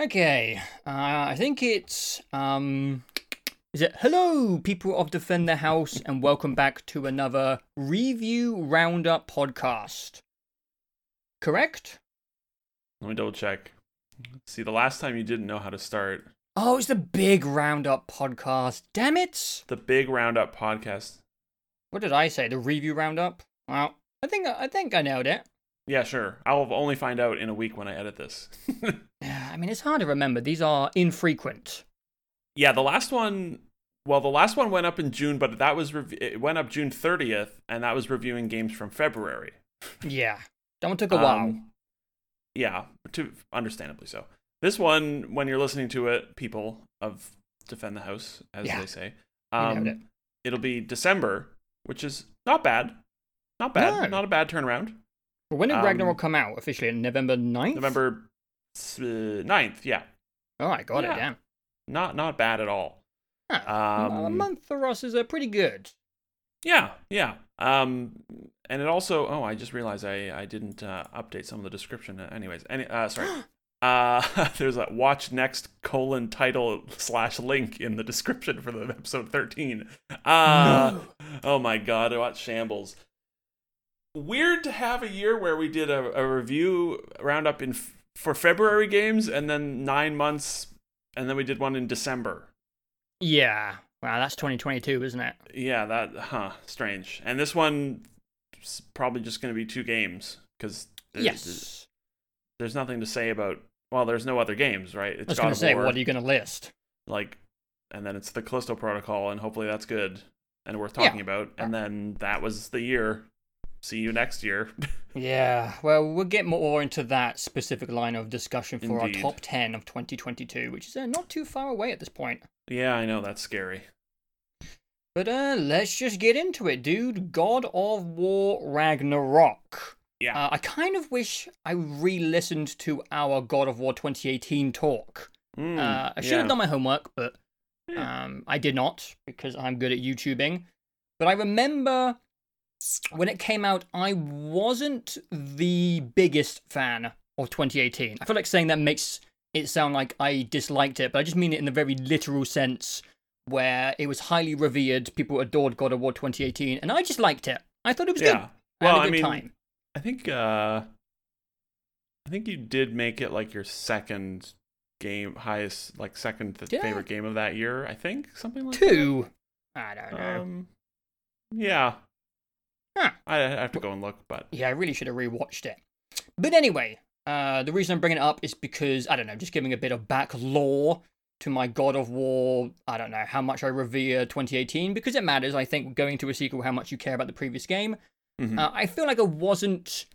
Okay, uh, I think it's um, is it hello people of Defend the House and welcome back to another review roundup podcast. Correct? Let me double check. See, the last time you didn't know how to start Oh, it's the big roundup podcast. Damn it! the big roundup podcast. What did I say? The review roundup? Well, I think I think I nailed it. Yeah, sure. I'll only find out in a week when I edit this. I mean it's hard to remember. These are infrequent. yeah, the last one. Well, the last one went up in June, but that was rev- it went up June 30th, and that was reviewing games from February. Yeah, that one took a while. Um, Yeah, to understandably so. This one, when you're listening to it, people of Defend the House, as Yeah. they say, um, it. it'll be December, which is not bad. Not bad. No. Not a bad turnaround. But when did um, Ragnarok come out officially? In November 9th? November 9th, yeah. Oh, I got Yeah. it. Damn. Not not bad at all. Huh. a Um, month for us is uh, pretty good. Yeah, yeah. Um, and it also. Oh, I just realized I I didn't uh, update some of the description. Anyways, any uh, sorry. Uh, there's a watch next colon title slash link in the description for the episode 13. Uh, Oh my god, I what shambles. Weird to have a year where we did a, a review roundup in f- for February games and then nine months, and then we did one in December. Yeah. Wow, that's 2022, isn't it? Yeah, that huh, strange. And this one is probably just going to be two games because there's, yes. there's nothing to say about. Well, there's no other games, right? I It's was going to say, War, what are you going to list? like, and then it's the Callisto Protocol, and hopefully that's good and worth Yeah. talking about. And uh, then that was the year. See you next year. Yeah, well, we'll get more into that specific line of discussion for Indeed. our top 10 of 2022, which is uh, not too far away at this point. yeah, I know that's scary. But uh, let's just get into it, dude. God of War Ragnarok. Yeah. Uh, I kind of wish I re listened to our God of War 2018 talk. Mm, Uh, I should yeah. have done my homework, but Yeah. um, I did not because I'm good at YouTubing. But I remember when it came out, I wasn't the biggest fan of 2018. I feel like saying that makes it sound like I disliked it, but I just mean it in the very literal sense where it was highly revered. People adored God of War 2018, and I just liked it. I thought it was good. Yeah. I Well, had a I good mean, time. I think uh I think you did make it like your second game highest like second th- I? favorite game of that year, I think, something like that. Two. I don't know. Um yeah. Huh. I have to go and look, but Yeah, I really should have rewatched it. But anyway, uh, the reason I'm bringing it up is because, I don't know, just giving a bit of back lore to my God of War, I don't know, how much I revere 2018, because it matters, I think, going to a sequel, how much you care about the previous game. Mhm. Uh, I feel like I wasn't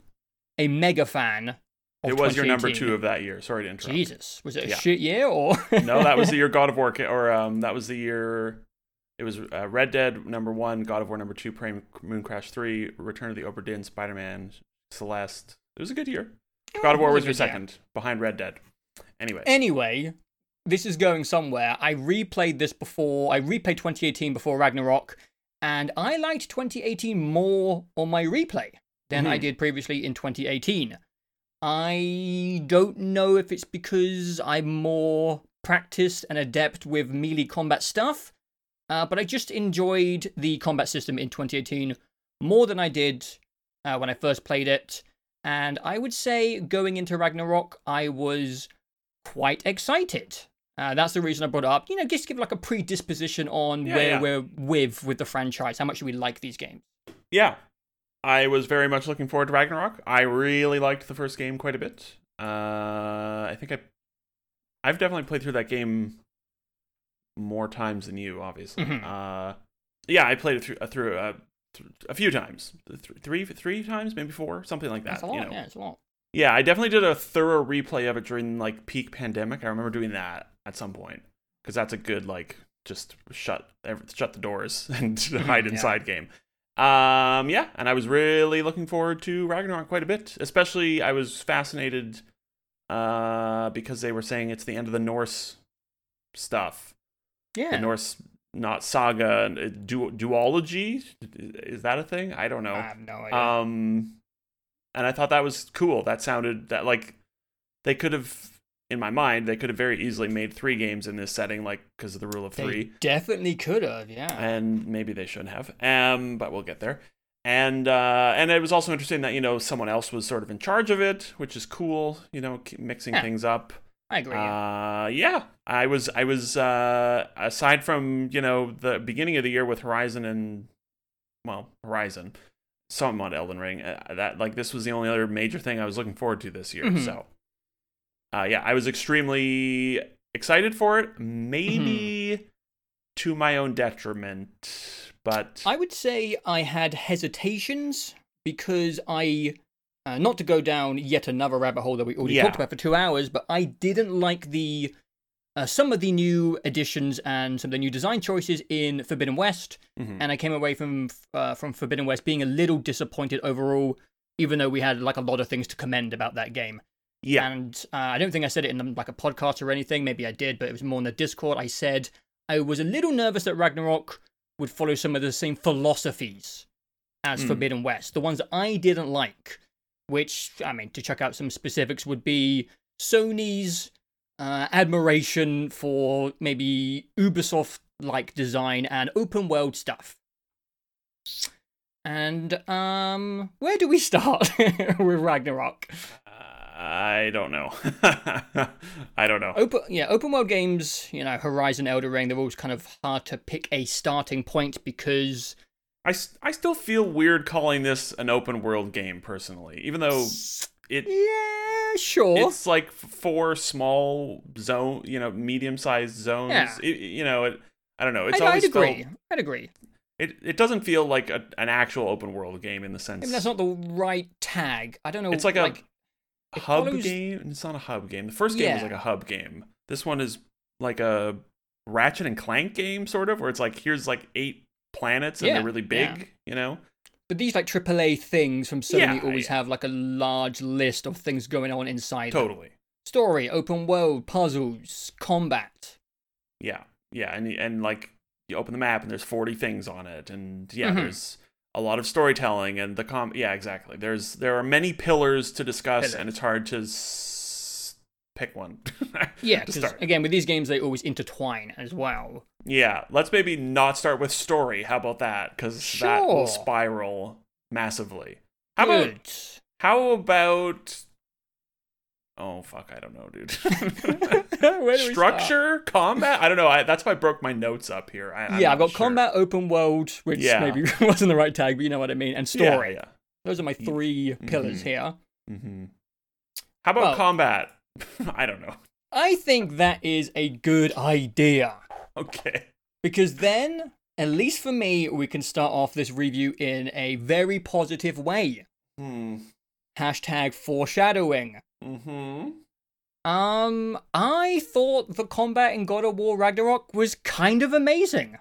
a mega fan. Of it was your number two of that year. Sorry to interrupt. Jesus. Was it a Yeah. shit year, or? no, that was the year God of War, ca- or um, that was the year. It was uh, Red Dead number one, God of War number two, Prey Mooncrash three, Return of the Obra Dinn, Spider Man, Celeste. It was a good year. God of War was your second, behind Red Dead. Anyway, Anyway, this is going somewhere. I replayed this before. I replayed 2018 before Ragnarok, and I liked 2018 more on my replay than I Mhm. did previously in 2018. I don't know if it's because I'm more practiced and adept with melee combat stuff, uh, but I just enjoyed the combat system in 2018 more than I did uh, when I first played it. And I would say going into Ragnarok, I was quite excited. Uh, that's the reason I brought it up. You know, just give like a predisposition on Yeah, where yeah. we're with with the franchise. How much do we like these games? yeah, I was very much looking forward to Ragnarok. I really liked the first game quite a bit. Uh, I think I, I've definitely played through that game more times than you, obviously. Mhm. Uh, yeah, I played it through uh, through uh, th- a few times, Th- three three times, maybe four, something like that. Lot. you know. Yeah, it's a lot. Yeah, I definitely did a thorough replay of it during like peak pandemic. I remember doing that at some point because that's a good like just shut shut the doors and hide Yeah. inside game. Um, yeah, and I was really looking forward to Ragnarok quite a bit. Especially, I was fascinated uh, because they were saying it's the end of the Norse stuff. Yeah. The Norse, not saga, uh, du- duology. Is that a thing? I don't know. I have no idea. Um, and I thought that was cool. That sounded that like they could have in my mind, they could have very easily made three games in this setting, like because of the rule of They three, definitely could have, yeah. and maybe they shouldn't have. Um, but we'll get there. And uh, and it was also interesting that you know someone else was sort of in charge of it, which is cool. You know, keep mixing Yeah. things up. I agree. yeah. Uh, yeah, I was, I was, uh, aside from, you know, the beginning of the year with Horizon and, well, Horizon, somewhat Elden Ring, uh, that, like, this was the only other major thing I was looking forward to this year. Mhm. So, uh, yeah, I was extremely excited for it, maybe to my own detriment, but, I would say I had hesitations because I, uh, not to go down yet another rabbit hole that we already Yeah. talked about for two hours, but I didn't like the uh, some of the new additions and some of the new design choices in Forbidden West, Mhm. and I came away from uh, from Forbidden West being a little disappointed overall, even though we had like a lot of things to commend about that game. yeah, And uh, I don't think I said it in like a podcast or anything. Maybe I did, but it was more in the Discord. I said I was a little nervous that Ragnarok would follow some of the same philosophies as Mm. Forbidden West. The ones that I didn't like, which, I mean, to check out some specifics, would be Sony's uh, admiration for maybe Ubisoft like design and open world stuff. And um, where do we start with Ragnarok? I don't know. I don't know. Open, yeah, open world games, you know, Horizon, Elden Ring, they're always kind of hard to pick a starting point because I, I still feel weird calling this an open world game personally, even though it yeah, sure. it's like four small zone, you know, medium sized zones. Yeah. It- you know, it, I don't know. It's I'd, always I'd agree. felt I'd agree. it. It doesn't feel like a, an actual open world game in the sense. Maybe that's not the right tag. I don't know. It's like a it hub follows- game. It's not a hub game. The first game was like a hub game. This one is like a Ratchet and Clank game, sort of, where it's like here's like eight planets and Yeah, they're really yeah. big. You know. But these like AAA things from Sony Yeah, always yeah. have like a large list of things going on inside. them. Totally. Story, open world, puzzles, combat. Yeah, yeah, and and like you open the map and there's 40 things on it, and yeah, Mhm. there's a lot of storytelling and the com. Yeah, exactly. There's there are many pillars to discuss, and it's hard to s- pick one. Yeah, because again, with these games, they always intertwine as well. Yeah, let's maybe not start with story. How about that? Because that will spiral massively. How about how about? Oh fuck! I don't know, dude. Where do we? Structure, combat. I don't know. I, that's why I broke my notes up here. I, yeah, I've got sure. combat, open world, which Yeah. maybe wasn't the right tag, but you know what I mean, and story. Yeah, Those are my three pillars Mhm. here. yeah. hmm How about Well- combat? I don't know. I think that is a good idea Okay. because then, at least for me, we can start off this review in a very positive way. Hmm. Hashtag foreshadowing. Hmm. Um, I thought the combat in God of War Ragnarok was kind of amazing.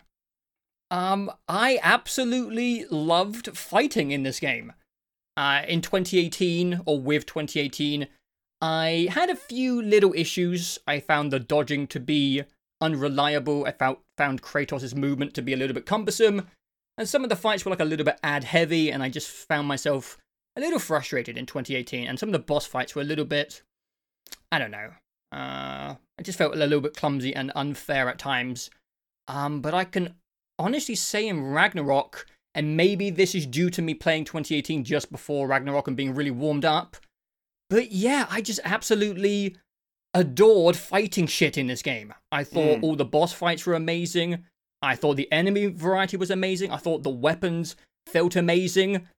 Um, I absolutely loved fighting in this game. Uh, in 2018, or with 2018, I had a few little issues. I found the dodging to be unreliable. I found, found Kratos' movement to be a little bit cumbersome. And some of the fights were like a little bit ad heavy, and I just found myself a little frustrated in 2018. And some of the boss fights were a little bit I don't know. Uh, I just felt a little bit clumsy and unfair at times. Um, but I can honestly say in Ragnarok, and maybe this is due to me playing 2018 just before Ragnarok and being really warmed up. But yeah, I just absolutely adored fighting shit in this game. I thought Mm. all the boss fights were amazing. I thought the enemy variety was amazing. I thought the weapons felt amazing.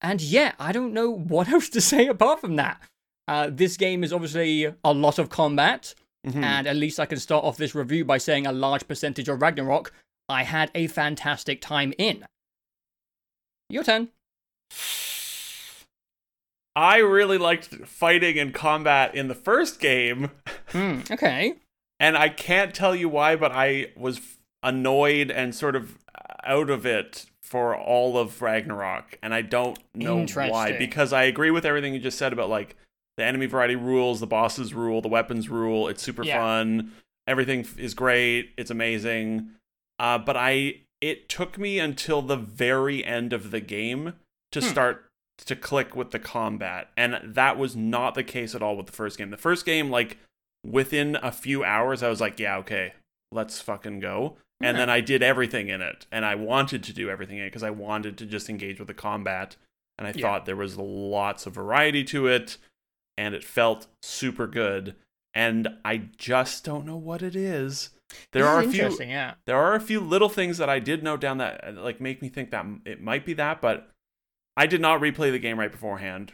And yeah, I don't know what else to say apart from that. Uh, this game is obviously a lot of combat, Mhm. and at least I can start off this review by saying a large percentage of Ragnarok I had a fantastic time in. Your turn. I really liked fighting and combat in the first game, Hmm, okay. and I can't tell you why, but I was annoyed and sort of out of it for all of Ragnarok, and I don't know why. Because I agree with everything you just said about like the enemy variety rules, the bosses rule, the weapons rule. It's super Yeah. fun. Everything is great. It's amazing. Uh, but I it took me until the very end of the game to Hmm. start to click with the combat, and that was not the case at all with the first game. The first game, like within a few hours, I was like, yeah, okay, let's fucking go. And then I did everything in it, and I wanted to do everything in it because I wanted to just engage with the combat, and I Yeah. thought there was lots of variety to it, and it felt super good. And I just don't know what it is. There This are a few interesting, yeah. there are a few little things that I did note down that like make me think that it might be that, but I did not replay the game right beforehand.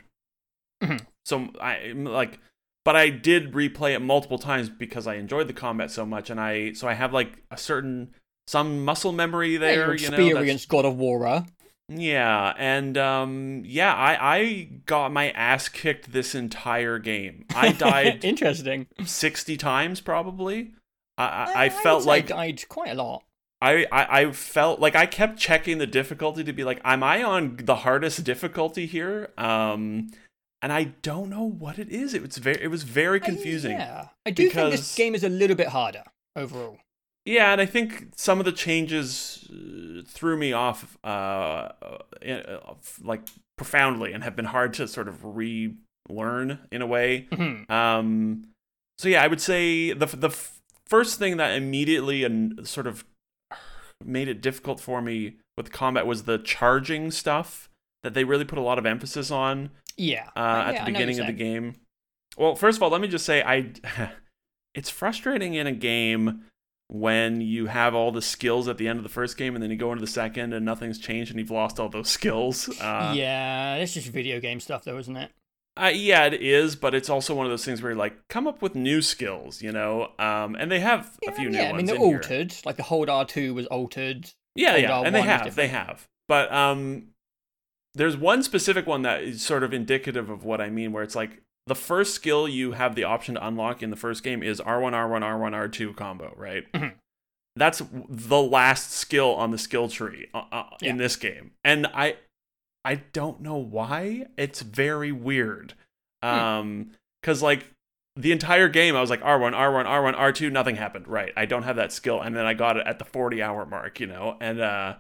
Mhm. So I like, but I did replay it multiple times because I enjoyed the combat so much, and I so I have like a certain some muscle memory Yeah, there. your you know, experience God of War. yeah, and um, yeah, I I got my ass kicked this entire game. I died Interesting. sixty times probably. I I, Uh, I felt like died quite a lot. I, I I felt like I kept checking the difficulty to be like, am I on the hardest difficulty here? Um, and I don't know what it is. It was very it was very confusing. Uh, yeah, I do think this game is a little bit harder overall. Yeah, and I think some of the changes uh, threw me off, uh, uh, uh, like profoundly, and have been hard to sort of relearn in a way. Mhm. Um, so yeah, I would say the the f- first thing that immediately and sort of made it difficult for me with combat was the charging stuff that they really put a lot of emphasis on Yeah. uh, yeah, at I the beginning of the game. Well, first of all, let me just say I it's frustrating in a game when you have all the skills at the end of the first game and then you go into the second and nothing's changed and you've lost all those skills. Uh, yeah, it's just video game stuff, though, isn't it? Uh, yeah, it is, but it's also one of those things where you're like, come up with new skills, you know? Um, and they have a few new yeah, ones. I mean they're in here. altered. Like the hold R two was altered. Yeah, Hold yeah, R1 and they have, they have. But um, there's one specific one that is sort of indicative of what I mean, where it's like the first skill you have the option to unlock in the first game is R1, R1, R1, R2 combo, right? Mhm. That's the last skill on the skill tree uh, uh, Yeah. in this game, and I, I don't know why. It's very weird. Hmm. Um, because like the entire game, I was like R1, R1, R1, R2, nothing happened. Right, I don't have that skill, and then I got it at the 40 hour mark, you know, and uh,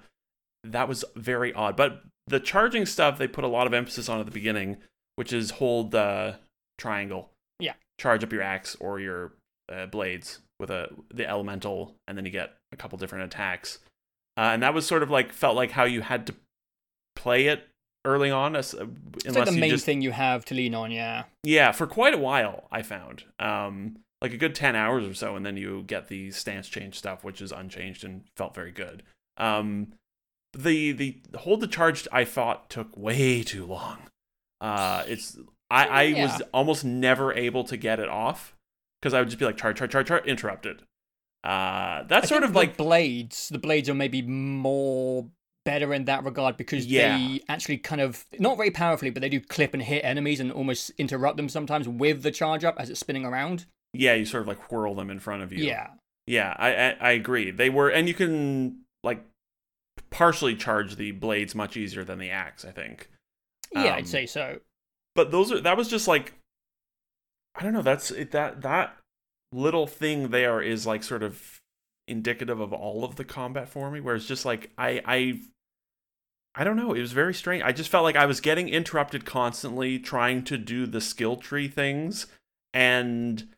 that was very odd. But the charging stuff, they put a lot of emphasis on at the beginning, which is hold the triangle. Yeah. Charge up your axe or your uh, blades with a the elemental, and then you get a couple different attacks. Uh, and that was sort of like felt like how you had to play it early on, as, It's like the main just thing you have to lean on. Yeah. yeah, for quite a while, I found. Um, like a good 10 hours or so, and then you get the stance change stuff, which is unchanged and felt very good. Um, the, the hold the charge, I thought, took way too long. Uh, it's I, I was almost never able to get it off because I would just be like, charge, charge, charge, charge, interrupted. Uh, that's I sort of like blades. The blades are maybe more better in that regard because Yeah. they actually kind of not very powerfully, but they do clip and hit enemies and almost interrupt them sometimes with the charge up as it's spinning around. yeah, you sort of like whirl them in front of you. Yeah. Yeah, I, I I agree. They were, and you can like partially charge the blades much easier than the axe. I think. Yeah, Um, I'd say so. But those are that was just like, I don't know. That's it, that that little thing there is like sort of indicative of all of the combat for me. Where it's just like I I. I don't know. It was very strange. I just felt like I was getting interrupted constantly trying to do the skill tree things, and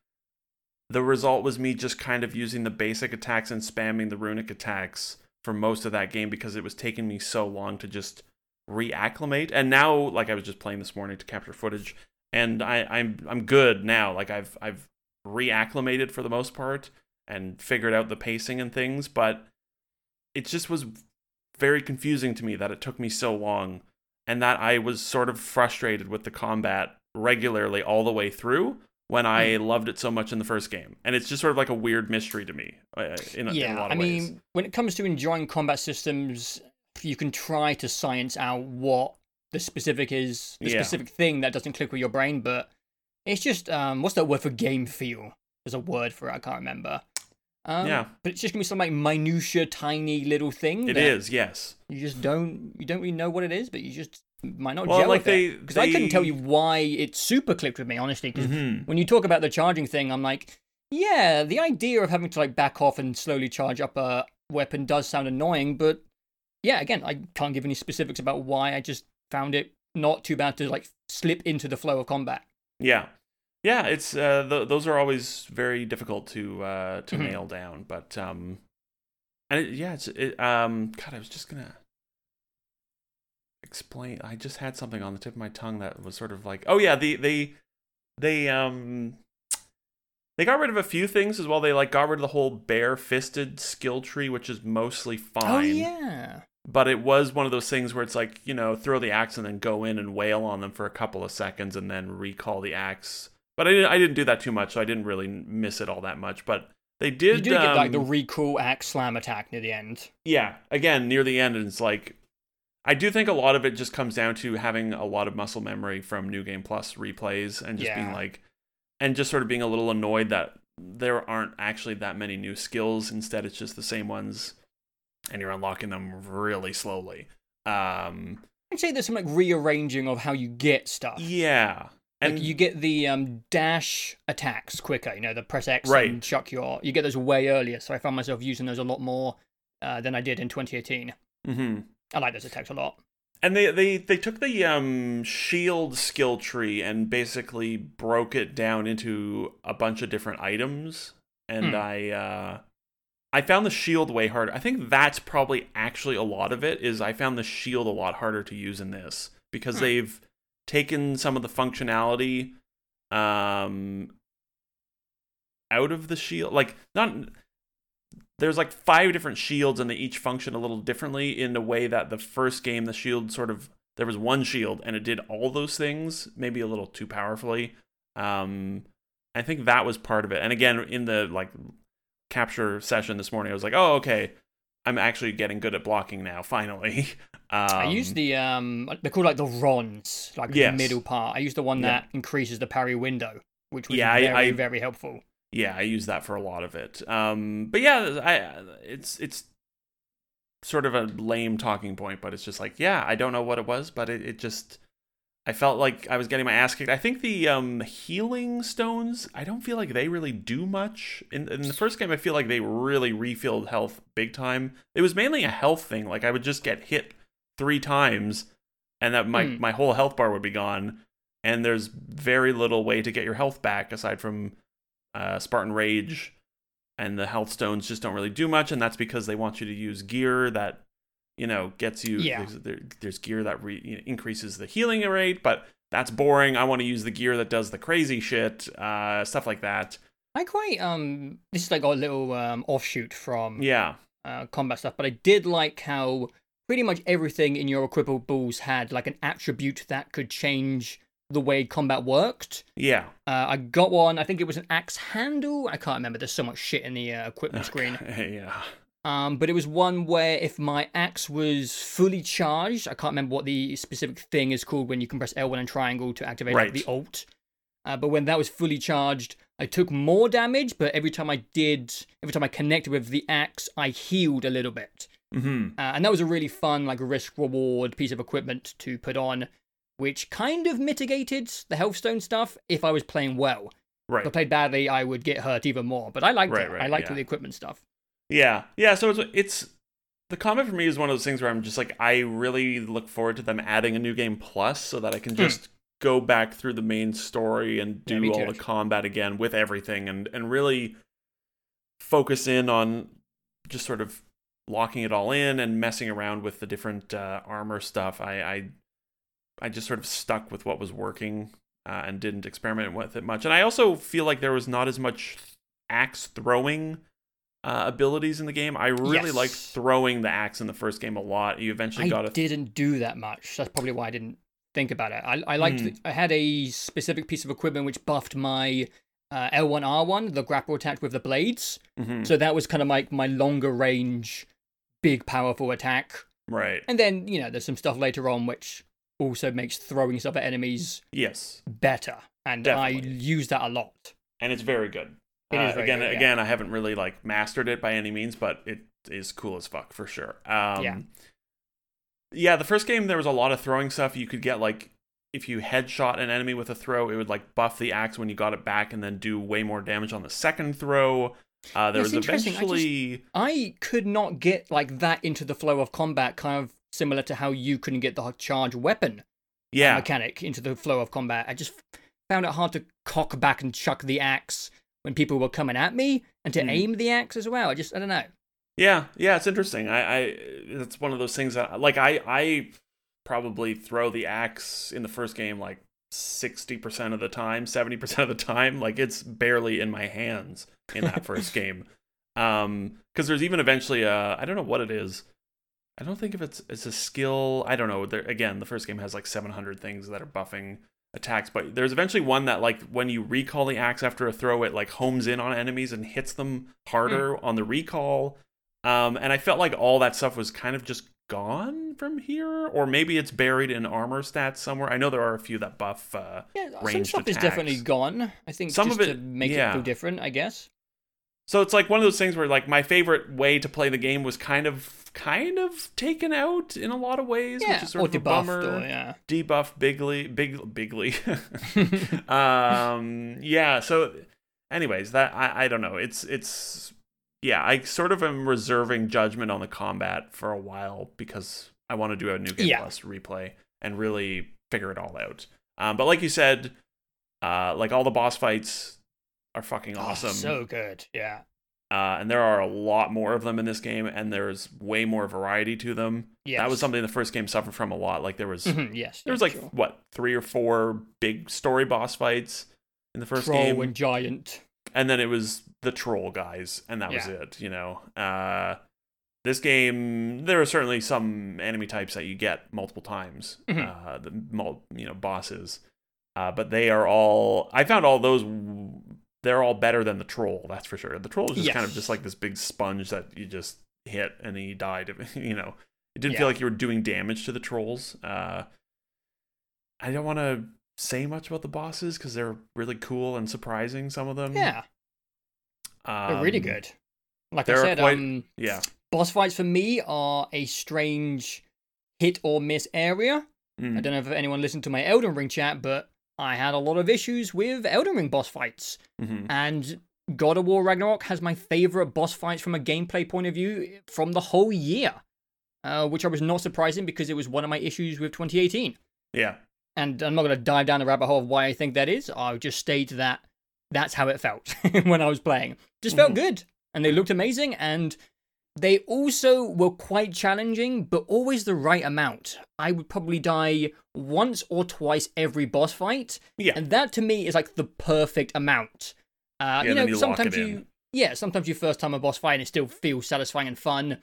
the result was me just kind of using the basic attacks and spamming the runic attacks for most of that game because it was taking me so long to just reacclimate. And now, like I was just playing this morning to capture footage, and I, I'm I'm good now. Like I've I've reacclimated for the most part and figured out the pacing and things, but it just was very confusing to me that it took me so long and that I was sort of frustrated with the combat regularly all the way through when I loved it so much in the first game. And it's just sort of like a weird mystery to me uh, in, a- in a yeah, lot I of ways. mean, when it comes to enjoying combat systems, you can try to science out what the specific is, the Yeah. specific thing that doesn't click with your brain, but it's just um, what's that word for game feel? There's a word for it, I can't remember. Um, Yeah. but it's just gonna be some like minutia, tiny little thing. It is, yes. You just don't, you don't really know what it is, but you just might not Well, gel like with they- it. Because I couldn't tell you why it super clicked with me, honestly. Because Mhm. when you talk about the charging thing, I'm like, yeah, the idea of having to like back off and slowly charge up a weapon does sound annoying, but yeah, again, I can't give any specifics about why. I just found it not too bad to like slip into the flow of combat. Yeah. Yeah, it's uh, th- those are always very difficult to uh, to Mhm. nail down. But um, and it, yeah, it's it, um, God, I was just gonna explain. I just had something on the tip of my tongue that was sort of like, oh yeah, the they they um they got rid of a few things as well. They like got rid of the whole bare-fisted skill tree, which is mostly fine. Oh yeah. But it was one of those things where it's like, you know, throw the axe and then go in and wail on them for a couple of seconds and then recall the axe. But I didn't, I didn't do that too much, so I didn't really miss it all that much. But they did. You do get like the um, recall axe slam attack near the end. yeah, again, near the end, and it's like, I do think a lot of it just comes down to having a lot of muscle memory from New Game Plus replays and just being like, and just sort of being a little annoyed that there aren't actually that many new skills. Instead, it's just the same ones, and you're unlocking them really slowly. Um, I'd say there's some like rearranging of how you get stuff. yeah, and like you get the um, dash attacks quicker. You know, the press X Right. and chuck your. You get those way earlier. So I found myself using those a lot more uh, than I did in 2018. mhm. I like those attacks a lot. And they, they they took the um shield skill tree and basically broke it down into a bunch of different items. And Hmm. I uh I found the shield way harder. I think that's probably actually a lot of it is I found the shield a lot harder to use in this because Hmm. they've taken some of the functionality um out of the shield. Like not there's like five different shields and they each function a little differently in a way that the first game the shield sort of there was one shield and it did all those things maybe a little too powerfully um i think that was part of it and again in the like capture session this morning i was like oh okay i'm actually getting good at blocking now finally um, I use the um, they're called like the Rons, like Yes. the middle part. I use the one Yeah. that increases the parry window, which was Yeah, I- very I- very helpful. yeah i use that for a lot of it um but yeah i it's it's sort of a lame talking point but it's just like yeah i don't know what it was but it, it just i felt like i was getting my ass kicked. I think the um healing stones i don't feel like they really do much. In, in the first game i feel like they really refilled health big time. It was mainly a health thing. Like i would just get hit three times and that my, Hmm. my whole health bar would be gone. And there's very little way to get your health back aside from uh, Spartan Rage, and the health stones just don't really do much, and that's because they want you to use gear that you know gets you. Yeah. There's, there, there's gear that re, you know, increases the healing rate, but that's boring. I want to use the gear that does the crazy shit, uh, stuff like that. I quite um, this is like a little um offshoot from Yeah, uh, combat stuff, but I did like how pretty much everything in your equipables had like an attribute that could change the way combat worked. yeah. Uh, I got one. I think it was an axe handle. I can't remember. There's so much shit in the uh, equipment screen. yeah. Um, but it was one where if my axe was fully charged, I can't remember what the specific thing is called when you can press L1 and triangle to activate Right. the alt. Uh, but when that was fully charged, I took more damage. But every time I did, every time I connected with the axe, I healed a little bit. Mm-hmm. Uh, and that was a really fun, like risk reward piece of equipment to put on, which kind of mitigated the health stone stuff if I was playing well. Right. If I played badly, I would get hurt even more. But I liked Right, it. right, I liked yeah. the equipment stuff. Yeah, yeah. So it's it's the combat for me is one of those things where I'm just like I really look forward to them adding a new game plus so that I can Hmm. just go back through the main story and do me all the combat again with everything and and really focus in on just sort of locking it all in and messing around with the different uh, armor stuff. I, I I just sort of stuck with what was working uh, and didn't experiment with it much. And I also feel like there was not as much axe throwing uh, abilities in the game. I really Yes. liked throwing the axe in the first game a lot. You eventually I got a didn't do that much. That's probably why I didn't think about it. I, I liked. The- I had a specific piece of equipment which buffed my uh, L1R1, the grapple attack with the blades. Mhm, So that was kind of like my longer range, big powerful attack. right. And then you know there's some stuff later on which also makes throwing stuff at enemies Yes, better, and I use that a lot. and it's very good. It uh, again, good, yeah. again, I haven't really like mastered it by any means, but it is cool as fuck for sure. Um, Yeah. Yeah, the first game there was a lot of throwing stuff. You could get like if you headshot an enemy with a throw, it would like buff the axe when you got it back, and then do way more damage on the second throw. Uh, there It's was interesting, I just- I could not get like that into the flow of combat, kind of similar to how you couldn't get the charge weapon yeah mechanic into the flow of combat. I just found it hard to cock back and chuck the axe when people were coming at me, and to Hmm. aim the axe as well. I just I don't know. Yeah, yeah, it's interesting. I, I it's one of those things that like I I probably throw the axe in the first game like sixty percent of the time, seventy percent of the time. Like it's barely in my hands in that first game. Um, because there's even eventually a I don't know what it is. I don't think if it's it's a skill. I don't know. There again, the first game has like seven hundred things that are buffing attacks, but there's eventually one that like when you recall the axe after a throw, it like homes in on enemies and hits them harder on the recall. Um, and I felt like all that stuff was kind of just gone from here, or maybe it's buried in armor stats somewhere. I know there are a few that buff. Uh, Yeah, some stuff is definitely gone. I think Some just of to it- make it feel different, I guess. so it's like one of those things where like my favorite way to play the game was kind of kind of taken out in a lot of ways, Yeah, which is sort or of a bummer. or yeah. debuff bigly big bigly um yeah so anyways that I, I don't know it's it's yeah i sort of am reserving judgment on the combat for a while because i want to do a new game Yeah. plus replay and really figure it all out um but like you said uh like all the boss fights are fucking Oh, awesome so good. Yeah. Uh, and there are a lot more of them in this game, and there's way more variety to them. Yes. That was something the first game suffered from a lot. Like there was Mhm, yes. there was like sure. what three or four big story boss fights in the first troll game, and giant. and then it was the troll guys, and that was it. You know, uh, this game there are certainly some enemy types that you get multiple times. Mhm. Uh, the you know bosses, uh, but they are all. I found all those. They're all better than the troll. That's for sure. The troll is just kind of just like this big sponge that you just hit and he died. You know, it didn't Yeah. feel like you were doing damage to the trolls. Uh, I don't want to say much about the bosses because they're really cool and surprising. Some of them, Yeah, they're really Um, good. Like I said, quite- um, Yeah, boss fights for me are a strange hit or miss area. Mm. I don't know if anyone listened to my Elden Ring chat, but I had a lot of issues with Elden Ring boss fights. Mhm. And God of War Ragnarok has my favorite boss fights from a gameplay point of view from the whole year, uh, which I was not surprising because it was one of my issues with 2018. yeah, And I'm not going to dive down the rabbit hole of why I think that is. I'll just state that that's how it felt when I was playing. Just felt Mhm. good. And they looked amazing. And they also were quite challenging, but always the right amount. I would probably die once or twice every boss fight. yeah. And that to me is like the perfect amount. Uh, Yeah, you know, you sometimes you, in. yeah, sometimes you first time a boss fight and it still feels satisfying and fun,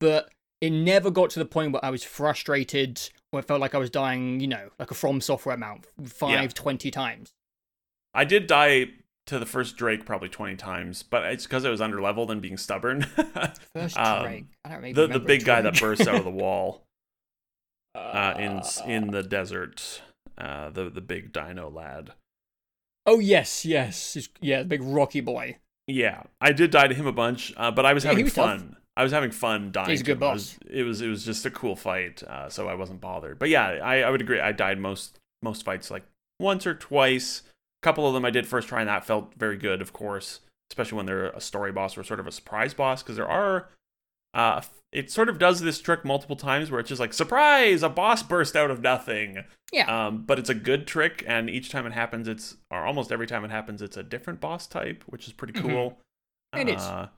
but it never got to the point where I was frustrated or it felt like I was dying, you know, like a From Software amount, five, twenty times. I did die to the first Drake probably twenty times, but it's because I was under leveled and being stubborn. First Um, Drake. I don't really the the big guy that bursts out of the wall uh, in in the desert. Uh, the the big dino lad. Oh yes, yes, He's- yeah, the big Rocky boy. Yeah, I did die to him a bunch, uh, but I was Yeah, having was tough. fun. I was having fun dying. He's a to good. I was- boss. it was it was just a cool fight, uh, so I wasn't bothered. But yeah, I, I would agree. I died most most fights like once or twice. Couple of them I did first try, and that felt very good, of course, especially when they're a story boss or sort of a surprise boss, because there are. Uh, it sort of does this trick multiple times where it's just like surprise, a boss burst out of nothing. Yeah. Um, but it's a good trick, and each time it happens, it's or almost every time it happens, it's a different boss type, which is pretty Mhm. cool. It is. Uh,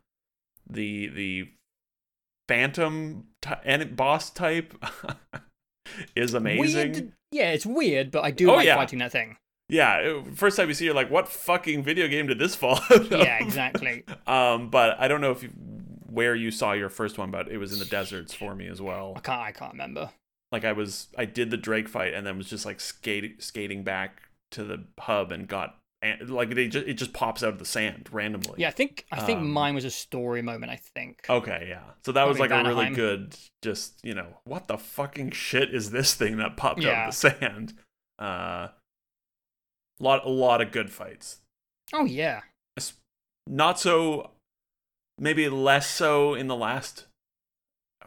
the the phantom and boss type is amazing. Weird. Yeah, it's weird, but I do Oh, like yeah. fighting that thing. Yeah, first time you see, you're like, "What fucking video game did this fall? Yeah, exactly. Um, but I don't know if you, where you saw your first one, but it was in the deserts for me as well. I can't. I can't remember. Like I was, I did the Drake fight and then was just like skating skating back to the hub and got and like they just it just pops out of the sand randomly. Yeah, I think I think Um, mine was a story moment. I think. Okay, yeah. So that was like Probably a really good, just you know, what the fucking shit is this thing that popped out of the sand? Uh, lot a lot of good fights. Oh yeah. Not so, maybe less so in the last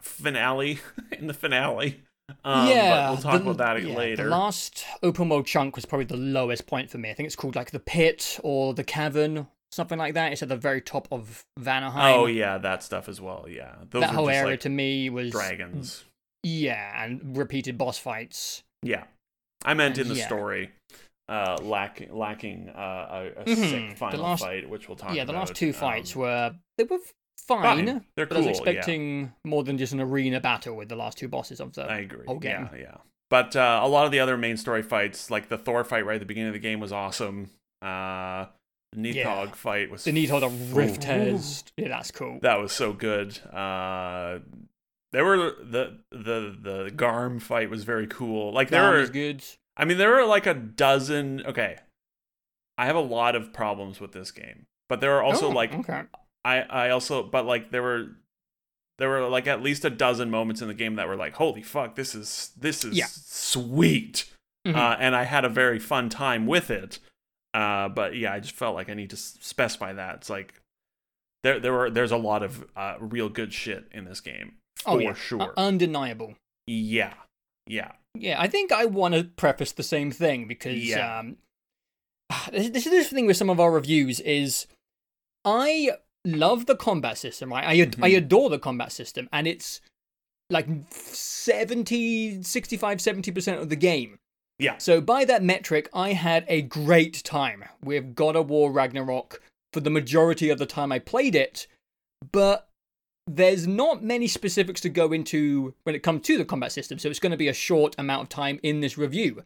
finale. in the finale, um, yeah, But we'll talk the- about that yeah, later. The last open world chunk was probably the lowest point for me. I think it's called like the pit or the cavern, something like that. It's at the very top of Vanaheim. oh yeah, that stuff as well. Yeah, those that whole just area like to me was dragons. Yeah, and repeated boss fights. Yeah, I meant And in the yeah. story. Uh, lacking lacking uh, a, a Mhm. sick final last- fight, which we'll talk about. yeah, about. the last two Um, fights were they were fine, fine. They're but I was cool, yeah. expecting more than just an arena battle with the last two bosses of the. I agree. whole game. Yeah, yeah. But uh, a lot of the other main story fights, like the Thor fight right at the beginning of the game, was awesome. Uh, the Nidhogg Yeah. fight was the Nidhogg of Rift. Yeah, that's cool. That was so good. Uh, there were the the the Garm fight was very cool. Like there Garm were, good. I mean, there are like a dozen. Okay, I have a lot of problems with this game, but there are also Oh, like okay. I I also but like there were there were like at least a dozen moments in the game that were like holy fuck this is this is Yeah. sweet Mhm. uh, and I had a very fun time with it uh, but yeah I just felt like I need to specify that it's like there there were there's a lot of uh, real good shit in this game for oh yeah, sure Uh, undeniable. yeah yeah Yeah, I think I want to preface the same thing because Yeah. um, this, this is the thing with some of our reviews is I love the combat system, right? I ad- I adore the combat system, and it's like 70, 65, 70% of the game. yeah So by that metric, I had a great time with God of War Ragnarok for the majority of the time I played it, but there's not many specifics to go into when it comes to the combat system, so it's going to be a short amount of time in this review.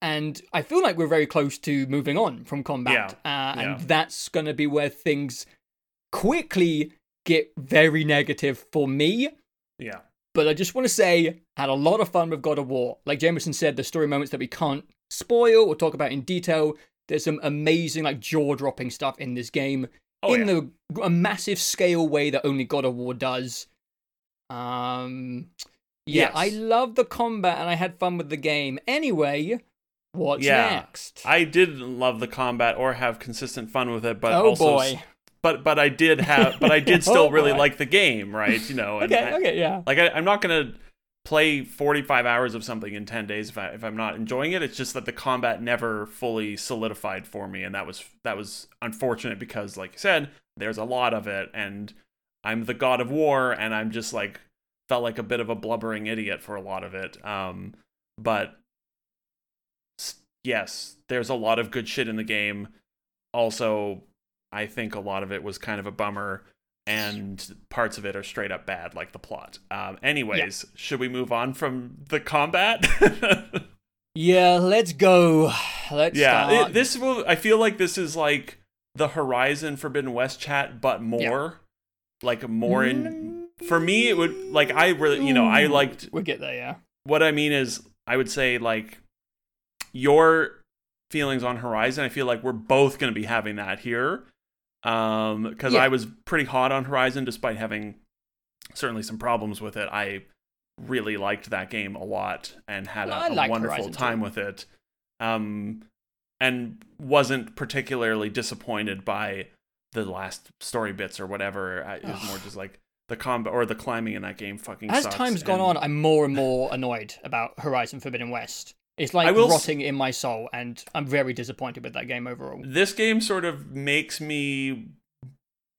And I feel like we're very close to moving on from combat, uh, and yeah. that's going to be where things quickly get very negative for me. yeah But I just want to say, had a lot of fun with God of War. Like Jameson said, the story moments that we can't spoil or talk about in detail. There's some amazing, like jaw-dropping stuff in this game oh in yeah. the a massive scale way that only God of War does. Um, yeah, Yes. I love the combat and I had fun with the game. Anyway, what's Yeah. next? I didn't love the combat or have consistent fun with it, but oh also boy. but but I did have but I did still Oh, really boy. like the game, right? You know, and Okay, I- okay, yeah. like I, I'm not gonna play 45 hours of something in 10 days if I if I'm not enjoying it. It's just that the combat never fully solidified for me, and that was that was unfortunate because, like you said, there's a lot of it, and I'm the god of war, and I'm just like felt like a bit of a blubbering idiot for a lot of it. Um, but yes, there's a lot of good shit in the game. Also, I think a lot of it was kind of a bummer, and parts of it are straight up bad, like the plot. Um, anyways, should we move on from the combat? Yeah, let's go. Let's yeah, it- this will. I feel like this is like the Horizon Forbidden West chat, but more, like more in. For me, it would like I really, you know, I liked We'll get there, yeah. what I mean is, I would say like your feelings on Horizon. I feel like we're both going to be having that here, um, because Yeah. I was pretty hot on Horizon, despite having certainly some problems with it. I really liked that game a lot and had a like wonderful Horizon time too. with it, um, and wasn't particularly disappointed by the last story bits or whatever. I- It was more just like the combat or the climbing in that game fucking As sucks, time's gone on, I'm more and more annoyed about Horizon Forbidden West. It's like will s- rotting in my soul, and I'm very disappointed with that game overall. this game sort of makes me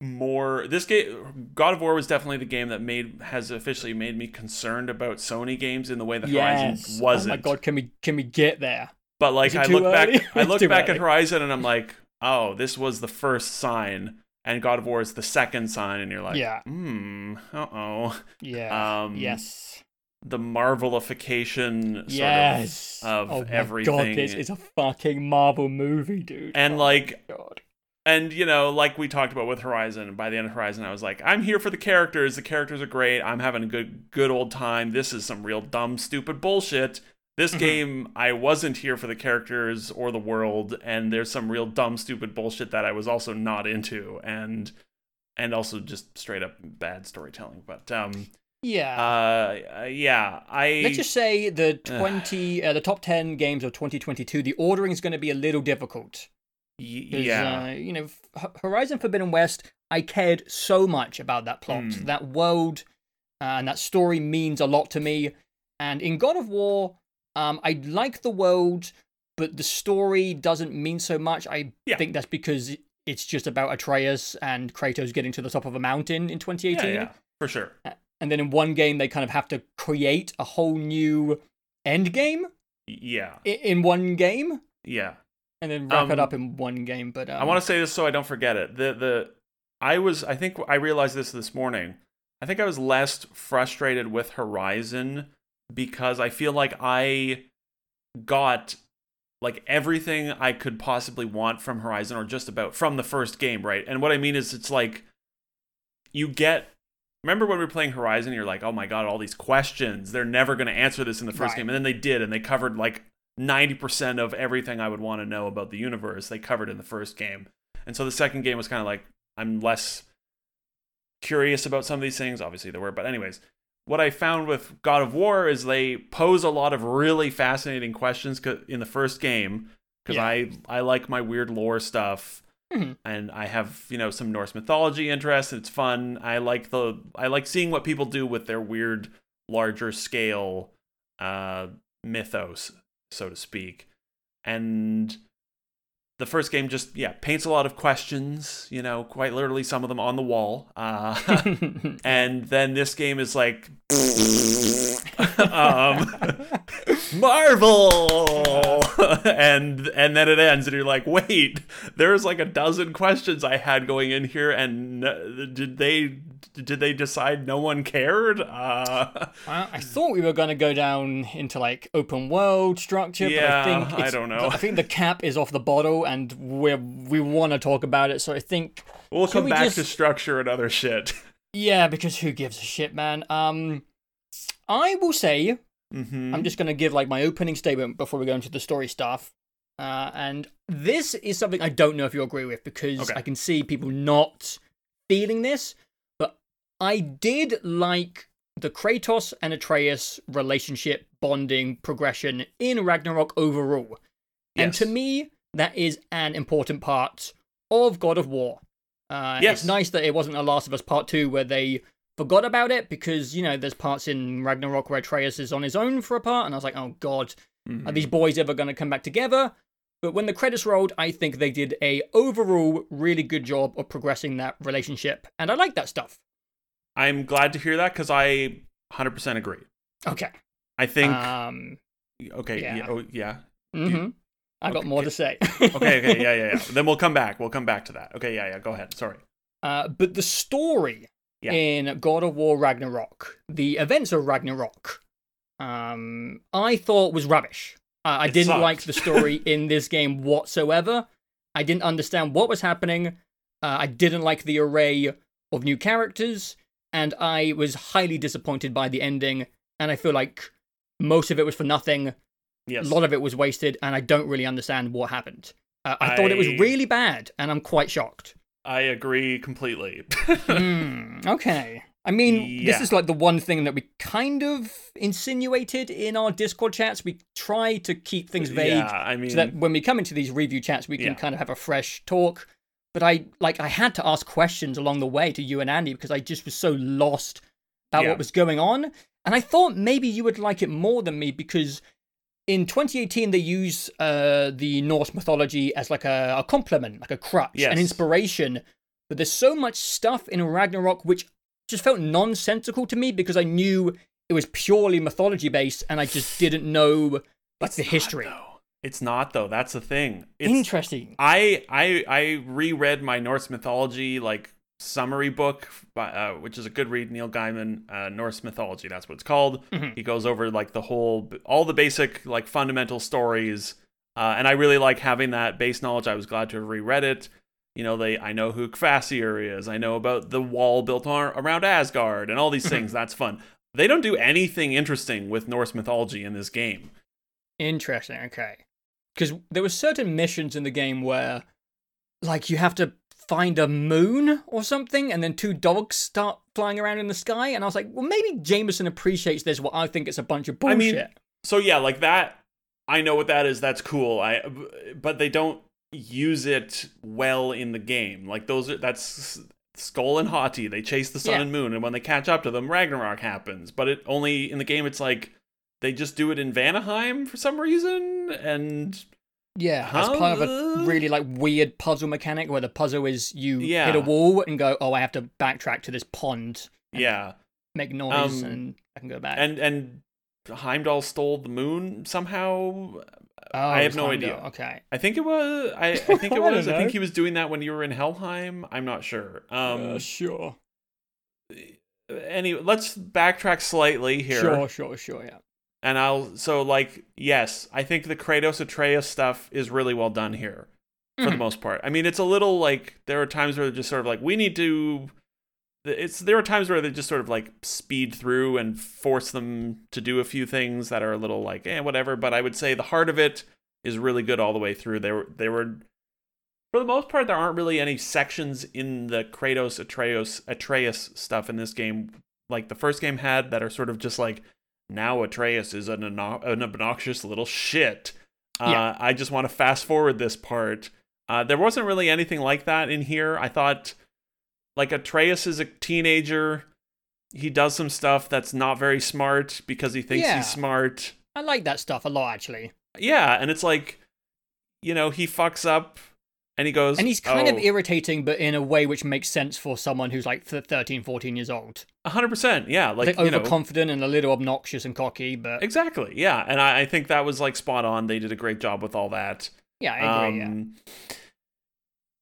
more this game god of war was definitely the game that made has officially made me concerned about sony games in the way that horizon wasn't Oh my god, can we can we get there? but like i look back i look back early. at horizon and i'm like oh this was the first sign and god of war is the second sign and you're like Yeah. hmm uh-oh Yeah. Um, yes. The marvelification sort Yes. of oh my everything. God, this is a fucking Marvel movie, dude. And, Oh like, God. and you know, like we talked about with Horizon, by the end of Horizon, I was like, I'm here for the characters. The characters are great. I'm having a good, good old time. This is some real dumb, stupid bullshit. This Mhm. game, I wasn't here for the characters or the world, and there's some real dumb, stupid bullshit that I was also not into, and and also just straight up bad storytelling. But um, Yeah. uh, yeah, I Let's just say the twenty, uh, the top ten games of 2022. The ordering is going to be a little difficult. y- yeah, uh, you know, Horizon Forbidden West, I cared so much about that plot. Mm. That world uh, and that story means a lot to me. And in God of War, um, I like the world, but the story doesn't mean so much. I Yeah. think that's because it's just about Atreus and Kratos getting to the top of a mountain in 2018. yeah, yeah, for sure. And then in one game, they kind of have to create a whole new end game Yeah, in one game. yeah. and then wrap it Um, up in one game. But um, I want to say this so I don't forget it. The the I was I think I realized this this morning. I think I was less frustrated with Horizon because I feel like I got like everything I could possibly want from Horizon or just about from the first game, right? And what I mean is it's like you get Remember when we were playing Horizon, you're like, "Oh my god, all these questions. They're never going to answer this in the first Right. game." And then they did and they covered like 90% of everything I would want to know about the universe. They covered in the first game. And so the second game was kind of like I'm less curious about some of these things. Obviously there were, but anyways, what I found with God of War is they pose a lot of really fascinating questions in the first game because Yeah. I I like my weird lore stuff Mhm. and I have you know some Norse mythology interest. It's fun. I like the I like seeing what people do with their weird larger scale uh, mythos, so to speak. And the first game just yeah paints a lot of questions. You know, quite literally some of them on the wall. Uh, and then this game is like um marvel and and then it ends and you're like wait there's like a dozen questions i had going in here and did they did they decide no one cared uh Well, I thought we were going to go down into like open world structure, Yeah, but I think I don't know. I think the cap is off the bottle, and we we want to talk about it. So I think we'll come we back just- to structure and other shit yeah, because who gives a shit, man? Um, I will say hmm I'm just going to give like my opening statement before we go into the story stuff. Uh, and this is something I don't know if you agree with because Okay. I can see people not feeling this, but I did like the Kratos and Atreus relationship bonding progression in Ragnarok overall. And to me, that is an important part of God of War. Uh, Yes. It's nice that it wasn't a Last of Us Part 2 where they forgot about it because, you know, there's parts in Ragnarok where Atreus is on his own for a part, and I was like, oh god, Mhm. are these boys ever going to come back together? But when the credits rolled, I think they did a overall really good job of progressing that relationship, and I like that stuff. i'm glad to hear that because i 100% agree Okay. i think Um. okay yeah. yeah. oh yeah hmm I got okay, more okay. to say. okay okay yeah yeah yeah then we'll come back we'll come back to that okay yeah yeah go ahead sorry Uh, but the story Yeah. in God of War Ragnarok, the events of Ragnarok, um, I thought was rubbish. Uh, I It didn't sucked. like the story in this game whatsoever. I didn't understand what was happening. Uh, I didn't like the array of new characters, and I was highly disappointed by the ending. And I feel like most of it was for nothing. yes A lot of it was wasted, and I don't really understand what happened. Uh, I, thought it was really bad, and I'm quite shocked. I agree completely. Hmm, okay. I mean, this is like the one thing that we kind of insinuated in our Discord chats. We try to keep things vague Yeah, I mean, so that when we come into these review chats, we can Yeah. kind of have a fresh talk. But I like I had to ask questions along the way to you and Andy because I just was so lost about Yeah. what was going on, and I thought maybe you would like it more than me because in 2018 they use uh, the Norse mythology as like a, a compliment, like a crutch, Yes. an inspiration. But there's so much stuff in Ragnarok which just felt nonsensical to me because I knew it was purely mythology based, and I just didn't know like it's the history. though. It's not though. That's the thing. It's, Interesting. I I I reread my Norse mythology like summary book, by, uh, which is a good read. Neil Gaiman, uh, Norse mythology. That's what it's called. Mhm. He goes over like the whole, all the basic like fundamental stories, uh, and I really like having that base knowledge. I was glad to have reread it. You know, they I know who Kvasir is. I know about the wall built on, around Asgard and all these things. That's fun. They don't do anything interesting with Norse mythology in this game. Interesting. Okay. Because there were certain missions in the game where, like, you have to find a moon or something, and then two dogs start flying around in the sky, and I was like, well, maybe Jameson appreciates this. Well, I think it's a bunch of I bullshit. mean, so yeah, like that. I know what that is. That's cool. I, but they don't use it well in the game. Like those are that's Sköll and Hati. They chase the sun Yeah. and moon, and when they catch up to them, Ragnarok happens. But it only in the game. It's like they just do it in Vanaheim for some reason, and yeah, as part of a really like weird puzzle mechanic where the puzzle is you hit a wall and go, oh, I have to backtrack to this pond, and yeah, make noise, Um, and I can go back. and and Heimdall stole the moon somehow. Oh, I have no Heimdall, idea. Okay. I think it was. I, I think it was. I think he was doing that when you were in Helheim. I'm not sure. Um. Uh, sure. anyway, let's backtrack slightly here. Sure, sure, sure. Yeah. And I'll so like yes, I think the Kratos Atreus stuff is really well done here for the Mhm. most part. I mean, it's a little like there are times where they're just sort of like we need to. It's there are times where they just sort of like speed through and force them to do a few things that are a little like eh whatever. But I would say the heart of it is really good all the way through. They were they were for the most part there aren't really any sections in the Kratos Atreus Atreus stuff in this game like the first game had that are sort of just like now Atreus is an, an obnoxious little shit. Uh, Yeah. I just want to fast forward this part. Uh, there wasn't really anything like that in here. I thought, like, Atreus is a teenager. He does some stuff that's not very smart because he thinks Yeah. he's smart. I like that stuff a lot, actually. Yeah, and it's like, you know, he fucks up and he goes. And he's kind of "Oh, irritating, but in a way which makes sense for someone who's like th- 13, 14 years old. 100%. Yeah, like, Like, you know. overconfident and a little obnoxious and cocky, but Exactly. Yeah, and I, I think that was like spot on. They did a great job with all that. yeah, I agree. yeah. Um,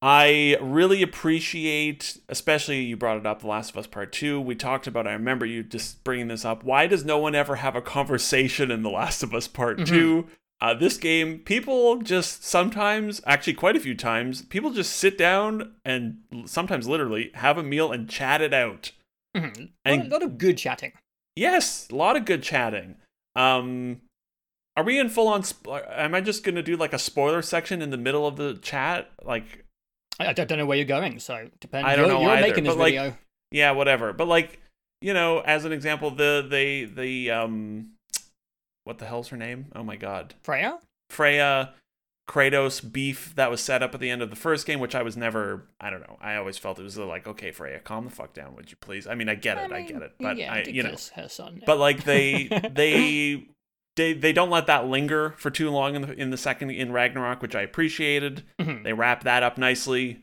I really appreciate, especially you brought it up, The Last of Us Part 2. We talked about, I remember you just bringing this up. Why does no one ever have a conversation in The Last of Us Part Mhm. 2? Uh, this game, people just sometimes, actually quite a few times, people just sit down and sometimes literally have a meal and chat it out. Mhm. A lot, of good chatting. Yes, a lot of good chatting. Um, are we in full on? Sp- am I just gonna do like a spoiler section in the middle of the chat? Like, I, don't know where you're going, so depends. I don't you're, know You're either, making this like, video. yeah, whatever. But like, you know, as an example, the the the um, what the hell's her name? Oh my god, Freya? Freya. Kratos beef that was set up at the end of the first game, which I was never, I don't know. I always felt it was like, okay, Freya, calm the fuck down, would you please? I mean, I get it, I, mean, get it, but yeah, I, you know, her son. but like they they they they don't let that linger for too long in the in the second in Ragnarok, which I appreciated. Mhm. They wrap that up nicely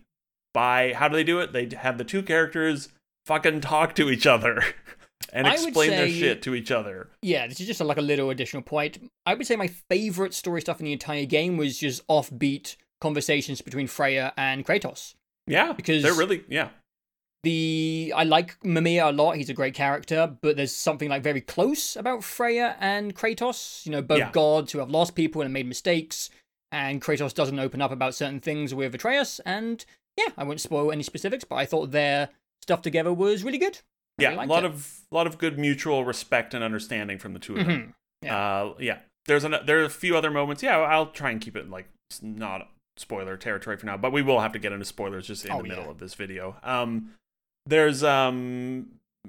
by how do they do it? They have the two characters fucking talk to each other and I explain their shit to each other. Yeah, this is just like a little additional point. I would say my favorite story stuff in the entire game was just offbeat conversations between Freya and Kratos. Yeah, Because- they're really yeah. The I like Mimir a lot. He's a great character, but there's something like very close about Freya and Kratos. You know, both Yeah. gods who have lost people and made mistakes, and Kratos doesn't open up about certain things with Atreus. And yeah, I won't spoil any specifics, but I thought their stuff together was really good. Yeah, really a lot it. of lot of good mutual respect and understanding from the two of them. Mhm. Uh, yeah. There's an there are a few other moments. Yeah, I'll try and keep it like not spoiler territory for now, but we will have to get into spoilers just in Oh, the middle yeah. of this video. Um, there's um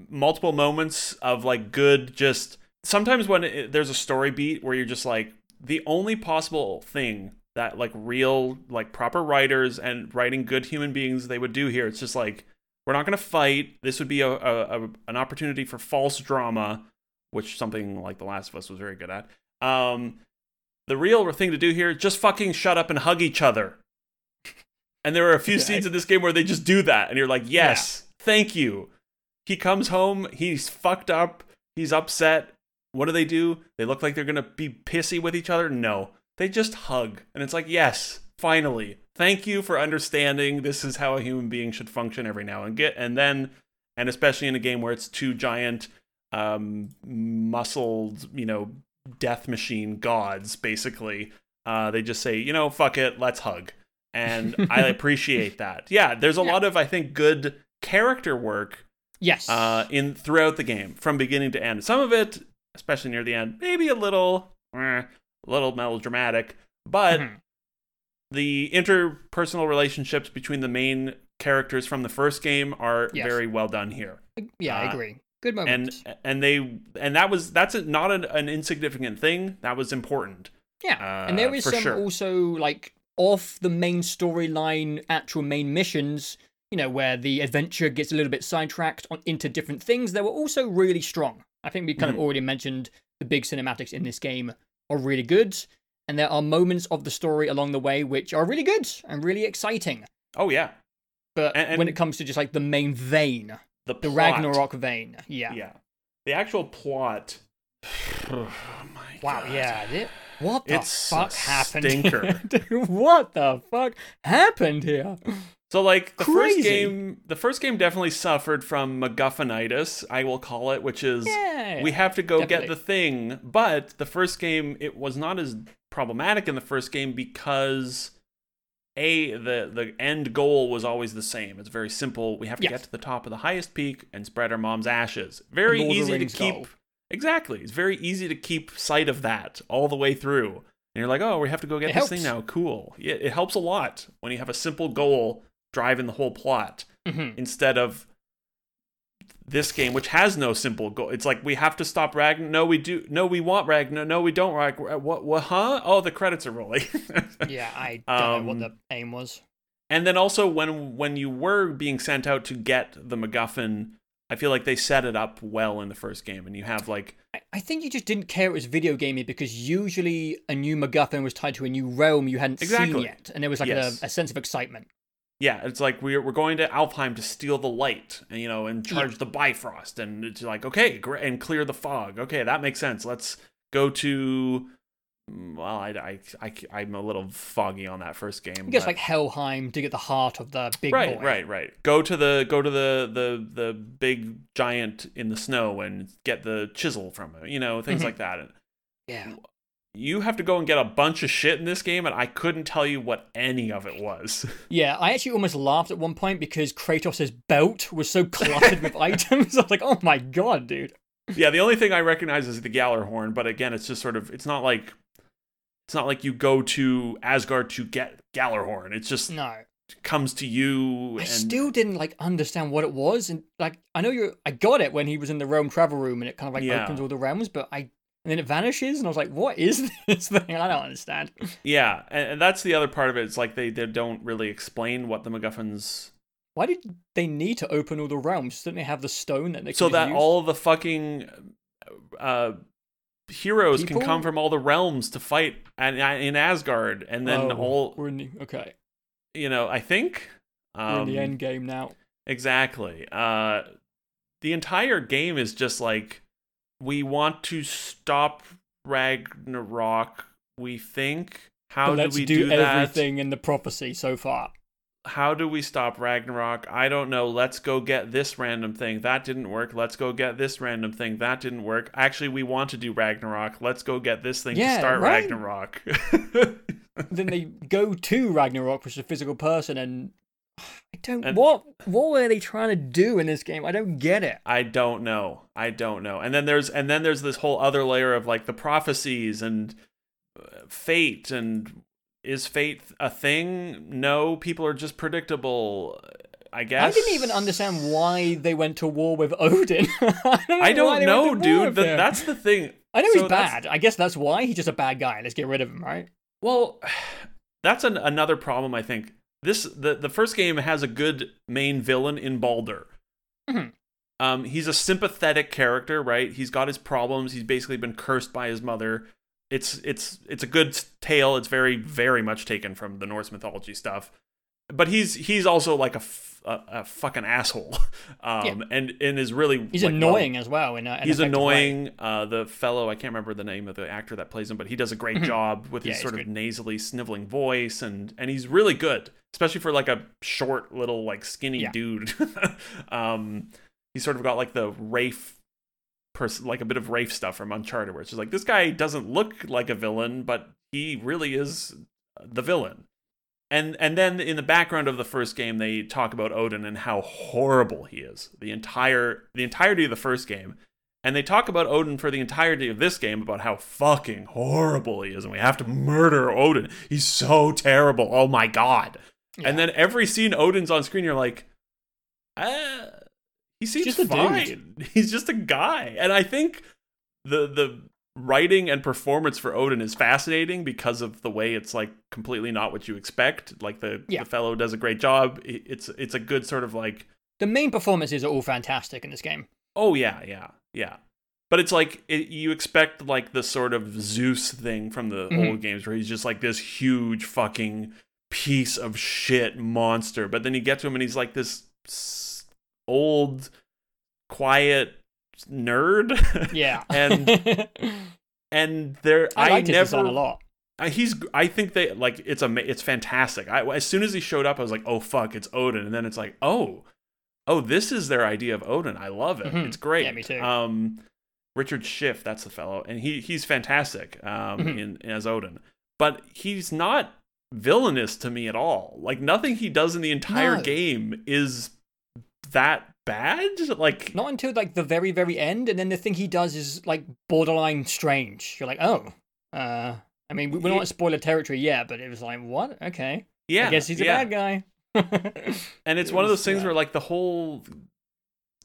multiple moments of like good just sometimes when it, there's a story beat where you're just like the only possible thing that like real like proper writers and writing good human beings they would do here it's just like we're not going to fight. This would be a, a, a an opportunity for false drama which something like the last of us was very good at. Um the real thing to do here just fucking shut up and hug each other. And there are a few scenes in this game where they just do that and you're like yes thank you. He comes home he's fucked up he's upset. What do they do? They look like they're gonna be pissy with each other? No. They just hug and it's like yes finally thank you for understanding this is how a human being should function every now and get and then and especially in a game where it's two giant um muscled you know death machine gods basically uh they just say you know fuck it let's hug and i appreciate that yeah there's a Yeah. lot of i think good character work Yes. uh, in throughout the game from beginning to end. Some of it, especially near the end, maybe a little, eh, a little melodramatic, but Mhm. The interpersonal relationships between the main characters from the first game are Yes. very well done here, yeah, I uh, agree. Good and moment. and they and that was that's a, not an, an insignificant thing. That was important. Yeah, Uh, and there is some sure. also like off the main storyline, actual main missions. You know, where the adventure gets a little bit sidetracked on, into different things. They were also really strong. I think we kind Mhm. of already mentioned the big cinematics in this game are really good, and there are moments of the story along the way which are really good and really exciting. Oh yeah, But And- when it comes to just like the main vein, the the. Ragnarok vein, yeah. Yeah, the actual plot. Oh my Wow, God. yeah. thi- What the It's fuck happened? stinker. Dude, what the fuck happened here? So like the first game, the first game definitely suffered from MacGuffinitis, I will call it, which is Yeah. we have to go definitely. get the thing. But the first game, it was not as problematic in the first game because a the the end goal was always the same. It's very simple. We have to Yes. get to the top of the highest peak and spread our mom's ashes. Very Lord easy to keep. goal. Exactly, it's very easy to keep sight of that all the way through. And you're like, oh, we have to go get It this thing now. Cool. Yeah, it helps a lot when you have a simple goal driving the whole plot Mhm. instead of this game which has no simple goal. It's like we have to stop ragnar no we do. No we want ragnar no we don't ragnar what what huh? Oh the credits are rolling. Yeah, I don't know Um, what the aim was. and then also when when you were being sent out to get the macguffin i feel like they set it up well in the first game and you have like I, think you just didn't care it was video gamey because usually a new MacGuffin was tied to a new realm you hadn't seen yet, and there was like Yes. a, a sense of excitement. Yeah it's like we're, we're going to alfheim to steal the light and you know and charge the bifrost and it's like okay great and clear the fog okay that makes sense let's go to mm, well i i, I am a little foggy on that first game I guess like Helheim to get the heart of the big right boy. right right go to the go to the the the big giant in the snow and get the chisel from him you know things Mhm. like that Yeah. You have to go and get a bunch of shit in this game and i couldn't tell you what any of it was Yeah, I actually almost laughed at one point because Kratos' belt was so cluttered with items. I was like, oh my god, dude. yeah the only thing i recognize is the Gjallarhorn, but again it's just sort of it's not like it's not like you go to asgard to get Gjallarhorn. it's just No. comes to you I still didn't like understand what it was, and like I know you, I got it when he was in the realm travel room, and it kind of like Yeah. opens all the realms, but I and then it vanishes, and I was like, what is this thing? I don't understand. yeah and, and that's the other part of it it's like they, they don't really explain what the macguffins Why did they need to open all the realms? Didn't they have the stone that they so that all the fucking uh heroes People? can come from all the realms to fight and in Asgard and then Oh, all we're in the okay, you know I think we're um, in the end game now. exactly uh the entire game is just like we want to stop Ragnarok we think how do we do, do, that everything in the prophecy so far. how do we stop Ragnarok? I don't know. Let's go get this random thing. That didn't work. Let's go get this random thing. That didn't work. Actually, we want to do Ragnarok. Let's go get this thing Yeah, to start right? Ragnarok. then they go to Ragnarok, which is a physical person, and I don't. And- what what were they trying to do in this game? I don't get it. I don't know. I don't know. And then there's and then there's this whole other layer of like the prophecies and uh, fate and is fate a thing? No, people are just predictable. I guess. I didn't even understand why they went to war with Odin. I don't know, I don't know, went to war dude. him. that's the thing. I know so he's bad. I guess that's why he's just a bad guy. Let's get rid of him, right? Well, that's an, another problem. I think this the the first game has a good main villain in Balder. Mhm. Um, he's a sympathetic character, right? He's got his problems. He's basically been cursed by his mother. It's it's it's a good tale. It's very very much taken from the Norse mythology stuff. But he's he's also like a, f- a, a fucking asshole, um, Yeah. and and is really He's like, annoying as well. In a, an he's annoying. Uh, the fellow, I can't remember the name of the actor that plays him, but he does a great job with Mm-hmm. Yeah, his sort of good. nasally, sniveling voice, and and he's really good, especially for like a short, little, like skinny Yeah. dude. um, he's sort of got like the Rafe. Pers- like a bit of Rafe stuff from Uncharted, where it's just like this guy doesn't look like a villain, but he really is the villain. And and then in the background of the first game, they talk about Odin and how horrible he is. The entire the entirety of the first game, and they talk about Odin for the entirety of this game about how fucking horrible he is, and we have to murder Odin. He's so terrible. Oh my god! Yeah. And then every scene Odin's on screen, you're like, ah, he seems just fine. He's just a guy, and I think the the writing and performance for Odin is fascinating because of the way it's like completely not what you expect. Like the Yeah. the fellow does a great job. It's it's a good sort of like The main performances are all fantastic in this game. oh yeah yeah yeah. But it's like it, you expect like the sort of Zeus thing from the Mhm. old games where he's just like this huge fucking piece of shit monster. But then you get to him and he's like this old quiet nerd. Yeah. And- and there I, I, never design a lot. I- he's I think they like it's a it's fantastic. I as soon as he showed up, I was like, oh fuck, it's Odin, and then it's like, oh, oh, this is their idea of Odin. I love it. Mhm. It's great. Yeah, me too. Um, Richard Schiff, that's the fellow, and he he's fantastic um, Mhm. in as Odin, but he's not villainous to me at all. Like nothing he does in the entire No. game is that bad. Like Not until like the very, very end, and then the thing he does is like borderline strange. You're like, oh, uh, I mean, we- we're not in spoiler territory yet, but it was like, what? Okay, yeah, I guess he's a yeah. bad guy. And it's It one of those things yeah. where like the whole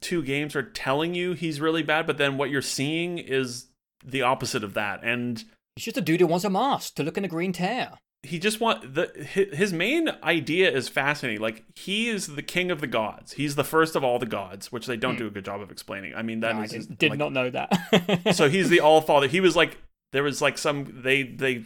two games are telling you he's really bad, but then what you're seeing is the opposite of that. And He's just a dude who wants a mask to look in a green tear. He just want the his main idea is fascinating. Like he is the king of the gods. He's the first of all the gods, which they don't Hmm. do a good job of explaining. I mean, that No, I is his- did, did like- not know that. so he's the all father. He was like there was like some they they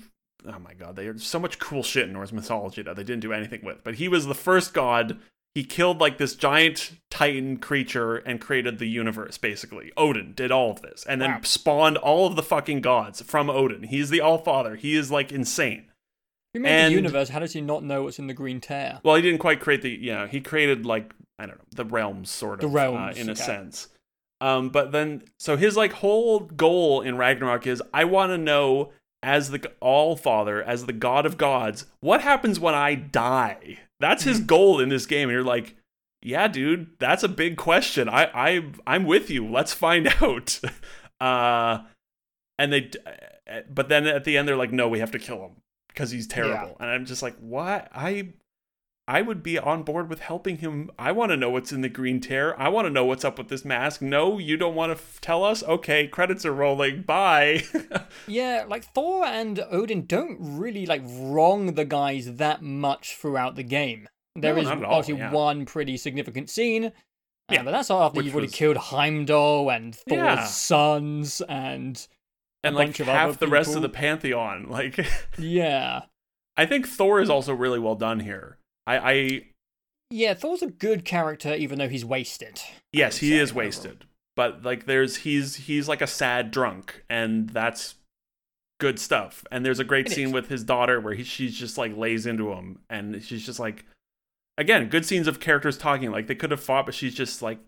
oh my god, there's so much cool shit in Norse mythology that they didn't do anything with. But he was the first god. He killed like this giant titan creature and created the universe basically. Odin did all of this and then Wow. spawned all of the fucking gods from Odin. He's the all father. He is like insane. He made and- the universe. How does he not know what's in the green tear? Well, he didn't quite create the, you know, he created like I don't know the realms, sort The of, realms, uh, in a sense. Um, but then, so his like whole goal in Ragnarok is, I want to know as the All Father, as the God of gods, what happens when I die? That's his goal in this game, and you're like, yeah, dude, that's a big question. I, I, I'm with you. Let's find out. Uh, and they, but then at the end, they're like, no, we have to kill him because he's terrible. And I'm just like, what? I I would be on board with helping him. I want to know what's in the green tear. I want to know what's up with this mask. No, you don't want to f- tell us? Okay, credits are rolling. Bye. Yeah, like Thor and Odin don't really like wrong the guys that much throughout the game. There No, is obviously yeah. one pretty significant scene. uh, Yeah, but that's after which you've already was- killed Heimdall and Thor's Yeah. sons and and like half the rest of the pantheon. Like yeah. I think Thor is also really well done here. I, I Yeah, Thor's a good character even though he's wasted. yes, he is overall. wasted. But like there's he's he's like a sad drunk and that's good stuff. And there's a great It scene is. with his daughter where he, she's just like lays into him and she's just like again, good scenes of characters talking like they could have fought but she's just like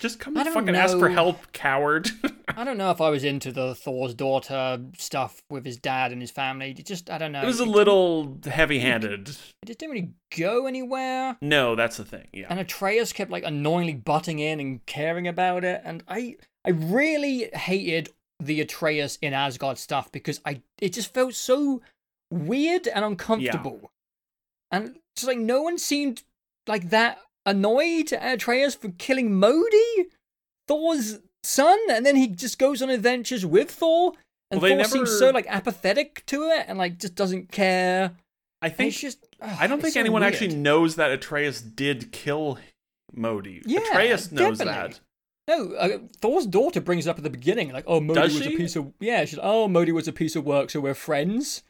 just come and fucking ask for help, coward. I don't know if I was into the Thor's daughter stuff with his dad and his family. It just I don't know. it was a didn't- little heavy-handed. It just didn't really go anywhere. No, that's the thing. Yeah. and Atreus kept like annoyingly butting in and caring about it, and I I really hated the Atreus in Asgard stuff because I it just felt so weird and uncomfortable, and just like no one seemed like that annoyed at Atreus for killing Modi, Thor's son, and then he just goes on adventures with Thor. And Well, Thor seems so like apathetic to it, and like just doesn't care. I think it's just I don't think so anyone weird. actually knows that Atreus did kill Modi. Yeah, Atreus knows definitely. that. No, uh, Thor's daughter brings it up at the beginning, like, "Oh, Modi Does was she? a piece of yeah." She's, "Oh, Modi was a piece of work, so we're friends."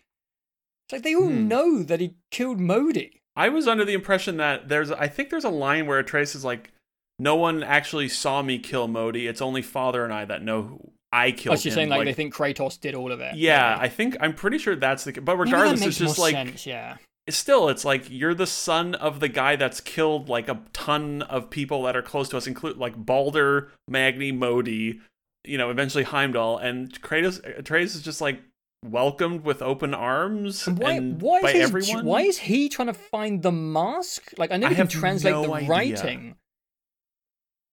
It's like they all Hmm. know that he killed Modi. I was under the impression that there's I think there's a line where Atreus is like, No one actually saw me kill Modi. It's only father and I that know who I killed Oh, she's him. saying like, they think Kratos did all of it. Yeah, maybe. I think I'm pretty sure that's the but regardless, it's just like sense, yeah. still it's like you're the son of the guy that's killed like a ton of people that are close to us, include like Balder, Magni, Modi, you know, eventually Heimdall, and Kratos Atreus is just like welcomed with open arms And why? and why by is everyone. Why is he trying to find the mask? Like I know I he can translate no the idea. writing.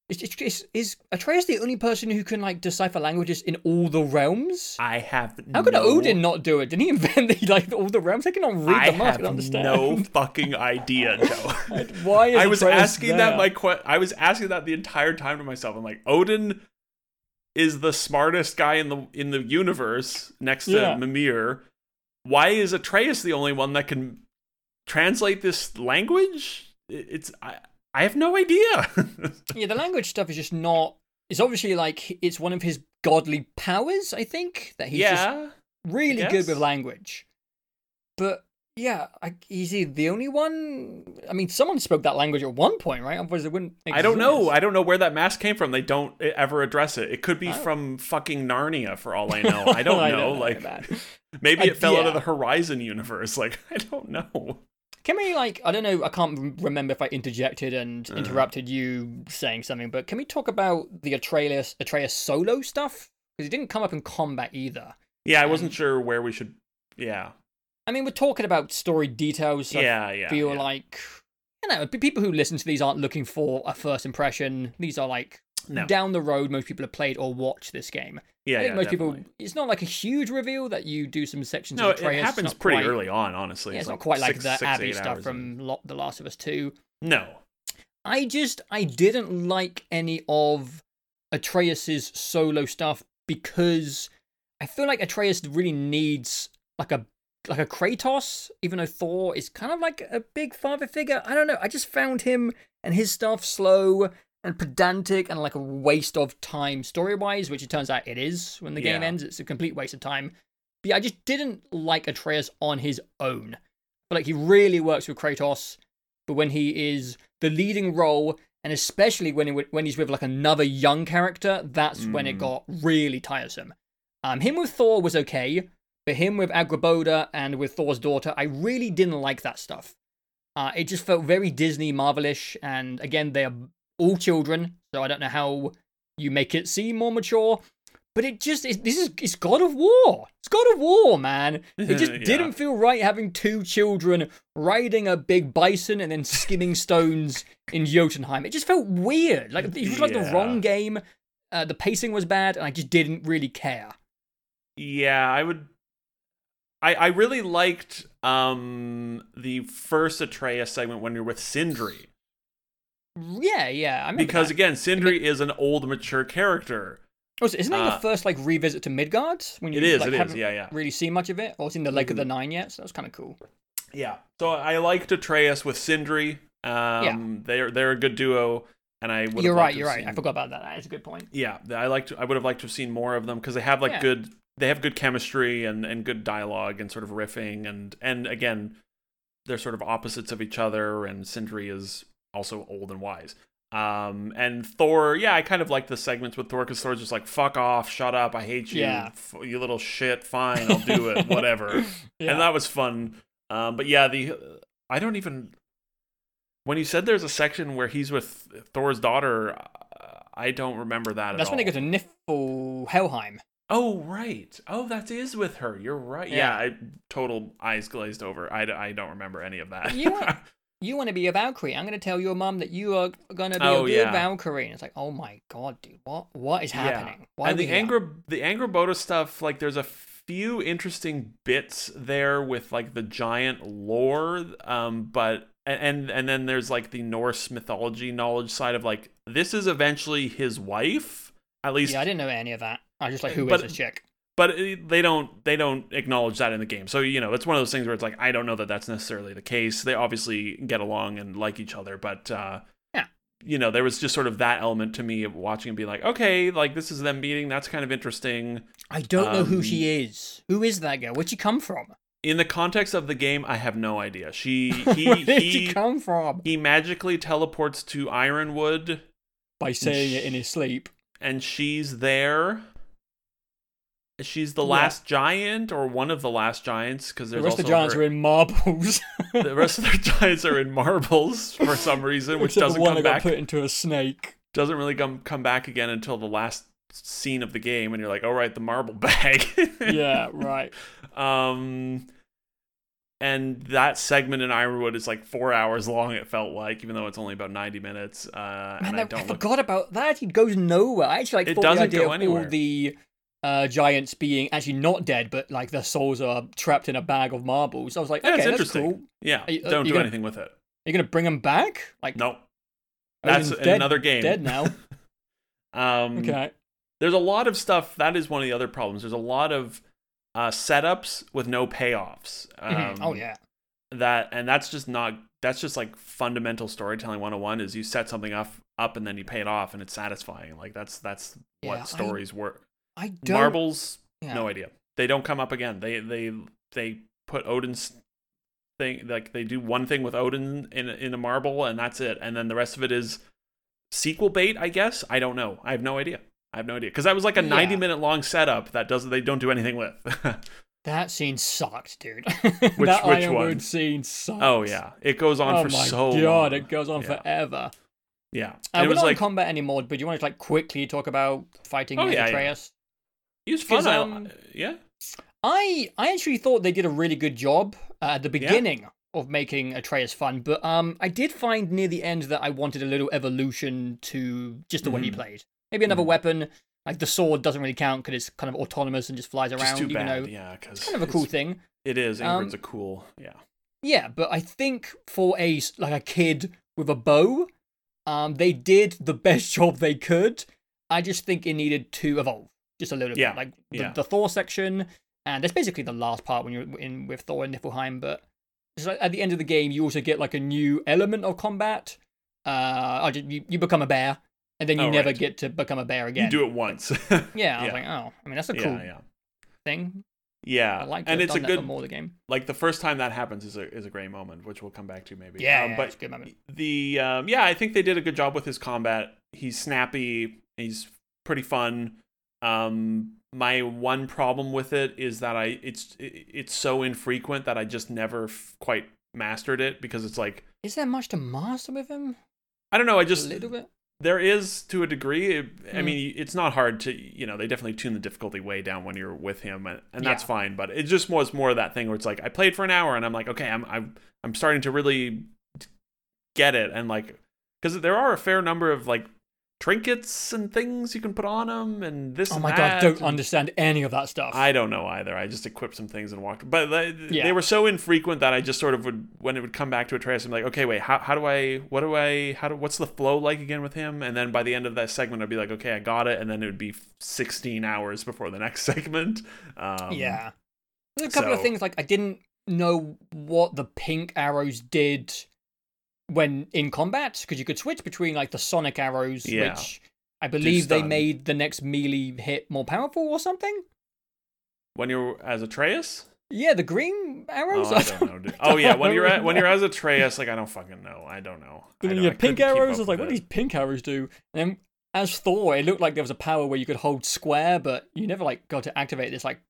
Is, is, is, Atreus the only person who can like decipher languages in all the realms? I have How could no Odin not do it? Didn't he invent the, like all the realms? I cannot read I the mask have and understand. no fucking idea, Joe. Why is I was Atreus asking that my que- I was asking that the entire time to myself. I'm like, Odin is the smartest guy in the in the universe next to Yeah. Mimir. Why is Atreus the only one that can translate this language? It's I I have no idea. Yeah, the language stuff is just not. It's obviously like it's one of his godly powers. I think that he's just really good with language. But Yeah, I, is he the only one? I mean, someone spoke that language at one point, right? Otherwise, it wouldn't. I don't know. I don't know where that mask came from. They don't ever address it. It could be from fucking Narnia for all I know. I don't I know. don't know, like man. maybe I- it fell out of the Horizon universe. Like I don't know. Can we like? I don't know. I can't remember if I interjected and Uh-huh. interrupted you saying something, but can we talk about the Atreus Atreus solo stuff? Because it didn't come up in combat either. Yeah, I Um, wasn't sure where we should. Yeah, I mean, we're talking about story details. So yeah, I yeah. feel yeah. like you know, people who listen to these aren't looking for a first impression. These are like no. down the road. Most people have played or watched this game. Yeah, I think yeah, most definitely. people. It's not like a huge reveal that you do some sections. No, of it Atreus. It's happens not pretty quite- early on. Honestly, Yeah, it's, like not quite like six- the six Abby stuff from Lo- The Last of Us Two. No. I just I didn't like any of Atreus's solo stuff because I feel like Atreus really needs like a like a Kratos, even though Thor is kind of like a big father figure. I don't know. I just found him and his stuff slow and pedantic and like a waste of time story wise, which it turns out it is when the game ends. It's a complete waste of time. But yeah, I just didn't like Atreus on his own. But like he really works with Kratos, but when he is the leading role, and especially when he, when he's with like another young character, that's when it Mm. got really tiresome. Um, him with Thor was okay, but him with Angrboda and with Thor's daughter, I really didn't like that stuff. Uh, it just felt very Disney Marvelish, and again, they are all children, so I don't know how you make it seem more mature. But it just it, this is it's God of War. It's God of War, man. It just Yeah. didn't feel right having two children riding a big bison and then skimming stones in Jotunheim. It just felt weird. Like it was like the wrong game. Uh, the pacing was bad, and I just didn't really care. Yeah, I would. I I really liked um the first Atreus segment when you're with Sindri Yeah, yeah. I because that. again, Sindri is an old mature character. Oh, so isn't that uh, your first like revisit to Midgard? When you It is. like, it is. haven't Yeah, yeah. really seen much of it, or seen the Lake of the Mhm. Nine yet? So that was kind of cool. Yeah. So I liked Atreus with Sindri. Um, they're they're a good duo, and I would. You're right. You're have right. I forgot about that. That is a good point. Yeah, I liked. I would have liked to have seen more of them because they have like Yeah. good. They have good chemistry and and good dialogue and sort of riffing and and again, they're sort of opposites of each other. And Sindri is also old and wise. Um, and Thor, yeah, I kind of like the segments with Thor because Thor's just like, "Fuck off, shut up, I hate you, Yeah. f- you little shit." Fine, I'll do it, whatever. Yeah. And that was fun. Um, but yeah, the I don't even when you said there's a section where he's with Thor's daughter, uh, I don't remember that. At all. That's at when they go to Nifl Helheim. Oh right. Oh, that is with her. You're right. Yeah, Yeah. I total eyes glazed over. I, I don't remember any of that. You want- You want to be a Valkyrie? I'm going to tell your mom that you are going to be Oh, a good yeah. Valkyrie. And it's like, oh my god, dude, what what is happening? Why and the? Angra the Angrboda stuff, like there's a few interesting bits there with like the giant lore, um, but and and then there's like the Norse mythology knowledge side of like this is eventually his wife. At least Yeah, I didn't know any of that. I was just like, who is But- this chick? but they don't they don't acknowledge that in the game so you know it's one of those things where it's like i don't know that that's necessarily the case they obviously get along and like each other but uh Yeah. you know there was just sort of that element to me of watching and being like okay like this is them meeting that's kind of interesting I don't know who um, she is. Who is that girl? Where'd she come from? in the context of the game i have no idea she he Where did she he, come from? he magically teleports to ironwood By saying it in his sleep. and she's there she's the Yeah. last giant or one of the last giants because The rest of the giants her- are in marbles. the rest of the giants are in marbles for some reason, which Except the doesn't one come that got put into a snake. Doesn't really come come back again until the last scene of the game, and you're like, "All right, the marble bag." Yeah, right. Um, and that segment in Ironwood is like four hours long. It felt like, even though it's only about ninety minutes. Uh, Man, and I I, don't look. forgot about that. It goes nowhere. I actually like It thought doesn't the idea go of all the uh, giants being actually not dead, but like their souls are trapped in a bag of marbles. I was like, Yeah, okay, that's interesting. cool. Yeah, you- uh, don't do gonna- anything with it. You're gonna bring them back? Like, Nope. oh, That's dead, another game. Dead now. Um, Okay. there's a lot of stuff that is one of the other problems there's a lot of uh, setups with no payoffs Mhm. oh Um, yeah. that and that's just not that's just like fundamental storytelling 101 is you set something up up and then you pay it off and it's satisfying like that's that's Yeah, what I- stories work I don't. marbles yeah. no idea they don't come up again they they they put odin's thing. Like they do one thing with Odin in in a marble, and that's it. And then the rest of it is sequel bait, I guess. I don't know. I have no idea. I have no idea because that was like a Yeah. ninety minute long setup that does they don't do anything with. That scene sucked, dude. Which- that which Ironwood one? scene sucked. oh yeah, it goes on oh for my so god, long. it goes on Yeah. forever. Yeah, Uh, we're was not like in combat anymore, but do you want to like quickly talk about fighting Oh, yeah. Atreus? He was fun. um, yeah, I I actually thought they did a really good job uh, at the beginning of making Atreus fun, but um I did find near the end that I wanted a little evolution to just the way he Mhm. played. Maybe another Mhm. weapon. Like the sword doesn't really count because it's kind of autonomous and just flies around. just too even bad. though yeah, because it's kind of a cool thing. It is. Um, Ingrid's a cool. Yeah. Yeah, but I think for a like a kid with a bow, um, they did the best job they could. I just think it needed to evolve just a little Yeah, bit, like the, yeah. the Thor section, and that's basically the last part when you're in with Thor and Niflheim. But it's like at the end of the game, you also get like a new element of combat. Uh, I just, you, you become a bear, and then you Oh, never right. get to become a bear again. You do it once. Yeah, I was like, oh, I mean that's a cool yeah, thing. yeah. I like and it's a done that for good more the game. like the first time that happens is a is a great moment, which we'll come back to maybe. Yeah, Um, yeah, but it's a good moment. the um, yeah, I think they did a good job with his combat. He's snappy. He's pretty fun. Um, my one problem with it is that I it's it's so infrequent that I just never f- quite mastered it because it's like Is there much to master with him? I don't know. I just a little bit. there is to a degree. I Hmm. mean, it's not hard to you know they definitely tune the difficulty way down when you're with him, and, and that's Yeah. fine. But it just was more of that thing where it's like I played for an hour and I'm like, okay, I'm I'm I'm starting to really get it, and like because there are a fair number of like trinkets and things you can put on them and this. Oh my god, don't and- understand any of that stuff. I don't know either. I just equipped some things and walked, but they, Yeah. they were so infrequent that I just sort of would, when it would come back to Atreus, I'm like, okay, wait, how, how do I, what do I, how do, what's the flow like again with him? And then by the end of that segment, I'd be like, okay, I got it, and then it would be 16 hours before the next segment. Um, yeah. There's a couple of things like I didn't know what the pink arrows did when in combat because you could switch between like the sonic arrows, Yeah. which I believe they made the next melee hit more powerful or something. When you're as Atreus. Yeah, the green oh, arrows. Oh, I don't know. Oh yeah, when you're at, when you're as Atreus, like I don't fucking know. I don't know. I then don't- you I pink arrows. I was like, what do these pink arrows do? And then as Thor, it looked like there was a power where you could hold square, but you never like got to activate this like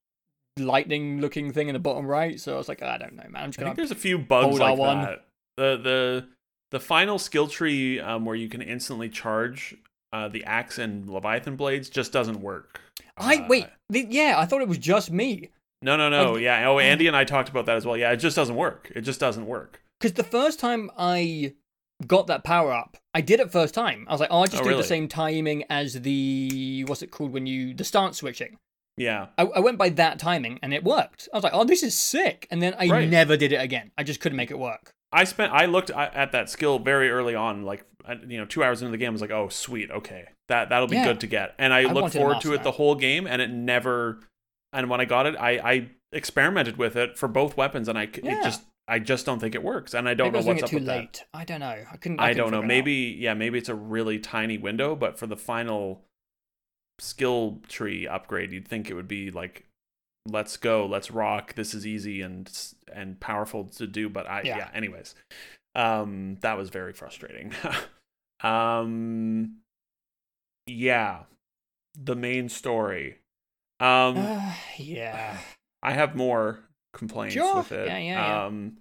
lightning looking thing in the bottom right. So I was like, I don't know, man. I'm just gonna think there's a few bugs like R1. that. The the the final skill tree um, where you can instantly charge uh, the axe and leviathan blades just doesn't work. I Uh, wait. The, yeah, I thought it was just me No, no, no. Yeah. Oh, Andy and I talked about that as well. Yeah, it just doesn't work. It just doesn't work. because the first time I got that power up, I did it first time. I was like, oh, I just Oh, do really? the same timing as the what's it called when you the stance switching. Yeah. I, I went by that timing and it worked. I was like, oh, this is sick. And then I Right. never did it again. I just couldn't make it work. I spent. I looked at that skill very early on, like uh, you know, two hours into the game. I was like, "Oh, sweet, okay, that that'll be Yeah. good to get." And I, I looked forward to it the whole game, and it never. And when I got it, I I experimented with it for both weapons, and I Yeah. it just I just don't think it works, and I don't maybe know what's up too with late. that. I don't know. I couldn't. I, I couldn't don't know. Maybe yeah, maybe it's a really tiny window, but for the final skill tree upgrade, you'd think it would be like, "Let's go, let's rock. This is easy and and powerful to do." But I Yeah. yeah. anyways, um, that was very frustrating. um, yeah, the main story. Um, Uh, yeah. I have more complaints Sure. with it. Yeah, yeah, yeah. Um,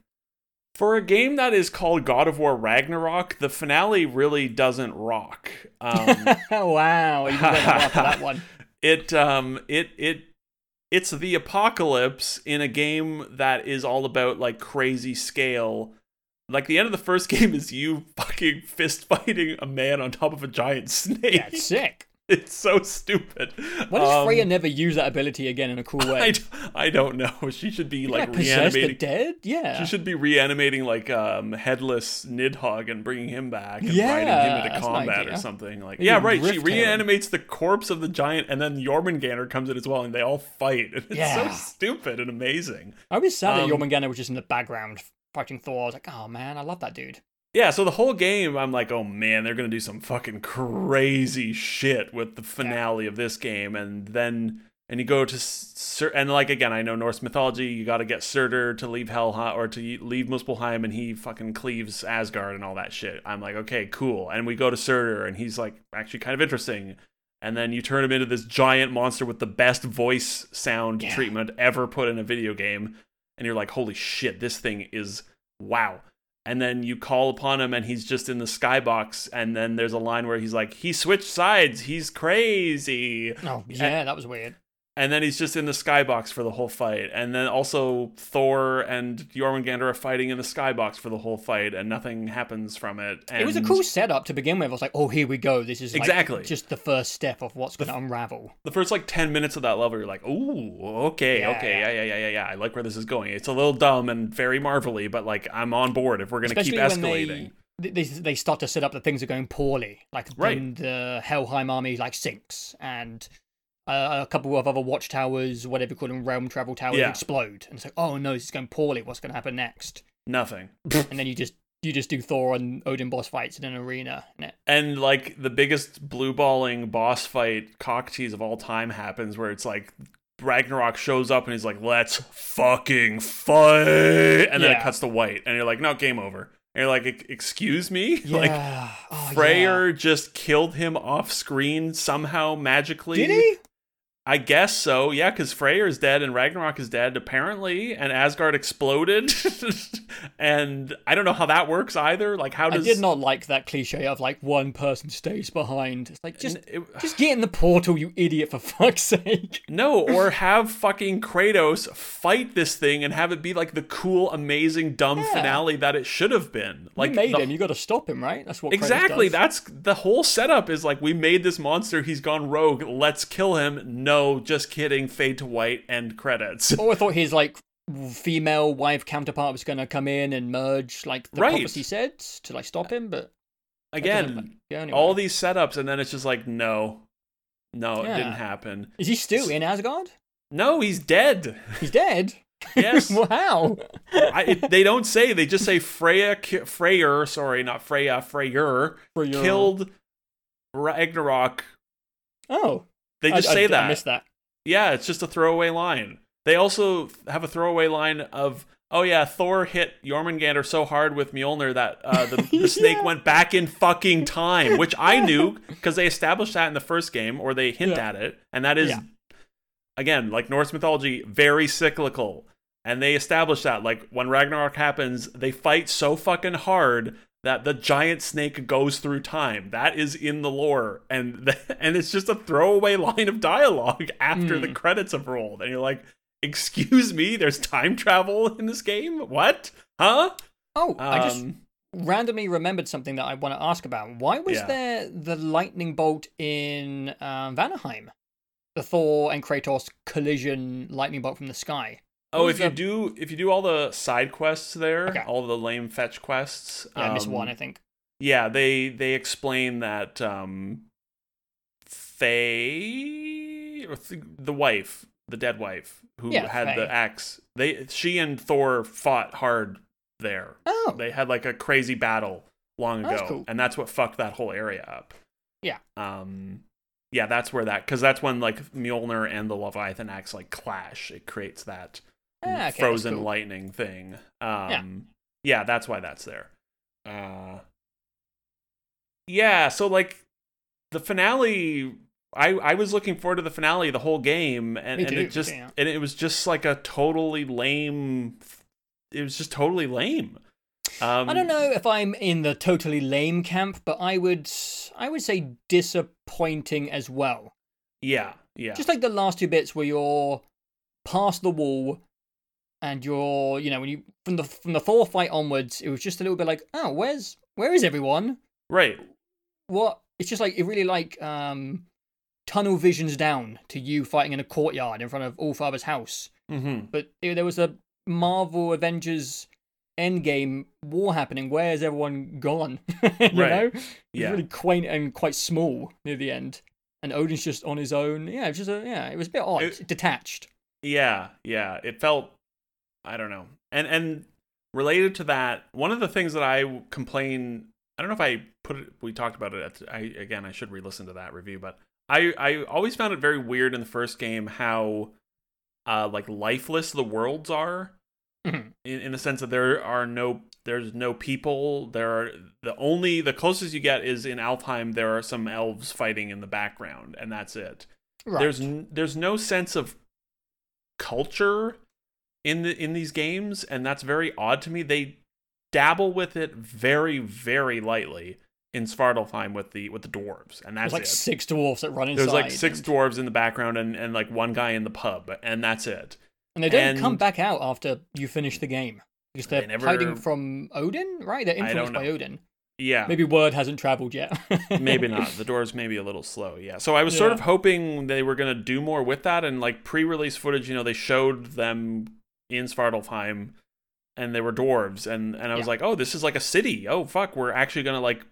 for a game that is called God of War Ragnarok, the finale really doesn't rock. Um, wow. You went off for that one. it um it it it's the apocalypse in a game that is all about like crazy scale. Like the end of the first game is you fucking fist fighting a man on top of a giant snake. That's sick. It's so stupid. Why does Um, Freya never use that ability again in a cool way? I, d- I don't know. She should be You like can't the dead? Yeah. She should be reanimating like um headless Nidhogg and bringing him back and Yeah, riding him into combat or something. Like Maybe yeah, right. She reanimates the corpse of the giant, and then Jormungandr comes in as well, and they all fight. It's Yeah. so stupid and amazing. I was sad Um, that Jormungandr was just in the background fighting Thor. I was like, oh man, I love that dude. Yeah, so the whole game, I'm like, oh man, they're gonna do some fucking crazy shit with the finale of this game, and then and you go to Sur- and like again, I know Norse mythology. You got to get Surtur to leave Helheim or to leave Muspelheim, and he fucking cleaves Asgard and all that shit. I'm like, okay, cool. And we go to Surtur, and he's like actually kind of interesting. And then you turn him into this giant monster with the best voice sound Yeah. treatment ever put in a video game, and you're like, holy shit, this thing is wow. And then you call upon him, and he's just in the skybox. And then there's a line where he's like, he switched sides. He's crazy Oh, yeah, that was weird. And then he's just in the skybox for the whole fight. And then also Thor and Jormungandr are fighting in the skybox for the whole fight, and nothing happens from it. And It was a cool setup to begin with. I was like, oh, here we go. This is like Exactly. just the first step of what's going to unravel. The first like ten minutes of that level, you're like, "Ooh, okay, Yeah, okay, yeah. yeah. yeah, yeah, yeah. I like where this is going. It's a little dumb and very marvelly, but like I'm on board if we're gonna keep Especially when escalating." they, they they start to set up that things are going poorly. Like Right. when the Helheim army like sinks and uh, a couple of other watchtowers, whatever you call them, realm travel towers, Yeah. explode. And it's like, oh no, this is going poorly. What's going to happen next? Nothing. and then you just you just do Thor and Odin boss fights in an arena. And it, And like the biggest blue balling boss fight cock tease of all time happens where it's like Ragnarok shows up and he's like, let's fucking fight. And then it cuts to white. And you're like, no, game over. And you're like, excuse me? yeah. Like, Oh, Freyr yeah. just killed him off screen somehow magically. Did he? I guess so, yeah, because Freyr is dead and Ragnarok is dead, apparently, and Asgard exploded. and I don't know how that works either. Like, how I does. did not like that cliche of like one person stays behind. It's like just it- just get in the portal, you idiot, for fuck's sake. No, or have fucking Kratos fight this thing and have it be like the cool, amazing, dumb Yeah. finale that it should have been. Like you made the- him, you got to stop him, right? That's what Exactly. That's the whole setup is like we made this monster, he's gone rogue, let's kill him. No, just kidding. Fade to white end credits. Oh, I thought his like female wife counterpart was going to come in and merge, like the Right. prophecy said, to like stop him. But Again, go anywhere. all these setups and then it's just like no. No, it didn't happen. is he still in Asgard? No, he's dead. He's dead. Yes. wow. I, it, they don't say. They just say Freya, Freyr, sorry, not Freya, Freyr, your- killed Ragnarok. Oh, They just I, say I that. missed that. Yeah, it's just a throwaway line. They also have a throwaway line of, oh yeah, Thor hit Jormungandr so hard with Mjolnir that uh, the, the snake Yeah. went back in fucking time, which I knew because they established that in the first game, or they hint Yeah. at it, and that is, Yeah. again, like Norse mythology, very cyclical. And they establish that, like when Ragnarok happens, they fight so fucking hard that the giant snake goes through time. That is in the lore, and and it's just a throwaway line of dialogue after the Hmm. credits have rolled, and you're like, "Excuse me, there's time travel in this game? What? Huh?" Oh, I just Um, randomly remembered something that I want to ask about. Why was Yeah. there the lightning bolt in um, Vanaheim? The Thor and Kratos collision lightning bolt from the sky. Oh, if you the- do if you do all the side quests there, Okay. all the lame fetch quests, Yeah, I missed um, one, I think. Yeah, they they explain that um Faye or th- the wife, the dead wife who Yeah, had Faye. the axe. They she and Thor fought hard there. Oh, They had like a crazy battle long Oh, ago, that's cool. and that's what fucked that whole area up. Yeah. Um yeah, that's where that cuz that's when like Mjolnir and the Leviathan axe like clash. It creates that Ah, okay, frozen cool. lightning thing. Um yeah. that's why that's there. Uh Yeah, so like the finale I I was looking forward to the finale the whole game and, and it just yeah. and it was just like a totally lame it was just totally lame. Um I don't know if I'm in the totally lame camp, but I would I would say disappointing as well. Yeah, yeah. Just like the last two bits where you're past the wall and you're, you know, when you from the from the Thor fight onwards, it was just a little bit like, oh, where's where is everyone? right. What? It's just like it really like um tunnel visions down to you fighting in a courtyard in front of all father's house. Mhm. But eh, there was a Marvel Avengers Endgame war happening. Where's everyone gone? you Right. know, it's Yeah. really quaint and quite small near the end. And Odin's just on his own. Yeah, it's just a, yeah, it was a bit odd, It- detached. Yeah, yeah. It felt I don't know. And and related to that, one of the things that I complain I don't know if I put it we talked about it at I again I should re-listen to that review, but I I always found it very weird in the first game how uh like lifeless the worlds are Mhm. in, in the sense that there are no there's no people there are the only the closest you get is in Alfheim there are some elves fighting in the background and that's it Right. there's n- there's no sense of culture in the in these games and that's very odd to me they dabble with it very very lightly in Svartalfheim with the with the dwarves and There's that's like it six dwarves that run inside. there's like six and, dwarves in the background and, and like one guy in the pub and that's it and they don't and- come back out after you finish the game because they're They never- hiding from Odin, right? They're influenced by. Odin. yeah Maybe word hasn't traveled yet. maybe not. The doors may be a little slow. Yeah. So I was sort of hoping they were gonna do more with that, and like pre-release footage, you know, they showed them in Svartalfheim, and they were dwarves, and and I was Yeah. like, oh, this is like a city. Oh fuck, we're actually gonna like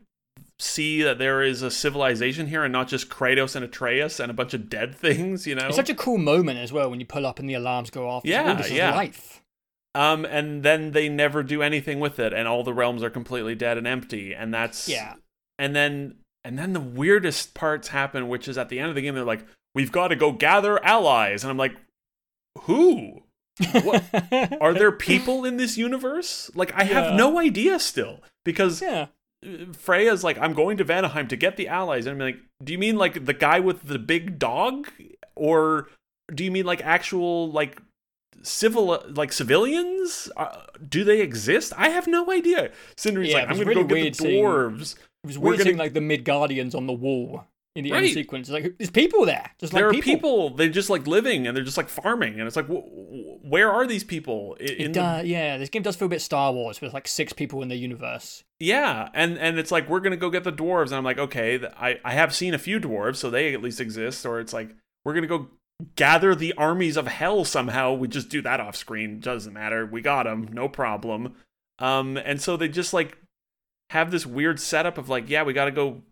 see that there is a civilization here, and not just Kratos and Atreus and a bunch of dead things. You know. It's such a cool moment as well when you pull up and the alarms go off. Like, Yeah, oh, this is yeah. life. Um, and then they never do anything with it, and all the realms are completely dead and empty, and that's Yeah. And then and then the weirdest parts happen, which is at the end of the game, they're like, "We've got to go gather allies," and I'm like, "Who? What? Are there people in this universe? Like, I have Yeah. no idea still because yeah. Freya's like, I'm going to Vanaheim to get the allies. And I'm like, do you mean like the guy with the big dog? Or do you mean like actual, like, civil, like civilians? Uh, do they exist? I have no idea. Sindri's Yeah, like, I'm going to really go get the seeing- dwarves. It was We're weird gonna- like the Midgardians on the wall in the Right. end sequence. It's like there's people there. Just like there are people. people. they're just like living and they're just like farming. And it's like, wh- wh- where are these people? I- It In does, yeah, this game does feel a bit Star Wars with like six people in the universe. Yeah, and and it's like we're gonna go get the dwarves, and I'm like, okay, I I have seen a few dwarves, so they at least exist. Or it's like we're gonna go gather the armies of hell somehow. We just do that off screen, doesn't matter. We got them, no problem. Um, and so they just like have this weird setup of like, yeah, we gotta go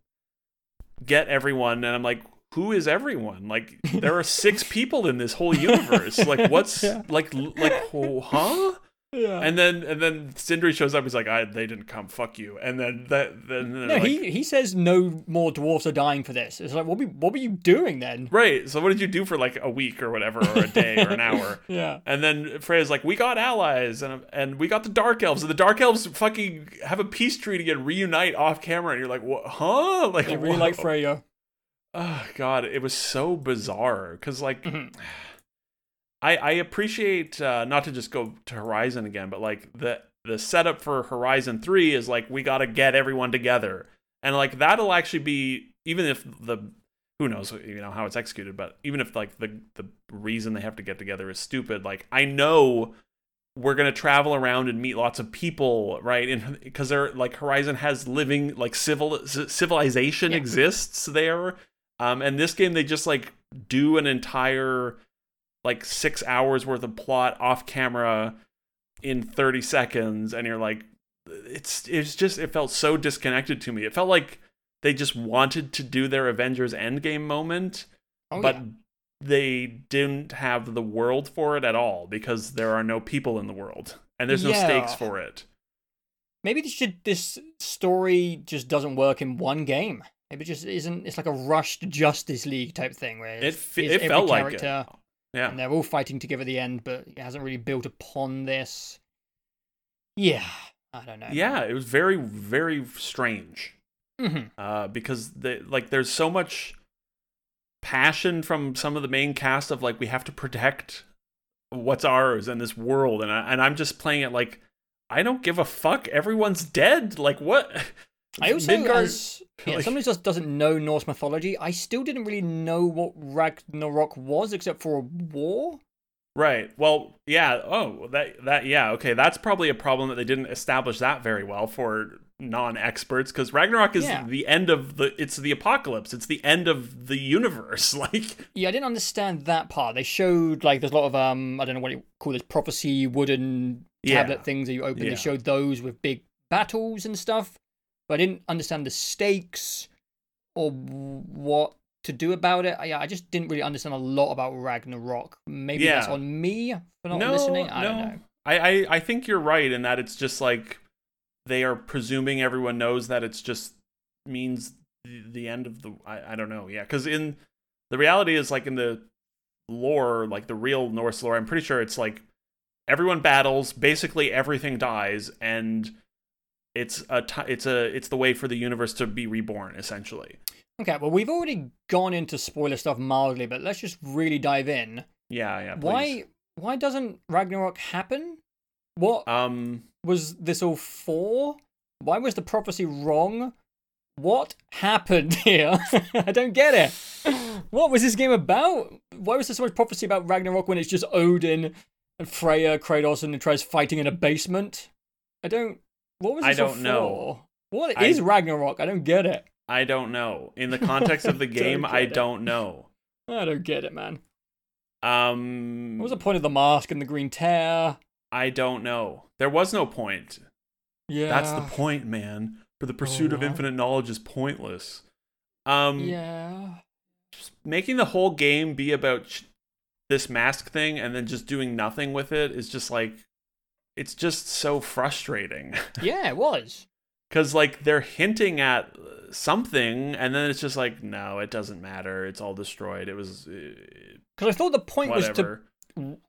get everyone, and I'm like. Who is everyone? Like there are six people in this whole universe. Like what's Yeah. like like oh, huh? Yeah. And then and then Sindri shows up. He's like, "I they didn't come. Fuck you." And then that then no, like, he he says no more dwarfs are dying for this. It's like what were, what were you doing then? right. So what did you do for like a week or whatever, or a day or an hour? Yeah. And then Freya's like, "We got allies, and and we got the Dark Elves, and the Dark Elves fucking have a peace treaty and reunite off camera." And you're like, "What? Huh?" Like, They really what? like Freya. Oh God, it was so bizarre because like. Mhm. I, I appreciate uh, not to just go to Horizon again, but like the the setup for Horizon Three is like we got to get everyone together, and like that'll actually be even if the who knows you know how it's executed, but even if like the the reason they have to get together is stupid, like I know we're gonna travel around and meet lots of people, right? And because they're like Horizon has living like civil civilization Yeah. exists there, um, and this game they just like do an entire like six hours worth of plot off camera in 30 seconds and you're like it's it's just it felt so disconnected to me it felt like they just wanted to do their avengers endgame moment Oh, but yeah. they didn't have the world for it at all because there are no people in the world and there's no stakes for it maybe this should this story just doesn't work in one game. Maybe it just isn't. It's like a rushed Justice League type thing where it it's, fe- it's it felt like it yeah. And they're all fighting together at the end, but it hasn't really built upon this. Yeah, I don't know. yeah it was very very strange. Hmm uh, because they, like there's so much passion from some of the main cast of like we have to protect what's ours in this world and I, and I'm just playing it like I don't give a fuck. Everyone's dead. Like what I also, Midgard- as yeah, like- someone who just doesn't know Norse mythology, I still didn't really know what Ragnarok was except for a war. right well yeah oh that that yeah okay that's probably a problem that they didn't establish that very well for non-experts because Ragnarok is Yeah. the end of the it's the apocalypse it's the end of the universe like Yeah, I didn't understand that part. They showed like there's a lot of um I don't know what you call this prophecy wooden Yeah. tablet things that you open. Yeah. They showed those with big battles and stuff, but I didn't understand the stakes or what to do about it. Yeah, I just didn't really understand a lot about Ragnarok. Maybe that's on me for not no, listening. I no. don't know. I, I I think you're right in that it's just like they are presuming everyone knows that it's just means the, the end of the I, I don't know yeah because in The reality is like in the lore, like the real Norse lore, I'm pretty sure it's like everyone battles, basically everything dies, and it's a t- it's a it's the way for the universe to be reborn, essentially. Okay, well, we've already gone into spoiler stuff mildly, but let's just really dive in. Yeah, yeah. Please. Why why doesn't Ragnarok happen? What Um, was this all for? Why was the prophecy wrong? What happened here? I don't get it. What was this game about? Why was there so much prophecy about Ragnarok when it's just Odin and Freya, Kratos, and Atreus fighting in a basement? I don't. What was I don't know. What I- is Ragnarok? I don't get it. I don't know. In the context of the Don't game, I it. don't know. I don't get it, man. Um, What was the point of the mask and the green tear? I don't know. There was no point. Yeah, That's the point, man. For the pursuit of infinite knowledge is pointless. Um, Yeah. just making the whole game be about ch- this mask thing and then just doing nothing with it is just like it's just so frustrating Yeah, it was. because like they're hinting at something and then it's just like no it doesn't matter it's all destroyed it was uh, Because I thought the point was to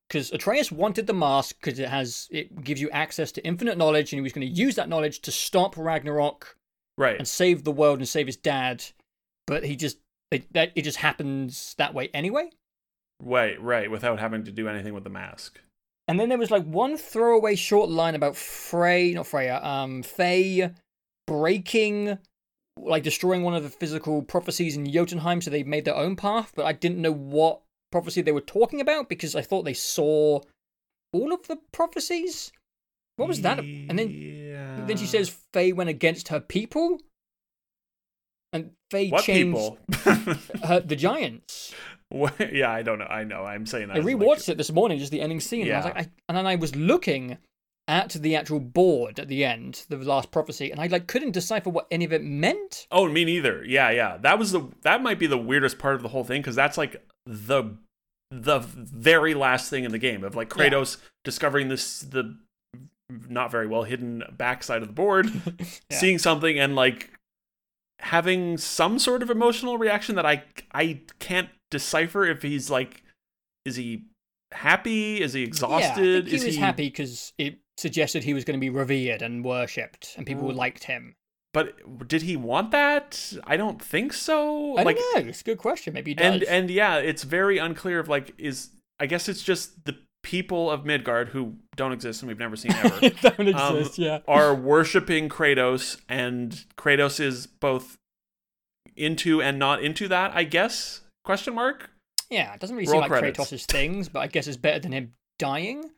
because Atreus wanted the mask because it has it gives you access to infinite knowledge, and he was going to use that knowledge to stop Ragnarok right and save the world and save his dad. But he just it, that it just happens that way anyway. right right without having to do anything with the mask And then there was like one throwaway short line about Frey, not Freya, um, Faye breaking, like destroying one of the physical prophecies in Jotunheim, so they made their own path. But I didn't know what prophecy they were talking about because I thought they saw all of the prophecies. What was that? And then yeah. then she says Faye went against her people, and Faye what changed her, the giants. Yeah i don't know i know i'm saying that I as, like, rewatched it this morning, just the ending scene. And I was Yeah. like, I, and then I was looking at the actual board at the end, the last prophecy, and I like couldn't decipher what any of it meant. Oh, me neither. Yeah, yeah. That was the that might be the weirdest part of the whole thing because that's like the the very last thing in the game of like Yeah. Kratos discovering this the not very well hidden backside of the board, Yeah. seeing something and like having some sort of emotional reaction that I I can't decipher if he's like is he happy? Is he Yeah, exhausted? think he is was he happy because it suggested he was going to be revered and worshipped, and people Mm. liked him. But did he want that? I don't think so. I like don't know. It's a good question. Maybe and and yeah, it's very unclear of like is I guess it's just the people of Midgard who don't exist and we've never seen ever don't um, exist. yeah. are worshiping Kratos and Kratos is both into and not into that, I guess. Question mark? Yeah. It doesn't really Roll seem like credits. Kratos' things, but I guess it's better than him dying.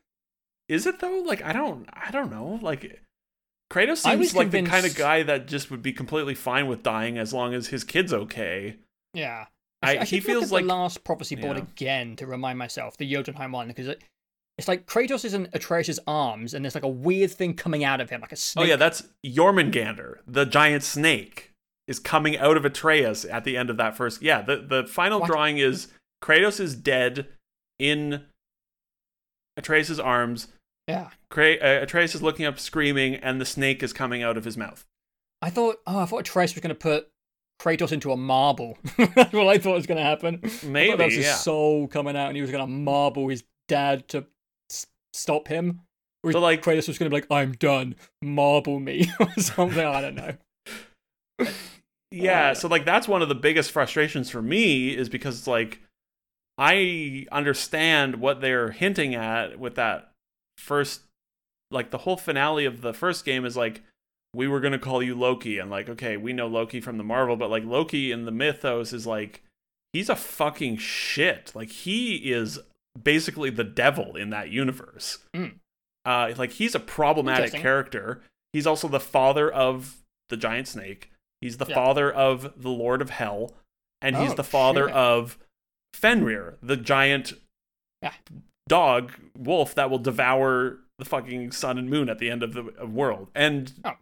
Is it though? Like I don't I don't know. Like Kratos seems like the kind of guy that just would be completely fine with dying as long as his kid's okay. Yeah. I, I he feels like the last prophecy board Yeah. again to remind myself the Jotunheim one because it, it's like Kratos is in Atreus' arms and there's like a weird thing coming out of him, like a snake. Oh yeah, that's Jormungandr, the giant snake, is coming out of Atreus at the end of that first. Yeah, the the final What? drawing is Kratos is dead in Atreus' arms. yeah. Uh, Atreus is looking up, screaming, and the snake is coming out of his mouth. I thought, oh, I thought Atreus was going to put Kratos into a marble. That's what I thought was going to happen. I Maybe, that was his yeah. soul coming out and he was going to marble his dad to s- stop him. Or So, like- Kratos was going to be like, I'm done, marble me, or something. I don't know. Yeah, Uh, so like that's one of the biggest frustrations for me is because it's like I understand what they're hinting at with that first like the whole finale of the first game is like we were going to call you Loki and like okay, we know Loki from the Marvel but like Loki in the mythos is like he's a fucking shit. Like he is basically the devil in that universe. Mm. Uh like he's a problematic character. He's also the father of the giant snake. He's the Yeah. father of the Lord of Hell, and he's Oh, the father shit. of Fenrir, the giant Yeah. dog wolf that will devour the fucking sun and moon at the end of the world. And Oh.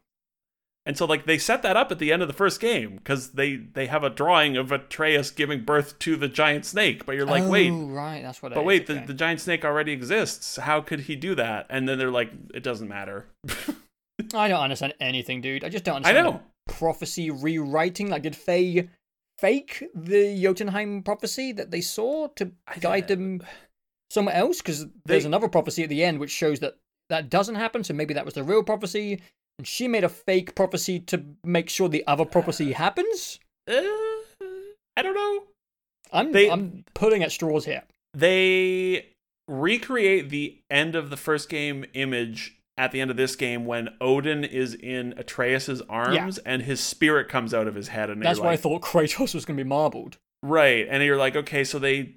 and so like they set that up at the end of the first game because they they have a drawing of Atreus giving birth to the giant snake, but you're like, oh, wait, right, that's what. but wait, okay. the, the giant snake already exists. How could he do that? And then they're like, it doesn't matter. I don't understand anything, dude. I just don't I understand. know. Prophecy rewriting. Like, did Faye fake the Jotunheim prophecy that they saw to guide them somewhere else? Because there's another prophecy at the end which shows that that doesn't happen. So maybe that was the real prophecy, and she made a fake prophecy to make sure the other prophecy happens. Uh, I don't know. I'm They- I'm pulling at straws here. They recreate the end of the first game image at the end of this game when Odin is in Atreus's arms and his spirit comes out of his head, and That's why I thought Kratos was going to be marbled. right, and you're like, okay, so they.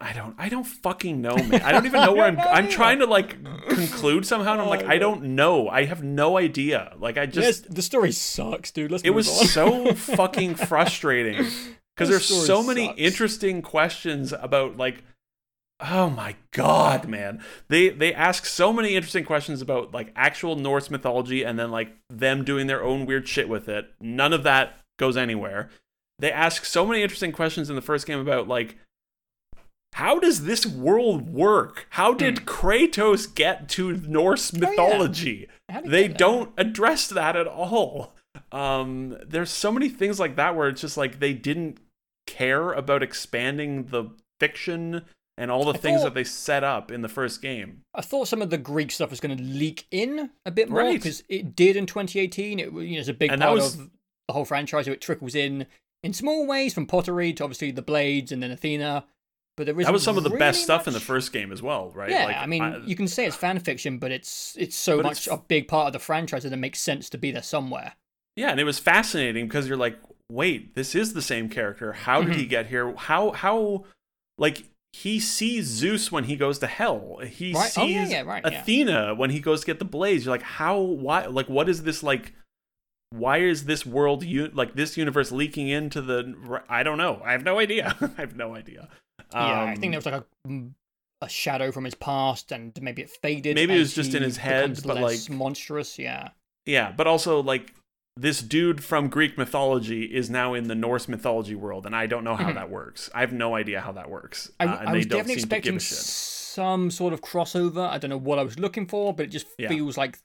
I don't. I don't fucking know, man. I don't even know where I'm. I'm trying to like conclude somehow, and I'm like, I don't know. I have no idea. Like, I just. The story sucks, dude. Let's it was so fucking frustrating because there's so many sucks. interesting questions about like oh my god man they they ask so many interesting questions about like actual norse mythology and then like them doing their own weird shit with it none of that goes anywhere they ask so many interesting questions in the first game about like how does this world work how did kratos get to norse Hmm. Oh, yeah. mythology they don't address that at all. Um, there's so many things like that where it's just like they didn't care about expanding the fiction and all the I things thought- that they set up in the first game. I thought some of the Greek stuff was going to leak in a bit more Right. because it did in 2018. It was- you know, it's a big And part was- of the whole franchise. So it trickles in in small ways from pottery to obviously the blades and then Athena. But there is That was some of the best really stuff in the first game as well, right? Yeah, Like, I mean, you can say it's fan fiction, but it's it's so But much it's- a big part of the franchise that it makes sense to be there somewhere. yeah, and it was fascinating because you're like, wait, this is the same character. How did he mm-hmm. get here? How how like he sees Zeus when he goes to hell. He Right. sees Oh, yeah, yeah, right, yeah. Athena when he goes to get the blaze. You're like, how? Why? Like, what is this like? Why is this world u- like this universe leaking into the? I don't know. I have no idea. I have no idea. yeah, I Um, think there was like a a shadow from his past, and maybe it faded. Maybe it was just in his head, but, like- monstrous. Yeah. Yeah, but also like this dude from Greek mythology is now in the Norse mythology world, and I don't know how Mhm. that works. I have no idea how that works, I, uh, and I was don't definitely seem to give expecting a some sort of crossover. I don't know what I was looking for, but it just Yeah. feels like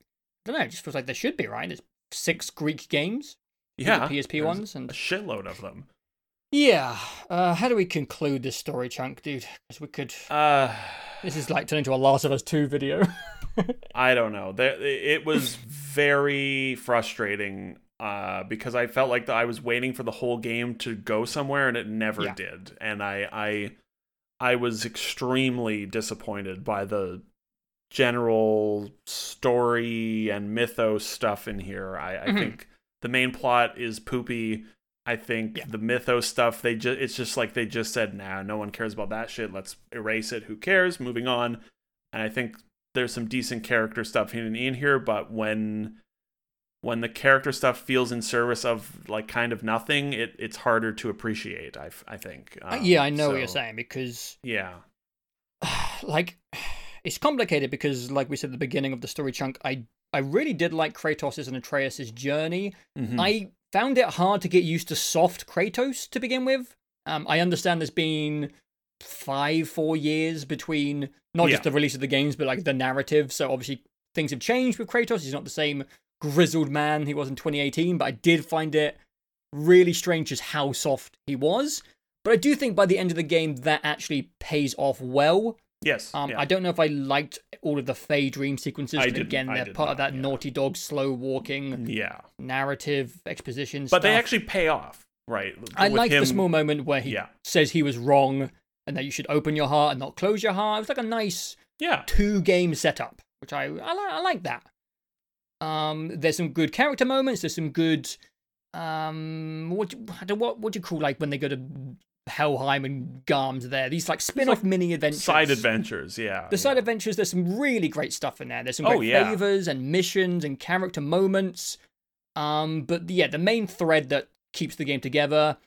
I don't know. It just feels like there should be right. There's six Greek games, Yeah, PSP ones, a and shitload of them. yeah. Uh, how do we conclude this story chunk, dude? Because we could. Uh, This is like turning into a Last of Us Two video. I don't know. It was very frustrating uh, because I felt like that I was waiting for the whole game to go somewhere, and it never Yeah. did. And I, I, I was extremely disappointed by the general story and mythos stuff in here. I, I Mhm. think the main plot is poopy. I think Yeah. the mythos stuff they just it's just like they just said, nah, no one cares about that shit. Let's erase it. Who cares? Moving on. And I think there's some decent character stuff in, in here, but when when the character stuff feels in service of like kind of nothing, it it's harder to appreciate. I I think. Um, yeah, I know what you're saying because Yeah. like it's complicated because like we said at the beginning of the story chunk i i really did like kratos' and atreus' journey Mhm. i found it hard to get used to soft kratos to begin with um i understand there's been five four years between not just the release of the games but like the narrative so obviously things have changed with kratos he's not the same grizzled man he was in 2018 but i did find it really strange just how soft he was but i do think by the end of the game that actually pays off well yes. um, yeah. I don't know if I liked all of the Faye dream sequences. I but again, they're part of that yeah. Naughty Dog slow walking yeah. narrative exposition But stuff. they actually pay off, right? I like the small moment where he Yeah. says he was wrong and that you should open your heart and not close your heart. It was like a nice Yeah. two game setup, which I I, li- I like that. Um, there's some good character moments. There's some good um, what do- what what do you call like when they go to Helheim and Garm's there? These like spin off mini adventures, Side adventures, yeah. The side adventures, there's some really great stuff in there. There's some Oh, great yeah. favors and missions and character moments. Um, but yeah, the main thread that keeps the game together,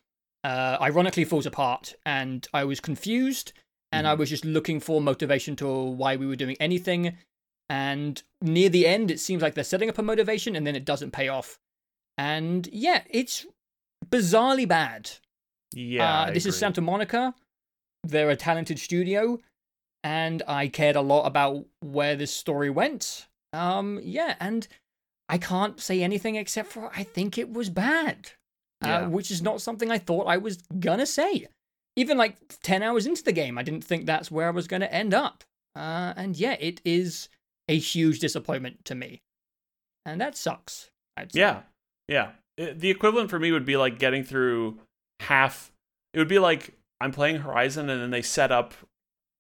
uh, ironically falls apart, and I was confused, and I Mhm. was just looking for motivation to why we were doing anything. And near the end, it seems like they're setting up a motivation, and then it doesn't pay off. And yeah, it's bizarrely bad. Yeah. Uh, I this is. Santa Monica. They're a talented studio, and I cared a lot about where this story went. Um, yeah, and I can't say anything except for I think it was bad. Yeah. uh, which is not something I thought I was gonna say. Even like 10 hours into the game, I didn't think that's where I was gonna end up. Uh, and yeah, it is a huge disappointment to me. And that sucks. I'd say. Yeah, yeah. I- the equivalent for me would be like getting through half. It would be like I'm playing Horizon, and then they set up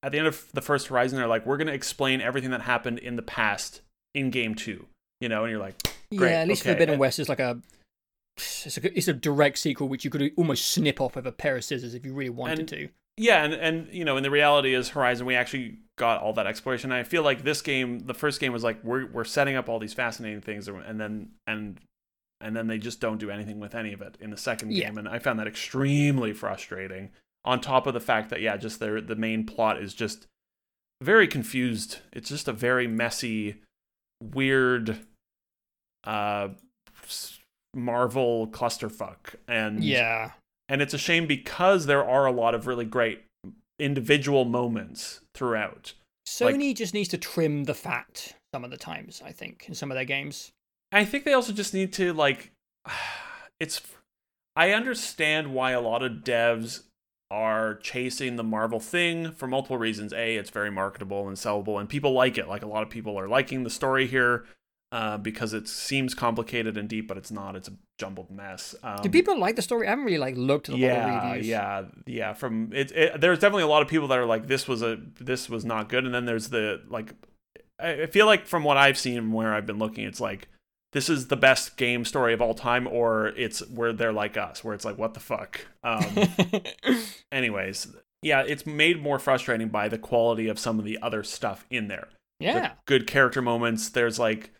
at the end of the first Horizon. They're like, "We're going to explain everything that happened in the past in Game Two. You know, and you're like, Great, yeah, at least okay, Forbidden and- West is like a it's a it's a direct sequel which you could almost snip off with a pair of scissors if you really wanted And- to. yeah, and and you know, and the reality is Horizon. We actually got all that exploration. I feel like this game, the first game, was like we're we're setting up all these fascinating things, and then and and then they just don't do anything with any of it in the second Yeah. game, and I found that extremely frustrating. On top of the fact that yeah, just their the main plot is just very confused. It's just a very messy, weird, uh, Marvel clusterfuck, and Yeah. and it's a shame because there are a lot of really great individual moments throughout. Sony just needs to trim the fat some of the times, I think, in some of their games. I think they also just need to like it's I understand why a lot of devs are chasing the Marvel thing for multiple reasons. A, it's very marketable and sellable and people like it. Like a lot of people are liking the story here uh, because it seems complicated and deep, but it's not. It's a jumbled mess. Um, Do people like the story? I haven't really like looked at of yeah reviews. yeah yeah from it, it there's definitely a lot of people that are like this was a this was not good and then there's the like i feel like from what i've seen and where i've been looking it's like this is the best game story of all time or it's where they're like us where it's like what the fuck um anyways yeah it's made more frustrating by the quality of some of the other stuff in there The yeah. good character moments there's like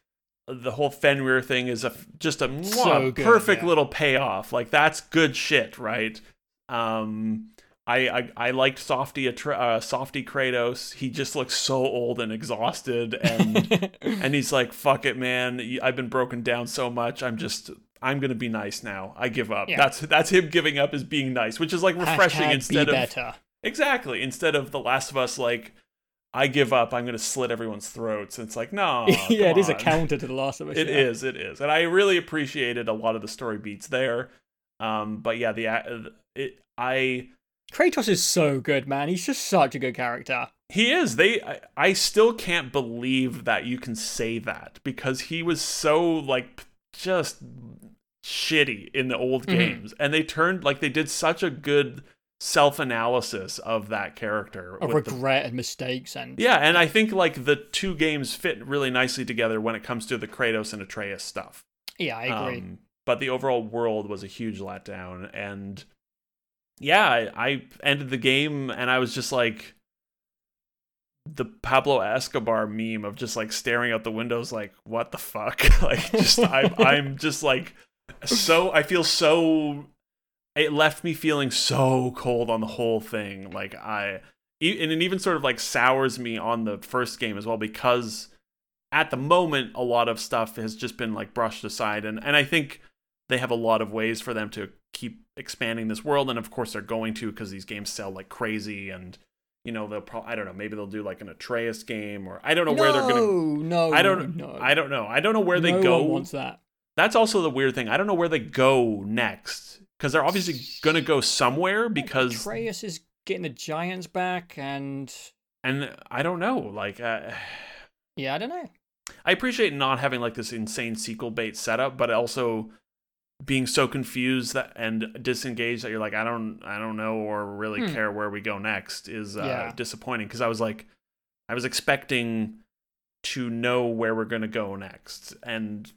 the whole Fenrir thing is a just a mwah, So good, perfect yeah. little payoff. Like that's good shit, right? Um, I I, I liked Softy uh, Softy Kratos. He just looks so old and exhausted, and and he's like, "Fuck it, man. I've been broken down so much. I'm just." I'm gonna be nice now. I give up. Yeah. That's that's him giving up as being nice, which is like refreshing Hashtag instead be of better. Exactly. Instead of The Last of Us, like, I give up, I'm going to slit everyone's throats. And It's like, no. yeah, it is a counter to The Last of Us. It yeah. is, it is. And I really appreciated a lot of the story beats there. Um, but yeah, the uh, it, I Kratos is so good, man. He's just such a good character. he is. They I, I still can't believe that you can say that because he was so like just shitty in the old Mhm. games, and they turned like they did such a good self-analysis of that character Of with the regret and mistakes and Yeah, and I think like the two games fit really nicely together when it comes to the Kratos and Atreus stuff. yeah, I agree. Um, but the overall world was a huge letdown, and yeah, I, I ended the game and I was just like the Pablo Escobar meme of just like staring out the windows, like what the fuck? like just I'm I'm just like so I feel so. It left me feeling so cold on the whole thing. Like I, and it even sort of like sours me on the first game as well because at the moment a lot of stuff has just been like brushed aside and and I think they have a lot of ways for them to keep expanding this world and of course they're going to because these games sell like crazy and you know they'll probably I don't know maybe they'll do like an Atreus game or I don't know where they're gonna No, no, I don't no. I don't know I don't know where they no go One wants that. that's also the weird thing I don't know where they go next because they're obviously gonna go somewhere because Atreus is getting the giants back, and and I don't know like uh, yeah, I don't know. I appreciate not having like this insane sequel bait setup, but also being so confused that and disengaged that you're like, I don't, I don't know or really Hmm. care where we go next is uh, Yeah. disappointing because I was like, I was expecting to know where we're gonna go next and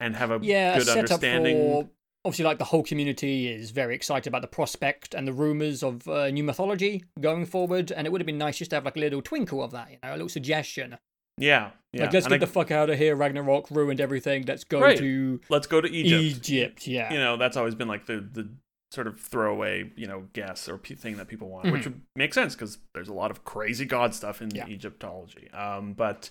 and have a Yeah, good understanding. Obviously like the whole community is very excited about the prospect and the rumors of uh, new mythology going forward, and it would have been nice just to have like a little twinkle of that, you know, a little suggestion. Yeah, yeah. Like, let's And get I- the fuck out of here. Ragnarok ruined everything. Let's go Right. to let's go to Egypt. Egypt. Yeah. you know that's always been like the the sort of throwaway you know guess or p- thing that people want which would make sense because there's a lot of crazy god stuff in Yeah. egyptology um but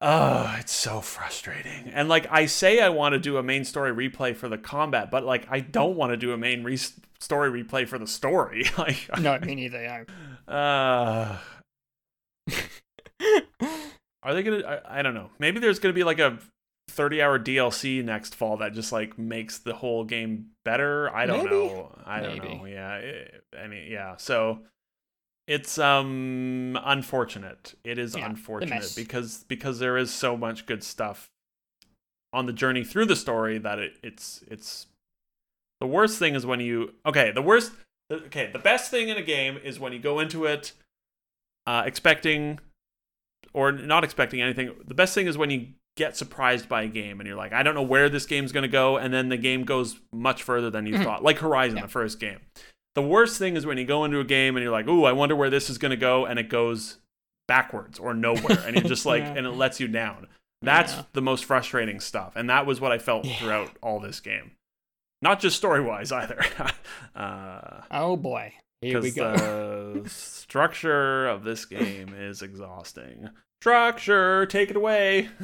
uh it's so frustrating and like i say i want to do a main story replay for the combat but like i don't want to do a main re- story replay for the story like no, me neither. Yeah. uh are they gonna I, I don't know maybe there's gonna be like a 30 hour DLC next fall that just like makes the whole game better. I don't Maybe. know. I don't Maybe. know. Yeah. It, I mean, yeah. So it's um unfortunate. It is Yeah, unfortunate because because there is so much good stuff on the journey through the story that it, it's it's the worst thing is when you okay the worst okay the best thing in a game is when you go into it uh, expecting or not expecting anything the best thing is when you get surprised by a game and you're like i don't know where this game's going to go and then the game goes much further than you Mhm. thought like horizon Yeah. the first game the worst thing is when you go into a game and you're like ooh i wonder where this is going to go and it goes backwards or nowhere and you're just like Yeah. and it lets you down that's Yeah. the most frustrating stuff and that was what i felt Yeah. throughout all this game not just story wise either uh Oh boy. Here we because go. the structure of this game is exhausting. Structure, take it away.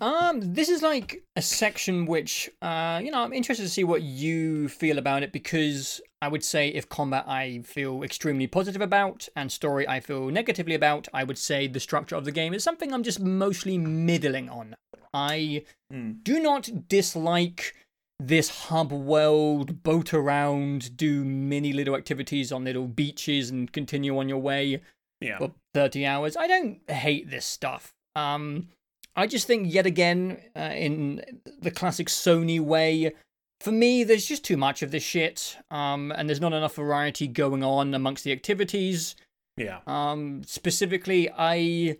Um, this is like a section which, uh, you know, I'm interested to see what you feel about it because I would say if combat I feel extremely positive about and story I feel negatively about, I would say the structure of the game is something I'm just mostly middling on. I Hmm. do not dislike this hub world, boat around, do mini little activities on little beaches and continue on your way yeah, for 30 hours. I don't hate this stuff. Um, I just think, yet again, uh, in the classic Sony way, for me, there's just too much of this shit, um, and there's not enough variety going on amongst the activities. yeah. Um, specifically, I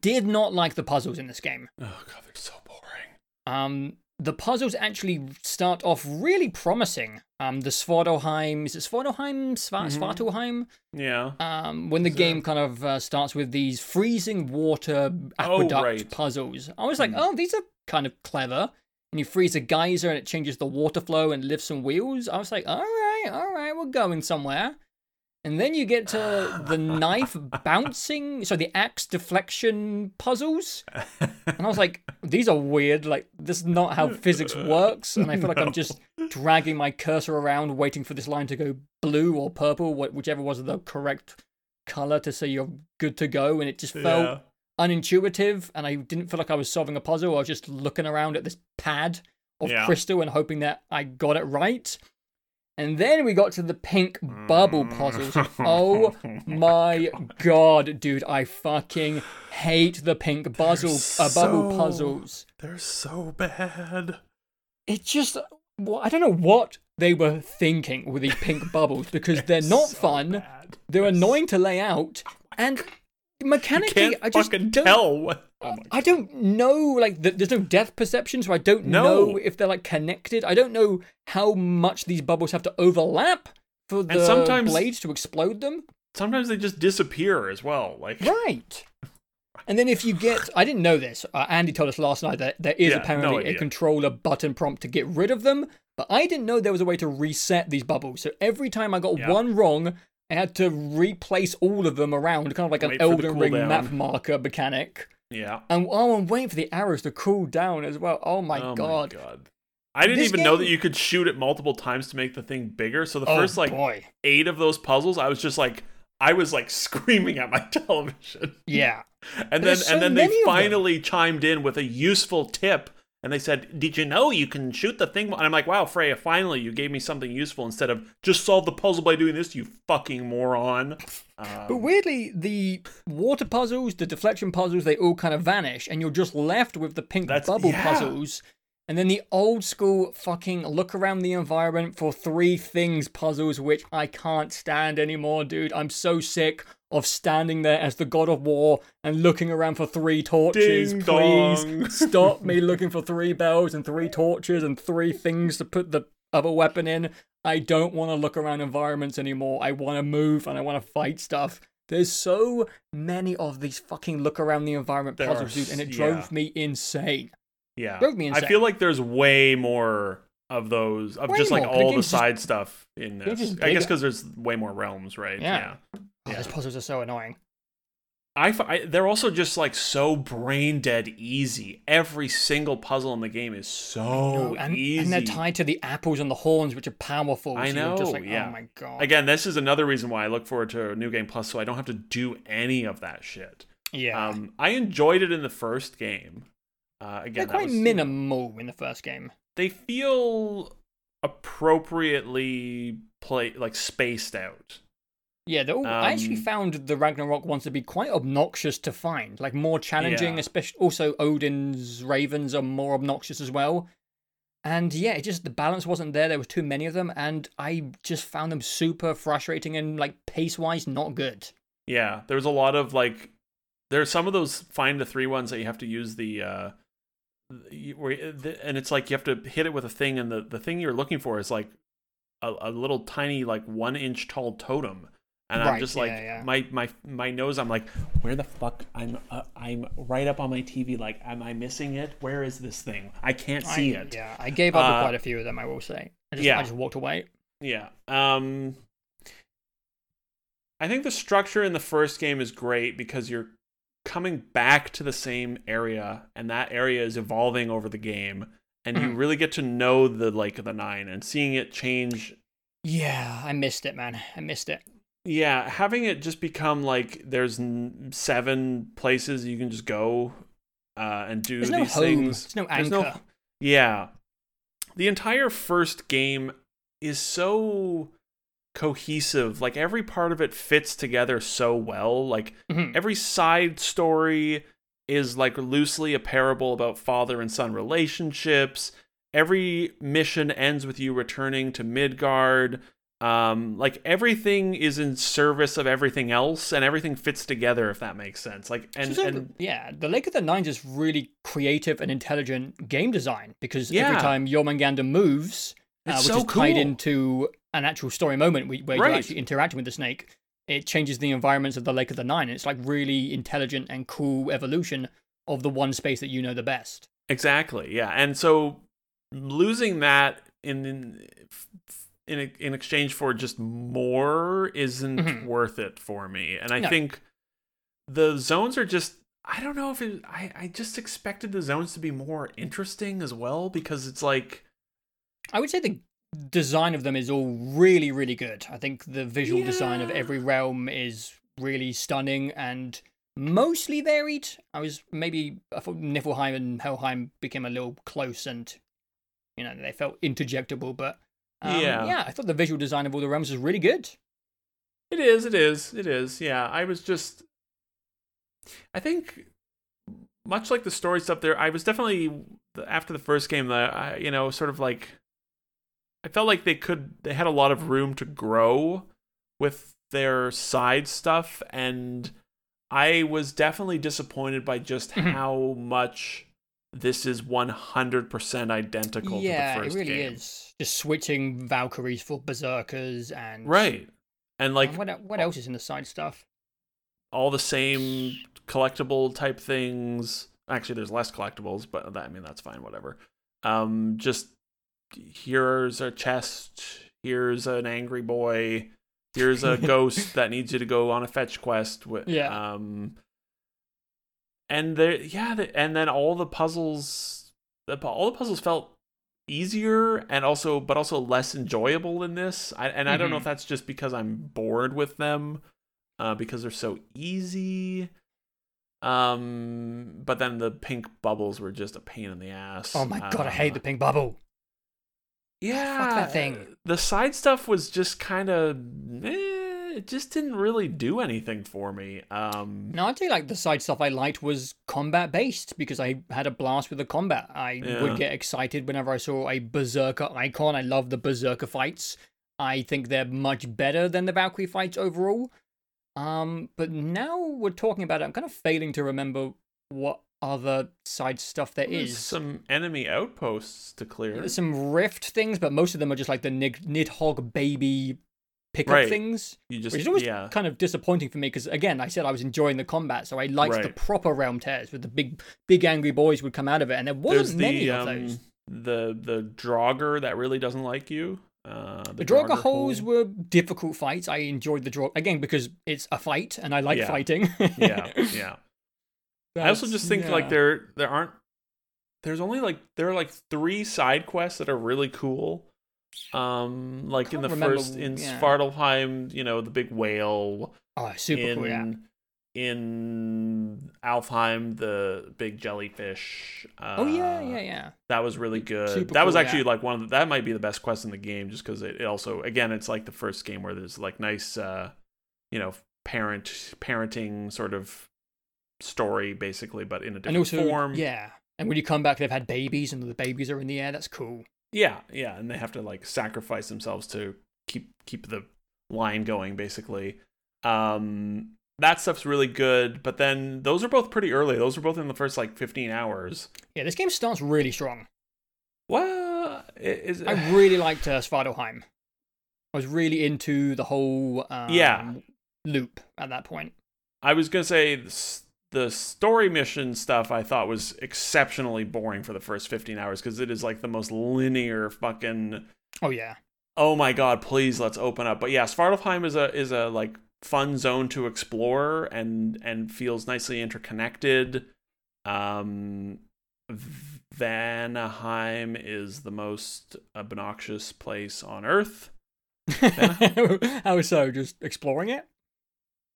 did not like the puzzles in this game. Oh god, they're so boring. Um, the puzzles actually start off really promising. Um, the Svartalheim, is it Svartalheim? Sva- Mhm. Svartalheim? Yeah, um, when the Is game kind of uh, starts with these freezing water Oh, aqueduct right. puzzles. I was like, Hmm. oh, these are kind of clever. And you freeze a geyser and it changes the water flow and lifts some wheels. I was like, all right, all right, we're going somewhere. And then you get to the knife bouncing, so the axe deflection puzzles. And I was like, these are weird. Like, this is not how physics works. And I feel like I'm just dragging my cursor around, waiting for this line to go blue or purple, whichever was the correct color to say you're good to go. And it just felt yeah. unintuitive. And I didn't feel like I was solving a puzzle. I was just looking around at this pad of Yeah. crystal and hoping that I got it right. And then we got to the pink bubble puzzles. Oh my god, dude, I fucking hate the pink puzzle uh, bubble puzzles. They're so bad. It just well, I don't know what they were thinking with these pink bubbles because they're not So fun. bad. They're annoying to lay out, and mechanically, I just fucking don't. tell. Oh I don't know, like, th- there's no depth perception, so I don't No. know if they're like connected. I don't know how much these bubbles have to overlap for the sometimes- blades to explode them. Sometimes they just disappear as well. Like Right. And then if you get, I didn't know this. Uh, Andy told us last night that there is Yeah, no apparently a controller button prompt to get rid of them, but I didn't know there was a way to reset these bubbles. So every time I got Yeah. one wrong, I had to replace all of them around, kind of like an Wait the Elden Ring map marker mechanic. yeah. And oh, I'm waiting for the arrows to cool down as well. Oh my oh god. my god. I didn't This even know that you could shoot it multiple times to make the thing bigger. So the Oh first like boy. eight of those puzzles, I was just like, I was like screaming at my television. Yeah. And then so and then they finally chimed in with a useful tip. And they said, "Did you know you can shoot the thing?" And I'm like, "Wow, Freya! Finally, you gave me something useful instead of just solve the puzzle by doing this. You fucking moron!" But Um, weirdly, the water puzzles, the deflection puzzles, they all kind of vanish, and you're just left with the pink bubble yeah. puzzles. And then the old school fucking look around the environment for three things puzzles, which I can't stand anymore, dude. I'm so sick of standing there as the god of war and looking around for three torches. Ding Please dong. stop me looking for three bells and three torches and three things to put the other weapon in. I don't want to look around environments anymore. I want to move and I want to fight stuff. There's so many of these fucking look around the environment puzzles, dude, and it drove yeah. me insane. Yeah, drove me I feel like there's way more of those of Way just like more, the all the game's just- side stuff in this. I guess because there's way more realms, right? Yeah. Oh, Yeah. those puzzles are so annoying. I, I they're also just like so brain dead easy. Every single puzzle in the game is so and, easy. and they're tied to the apples and the horns, which are powerful. I so you're just know, like, yeah. oh my god. Again, this is another reason why I look forward to New Game Plus, so I don't have to do any of that shit. yeah. Um, I enjoyed it in the first game. Uh, again, They're quite was, minimal in the first game. they feel appropriately play like spaced out. Yeah, all, I actually Um, found the Ragnarok ones to be quite obnoxious to find, like more challenging. Yeah. Especially, also Odin's ravens are more obnoxious as well. And yeah, it just the balance wasn't there. There was too many of them, and I just found them super frustrating and like pace wise not good. Yeah, there's a lot of like there's some of those find the three ones that you have to use the uh the- and it's like you have to hit it with a thing and the the thing you're looking for is like a, a little tiny like one inch tall totem and i'm just like yeah. my my my nose i'm like where the fuck i'm uh, i'm right up on my tv like am i missing it where is this thing i can't see I, it Yeah, I gave up Uh, quite a few of them. I will say. I just, yeah. I just walked away. Yeah. Um I think the structure in the first game is great because you're coming back to the same area and that area is evolving over the game and you Mhm. really get to know the Lake of the Nine and seeing it change Yeah, I missed it, man. I missed it. yeah, having it just become like there's n- seven places you can just go uh, and do There's no these home. things. There's no There's no- Yeah. The entire first game is so cohesive. Like every part of it fits together so well. Like Mhm. every side story is like loosely a parable about father and son relationships. Every mission ends with you returning to Midgard. Um, like everything is in service of everything else, and everything fits together. If that makes sense. Like and, So, so, and yeah, the Lake of the Nines is really creative and intelligent game design because Yeah. every time Jormungandr moves, uh, It's which so is tied cool. into an actual story moment where Right. you're actually interacting with the snake, it changes the environments of the Lake of the Nine. It's like really intelligent and cool evolution of the one space that you know the best. Exactly. Yeah. And so losing that in in in, in exchange for just more isn't Mhm. worth it for me. And I No. think the zones are just I don't know if it I I just expected the zones to be more interesting as well because it's like I would say the design of them is all really, really good. I think the visual design of every realm is really stunning and mostly varied. I was maybe I thought Niflheim and Helheim became a little close and you know they felt interjectable, but um, Yeah. yeah, I thought the visual design of all the realms was really good. It is, it is, it is. Yeah, I was just I think much like the story stuff there, I was definitely after the first game that I you know, sort of like I felt like they could they had a lot of room to grow with their side stuff and I was definitely disappointed by just Mhm. how much this is 100% identical yeah, to the it first really game. is. Just switching Valkyries for Berserkers and Right. And like and what what else is in the side stuff? all the same collectible type things. Actually, there's less collectibles, but that, I mean that's fine. Whatever. Um, just here's a chest. Here's an angry boy. Here's a ghost that needs you to go on a fetch quest. With, Yeah. Um. And there, yeah, the, and then all the puzzles, the, all the puzzles felt easier and also, but also less enjoyable in this. I, and I don't know if that's just because I'm bored with them uh, because they're so easy. Um, but then the pink bubbles were just a pain in the ass. Oh my god, I hate Uh, the pink bubble. Yeah, that thing. The side stuff was just kind of, eh, it just didn't really do anything for me. Um, No, I'd say like the side stuff I liked was combat based because I had a blast with the combat. I Yeah. would get excited whenever I saw a berserker icon. I love the berserker fights. I think they're much better than the Valkyrie fights overall. Um, but now we're talking about it, I'm kind of failing to remember what other side stuff there there's is. some enemy outposts to clear. There's some rift things, but most of them are just like the Nid- Nidhogg baby pickup Right. things. You just, Which is always yeah, kind of disappointing for me because again, I said I was enjoying the combat, so I liked the proper realm tears with the big, big angry boys would come out of it, and there wasn't there's many the of um, those. the the Draugr that really doesn't like you. Uh, The Draugr holes hole. were difficult fights. I enjoyed the draw again because it's a fight, and I like Yeah. fighting. yeah, yeah. I also just think yeah. like there there aren't there's only like there are like three side quests that are really cool. Um like in the remember, first in yeah. Svartalfheim, you know, the big whale oh super in cool. Yeah, in Alfheim, the big jellyfish. Uh, oh yeah, yeah, yeah. That was really good. Super that was cool, actually yeah. like one of the, that might be the best quest in the game, just because it, it also again it's like the first game where there's like nice, uh, you know, parent parenting sort of story basically, but in a different And also, form. yeah. And when you come back, they've had babies, and the babies are in the air. That's cool. Yeah, yeah, and they have to like sacrifice themselves to keep keep the line going, basically. Um, that stuff's really good, but then those are both pretty early. Those are both in the first like 15 hours. Yeah, this game starts really strong. Well, i- is I really liked uh, Svartalfheim. I was really into the whole um, Yeah. loop at that point. I was gonna say the story mission stuff I thought was exceptionally boring for the first 15 hours because it is like the most linear fucking. Oh yeah, Oh my god, please let's open up. But yeah, Svartalfheim is a is a like fun zone to explore and and feels nicely interconnected. Um Vanaheim is the most obnoxious place on earth. How so? Just exploring it?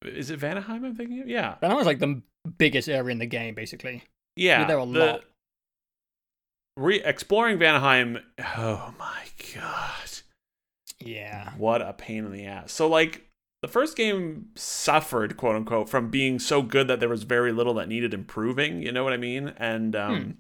Is it Vanaheim I'm thinking of? Yeah. That was like the biggest area in the game, basically. Yeah. You're there a the- lot. Re- exploring Vanaheim. Oh my god. Yeah. What a pain in the ass. So like the first game suffered, quote unquote, from being so good that there was very little that needed improving. You know what I mean? And um,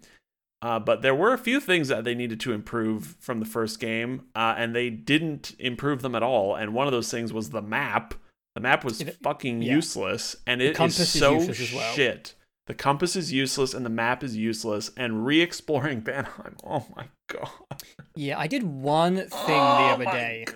uh, but there were a few things that they needed to improve from the first game, uh, and they didn't improve them at all. And one of those things was the map. The map was It- fucking yeah. useless, and it is is so well. shit. The compass is useless, and the map is useless. And re-exploring Vanaheim, oh my god! Yeah, I did one thing the Oh other day.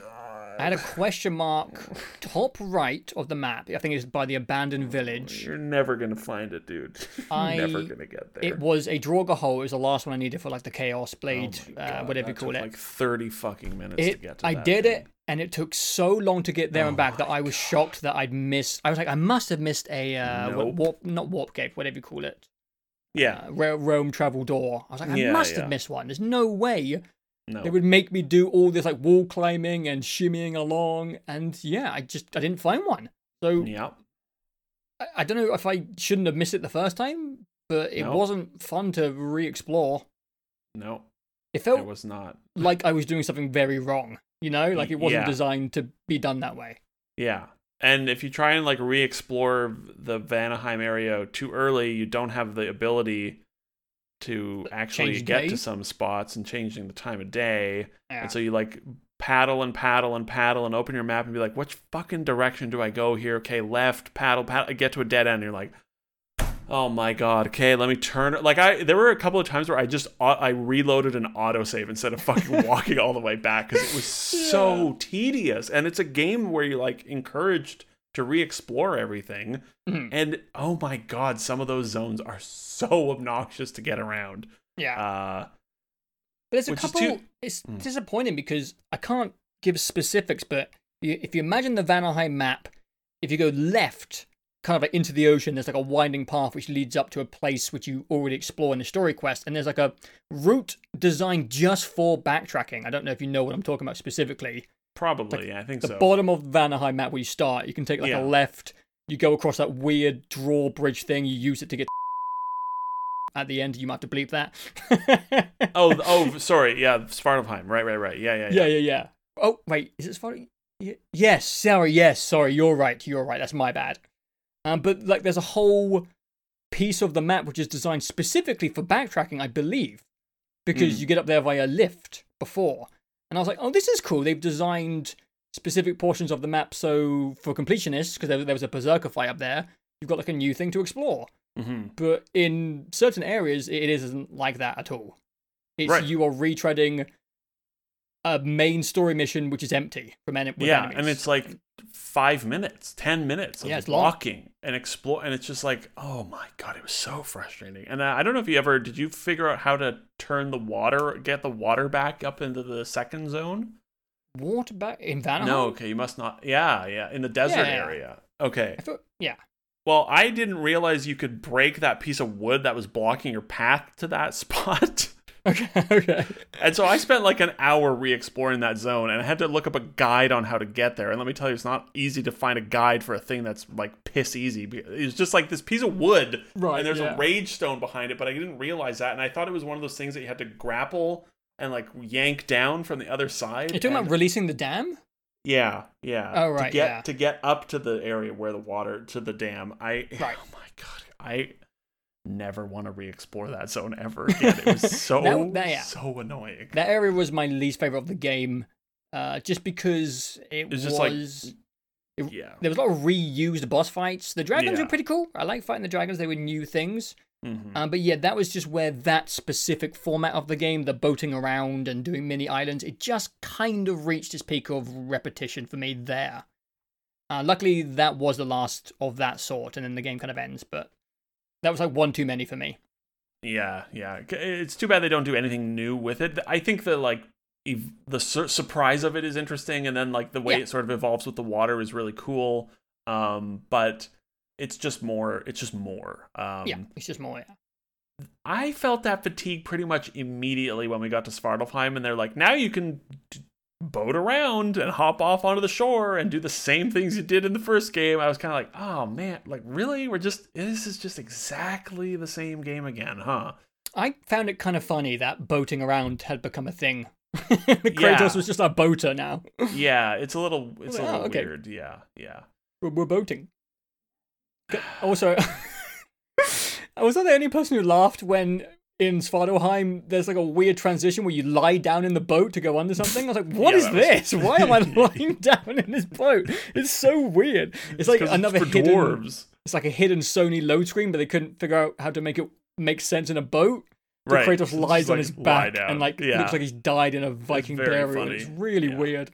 I had a question mark top right of the map. I think it's by the abandoned village. You're never gonna find it, dude. You're I- never gonna get there. It was a Draugr hole. It was the last one I needed for like the Chaos Oh Blade, uh, whatever you call it. Like thirty fucking minutes to get to that. I did thing. it, and it took so long to get there and Oh back that I was shocked that I'd missed. I was like, I must have missed a uh, Nope. warp, not warp gate, whatever you call it, Yeah, uh, realm travel door. I was like, I Yeah, must yeah. have missed one. There's no way no. they would make me do all this like wall climbing and shimmying along, and yeah, I just I didn't find one. So Yeah, I, I don't know if I shouldn't have missed it the first time, but it No. wasn't fun to re-explore. no, It felt it was not. like I was doing something very wrong. You know, like it wasn't Yeah. designed to be done that way. Yeah, and if you try and like re-explore the Vanaheim area too early, you don't have the ability to actually Change get day? to some spots and changing the time of day. Yeah. And so you like paddle and paddle and paddle and open your map and be like, which fucking direction do I go here? Okay, left, paddle, paddle, get to a dead end. And you're like, oh my god, okay, let me turn. Like I, there were a couple of times where I just I reloaded an autosave instead of fucking walking all the way back because it was so tedious. And it's a game where you're like encouraged to re-explore everything. Mhm. And oh my god, some of those zones are so obnoxious to get around. yeah. Uh, But there's a couple. too- It's Mm. disappointing because I can't give specifics, but if you imagine the Vanaheim map, if you go left, kind of like into the ocean, there's like a winding path which leads up to a place which you already explore in the story quest, and there's like a route designed just for backtracking. I don't know if you know what I'm talking about specifically. Probably, yeah, I think so. The so. bottom of Vanaheim map where you start, you can take like Yeah. a left, you go across that weird drawbridge thing, you use it to get. At the end, you might have to bleep that. oh, oh, sorry. Yeah, Svartalfheim. Right, right, right. Yeah, yeah, Yeah, yeah. yeah, yeah. Oh, wait, is it? Y- Yes, sorry, yes, sorry, you're right, you're right, that's my bad. Um, but like, there's a whole piece of the map which is designed specifically for backtracking, I believe, because Mm. you get up there via lift before. And I was like, oh, this is cool. They've designed specific portions of the map so for completionists, because there, there was a berserker fight up there, you've got like a new thing to explore. hmm But in certain areas, it isn't like that at all. It's Right. you are retreading a main story mission which is empty from en- with Yeah, enemies. and it's like five minutes, ten minutes of Yeah, walking and explore, and it's just like, oh my god, it was so frustrating. And uh, I don't know if you ever did you figure out how to turn the water, get the water back up into the second zone? water back in Vanaheim. No, okay, you must not. Yeah, yeah, in the desert Yeah. area. Okay. Thought, yeah. Well, I didn't realize you could break that piece of wood that was blocking your path to that spot. Okay, okay. And so I spent like an hour re-exploring that zone, and I had to look up a guide on how to get there. And let me tell you, it's not easy to find a guide for a thing that's like piss easy. It's just like this piece of wood, Right, And there's yeah. a rage stone behind it, but I didn't realize that, and I thought it was one of those things that you had to grapple and like yank down from the other side. You're talking and- about releasing the dam? yeah, yeah. Oh, right, To get yeah. to get up to the area where the water to the dam. I Right. oh my god, I never want to re-explore that zone ever again. It was so That- that- yeah. so annoying. That area was my least favorite of the game, uh, just because it It's was. just like- it- yeah. there was a lot of reused boss fights. The dragons Yeah. were pretty cool. I like fighting the dragons; they were new things. Mhm. Um, but yeah, that was just where that specific format of the game, the boating around and doing mini islands, it just kind of reached its peak of repetition for me there. Uh, luckily, that was the last of that sort, and then the game kind of ends. But that was like one too many for me. Yeah, yeah. It's too bad they don't do anything new with it. I think the like ev- the sur- surprise of it is interesting, and then like the way Yeah. it sort of evolves with the water is really cool. Um, but it's just more. It's just more. Um, yeah, it's just more. Yeah. I felt that fatigue pretty much immediately when we got to Svartalfheim, and they're like, now you can d- boat around and hop off onto the shore and do the same things you did in the first game. I was kind of like, oh man, like really? We're just this is just exactly the same game again, huh? I found it kind of funny that boating around had become a thing. Kratos was just a boater now. Yeah, it's a little it's a Oh, little okay. weird. Yeah, yeah. We're, we're boating. Also, I was I the only person who laughed when in Svartalfheim there's like a weird transition where you lie down in the boat to go under something. I was like, "What Yeah, is that was- this? Why am I lying down in this boat? It's so weird. It's like another for hidden. dwarves. It's like a hidden Sony load screen, but they couldn't figure out how to make it make sense in a boat. So Right. Kratos lies on like, his back and like Yeah. looks like he's died in a Viking burial. funny. It's really Yeah. weird.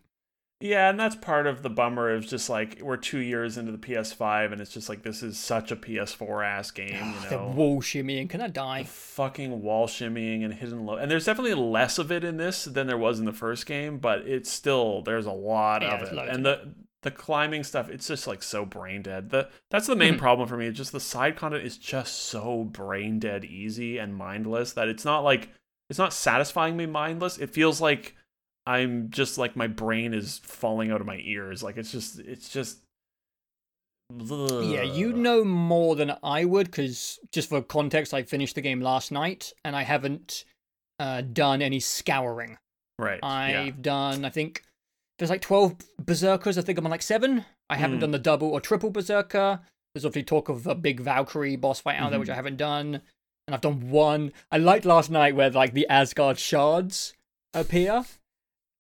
Yeah, and that's part of the bummer of just like we're two years into the PS5 and it's just like this is such a PS4 ass game, you The wall shimmying. Can I die? The fucking wall shimmying and hidden low, and there's definitely less of it in this than there was in the first game, but it's still there's a lot Yeah, of it, and the the climbing stuff, it's just like so brain dead. The that's the main Mhm. problem for me. It's just the side content is just so brain dead easy and mindless that it's not like it's not satisfying me mindless. It feels like I'm just like my brain is falling out of my ears. Like it's just it's just Yeah, you know more than I would because just for context, I finished the game last night and I haven't uh, done any scouring. right. I've yeah. done, I think, there's like 12 berserkers. I think I'm on like seven. I haven't Hmm. done the double or triple berserker. There's obviously talk of a big Valkyrie boss fight out there, Mm-hmm. which I haven't done. And I've done one. I liked last night where like the Asgard shards appear.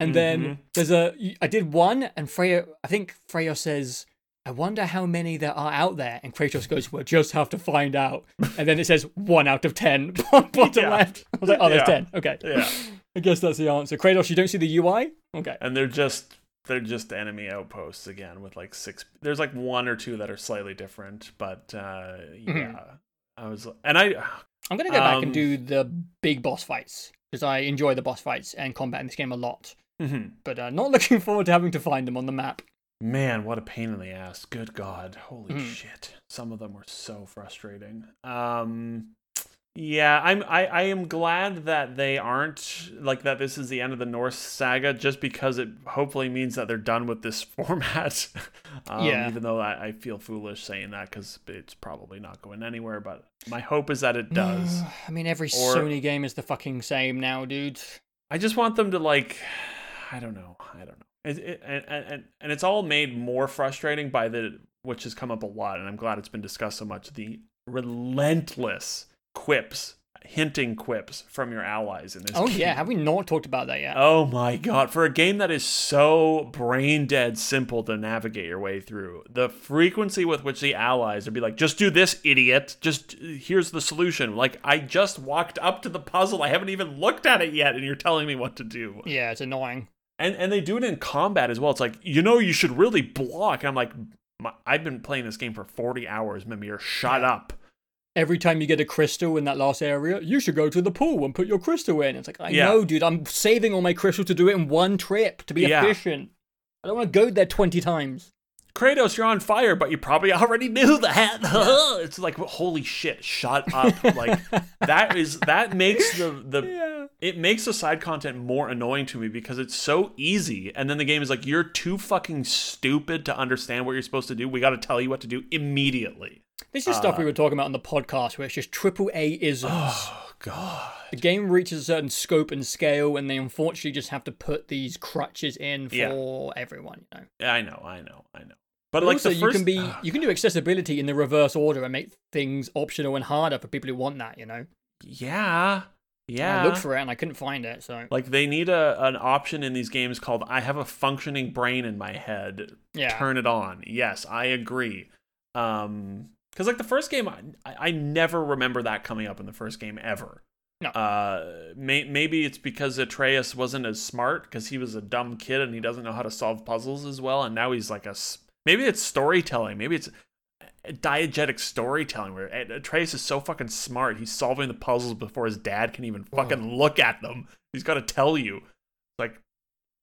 And Mhm. then there's a. I did one, and Freya. I think Freya says, "I wonder how many there are out there." And Kratos goes, "We'll just have to find out." And then it says one out of ten, bottom Yeah. left. I was like, "Oh, there's Yeah. ten. Okay, Yeah. I guess that's the answer." Kratos, you don't see the UI? Okay. and they're just they're just enemy outposts again with like six there's like one or two that are slightly different but uh yeah Mhm. i was and i I'm gonna go back and Um, do the big boss fights because I enjoy the boss fights and combat in this game a lot. Mhm. But uh, not looking forward to having to find them on the map. man what a pain in the ass good god holy Mhm. shit some of them were so frustrating um yeah i'm I, I am glad that they aren't like that this is the end of the norse saga just because it hopefully means that they're done with this format um, Yeah. even though I, I feel foolish saying that because it's probably not going anywhere but my hope is that it does I mean, every Or- Sony game is the fucking same now, dude. I just want them to like, I don't know, I don't know, it, it, and, and and it's all made more frustrating by the which has come up a lot, and I'm glad it's been discussed so much. The relentless quips, hinting quips from your allies in this. Oh game. yeah, have we not talked about that yet? Oh my god, for a game that is so brain dead simple to navigate your way through, the frequency with which the allies would be like, just do this, idiot. Just here's the solution. Like, I just walked up to the puzzle. I haven't even looked at it yet, and you're telling me what to do. Yeah, it's annoying. And and they do it in combat as well. It's like, you know, you should really block. I'm like, my, I've been playing this game for 40 hours, Mimir. Shut Yeah. up. Every time you get a crystal in that last area, you should go to the pool and put your crystal in. It's like, I Yeah. know, dude, I'm saving all my crystals to do it in one trip to be Yeah. efficient. I don't want to go there 20 times. Kratos, you're on fire, but you probably already knew that. it's like holy shit, shut up. like that is that makes the the Yeah. It makes the side content more annoying to me because it's so easy and then the game is like you're too fucking stupid to understand what you're supposed to do. We got to tell you what to do immediately. This is stuff we uh, were talking about on the podcast where it's just triple A isms. Oh god. the game reaches a certain scope and scale, and they unfortunately just have to put these crutches in for Yeah. everyone. You know, Yeah, I know, I know, I know. But but like also the first you can be you can do accessibility in the reverse order and make things optional and harder for people who want that. You know, Yeah. Yeah. I looked for it and I couldn't find it. So Like they need a an option in these games called I have a functioning brain in my head. yeah, Turn it on. Yes, I agree. Um cuz like the first game I, I never remember that coming up in the first game ever. No. Uh may, maybe it's because Atreus wasn't as smart cuz he was a dumb kid and he doesn't know how to solve puzzles as well and now he's like a maybe it's storytelling. Maybe it's diegetic storytelling where Atreus uh, is so fucking smart. He's solving the puzzles before his dad can even hmm. fucking look at them. He's got to tell you. Like,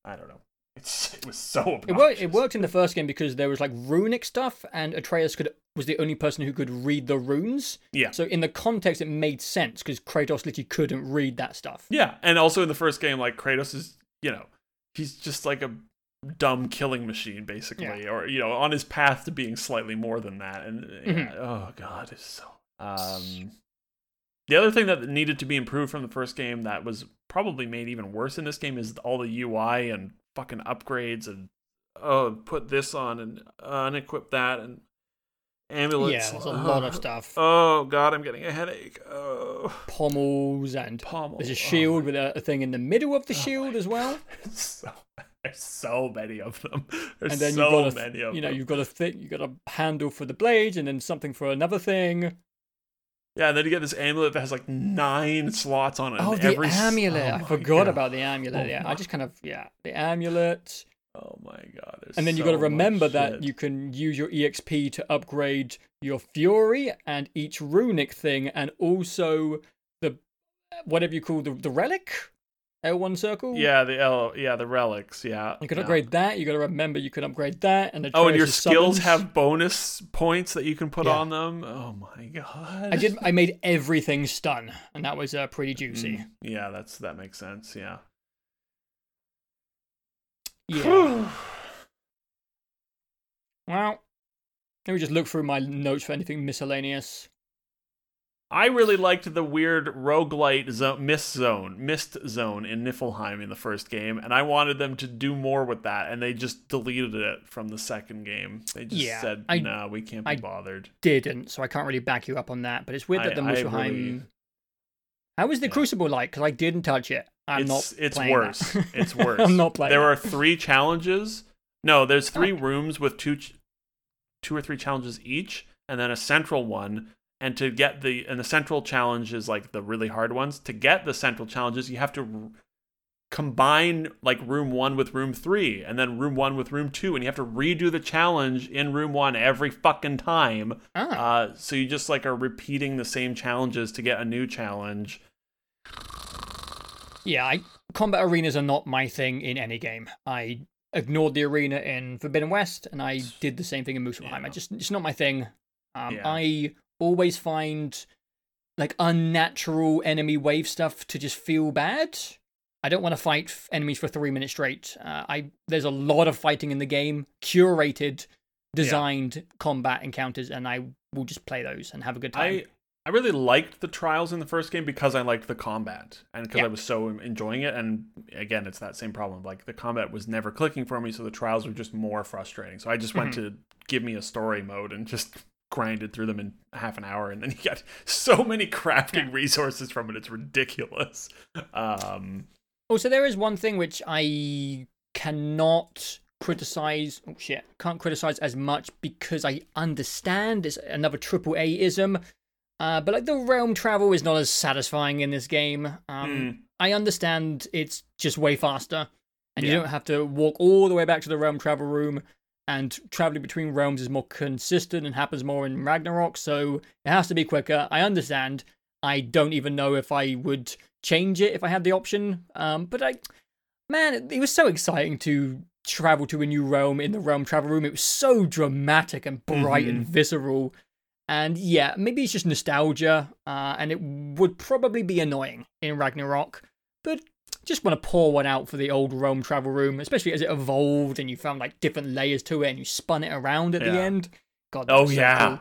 I don't know. It's it was so obnoxious. it worked. It worked in the first game because there was like runic stuff, and Atreus could was the only person who could read the runes. Yeah. So in the context, it made sense because Kratos literally couldn't read that stuff. Yeah, and also in the first game, like Kratos is, you know, he's just like a dumb killing machine, basically, or you know, on his path to being slightly more than that. And yeah, Mhm. oh god, it's so. Um, the other thing that needed to be improved from the first game that was probably made even worse in this game is all the UI and fucking upgrades and oh, put this on and unequip that and amulets. Yeah, there's a lot of stuff. Oh god, I'm getting a headache. Oh, Pommels and pommel. there's a Oh, shield with a, a thing in the middle of the shield as well. so there's so many of them. There's and then so you've got a, many of you know them. you've got a thing you've got a handle for the blades and then something for another thing Yeah, and then you get this amulet that has like nine slots on it. oh the every amulet oh i forgot God. about the amulet Oh yeah i oh just kind of yeah the amulet Oh my god! and then you so got to remember that you can use your exp to upgrade your fury and each runic thing and also the whatever you call the, the relic l1 circle Yeah, the L, yeah, the relics. Yeah, you can yeah. upgrade that you got to remember you can upgrade that and Oh, and your skills summons. have bonus points that you can put Yeah. on them. Oh my god! I did. I made everything stun, and that was uh, pretty juicy. Mm, yeah, that's that makes sense. Yeah. Yeah. Well, let me just look through my notes for anything miscellaneous. I really liked the weird roguelite zone, mist zone, mist zone in Niflheim in the first game, and I wanted them to do more with that, and they just deleted it from the second game. They just Yeah, said, I- "No, we can't be I bothered." Didn't, so I can't really back you up on that. But it's weird that the I Muspelheim. really- How was the Yeah. Crucible like? Because I didn't touch it. I'm it's not. it's worse. it's worse. I'm not playing. There that. are three challenges. No, there's three Oh. rooms with two, ch- two or three challenges each, and then a central one. And to get the and the central challenges like the really hard ones. To get the central challenges, you have to r- combine like room one with room three, and then room one with room two, and you have to redo the challenge in room one every fucking time. Ah, Uh, so you just like are repeating the same challenges to get a new challenge. yeah. I, combat arenas are not my thing in any game. I ignored the arena in Forbidden West, and I did the same thing in Muspelheim. I Yeah. just it's not my thing. Um, Yeah. I always find like unnatural enemy wave stuff to just feel bad. I don't want to fight f- enemies for three minutes straight. Uh, I there's a lot of fighting in the game, curated, designed combat encounters, and I will just play those and have a good time. I I really liked the trials in the first game because I liked the combat and because Yeah. I was so enjoying it. And again, it's that same problem. Like the combat was never clicking for me, so the trials were just more frustrating. So I just went Mm-hmm. to give me a story mode and just grinded through them in half an hour. And then you get so many crafting resources from it; it's ridiculous. Um, Also, there is one thing which I cannot criticize. Oh shit, can't criticize as much because I understand it's another triple A ism. Uh, but like the realm travel is not as satisfying in this game. Um, mm, I understand it's just way faster, and you don't have to walk all the way back to the realm travel room. And traveling between realms is more consistent and happens more in Ragnarok, so it has to be quicker. I understand. I don't even know if I would change it if I had the option. Um, but I, man, it, it was so exciting to travel to a new realm in the realm travel room. It was so dramatic and bright and visceral. And yeah, maybe it's just nostalgia, uh, and it would probably be annoying in Ragnarok. But just want to pour one out for the old realm travel room, especially as it evolved and you found like different layers to it and you spun it around at the end. God, Oh so yeah. cool.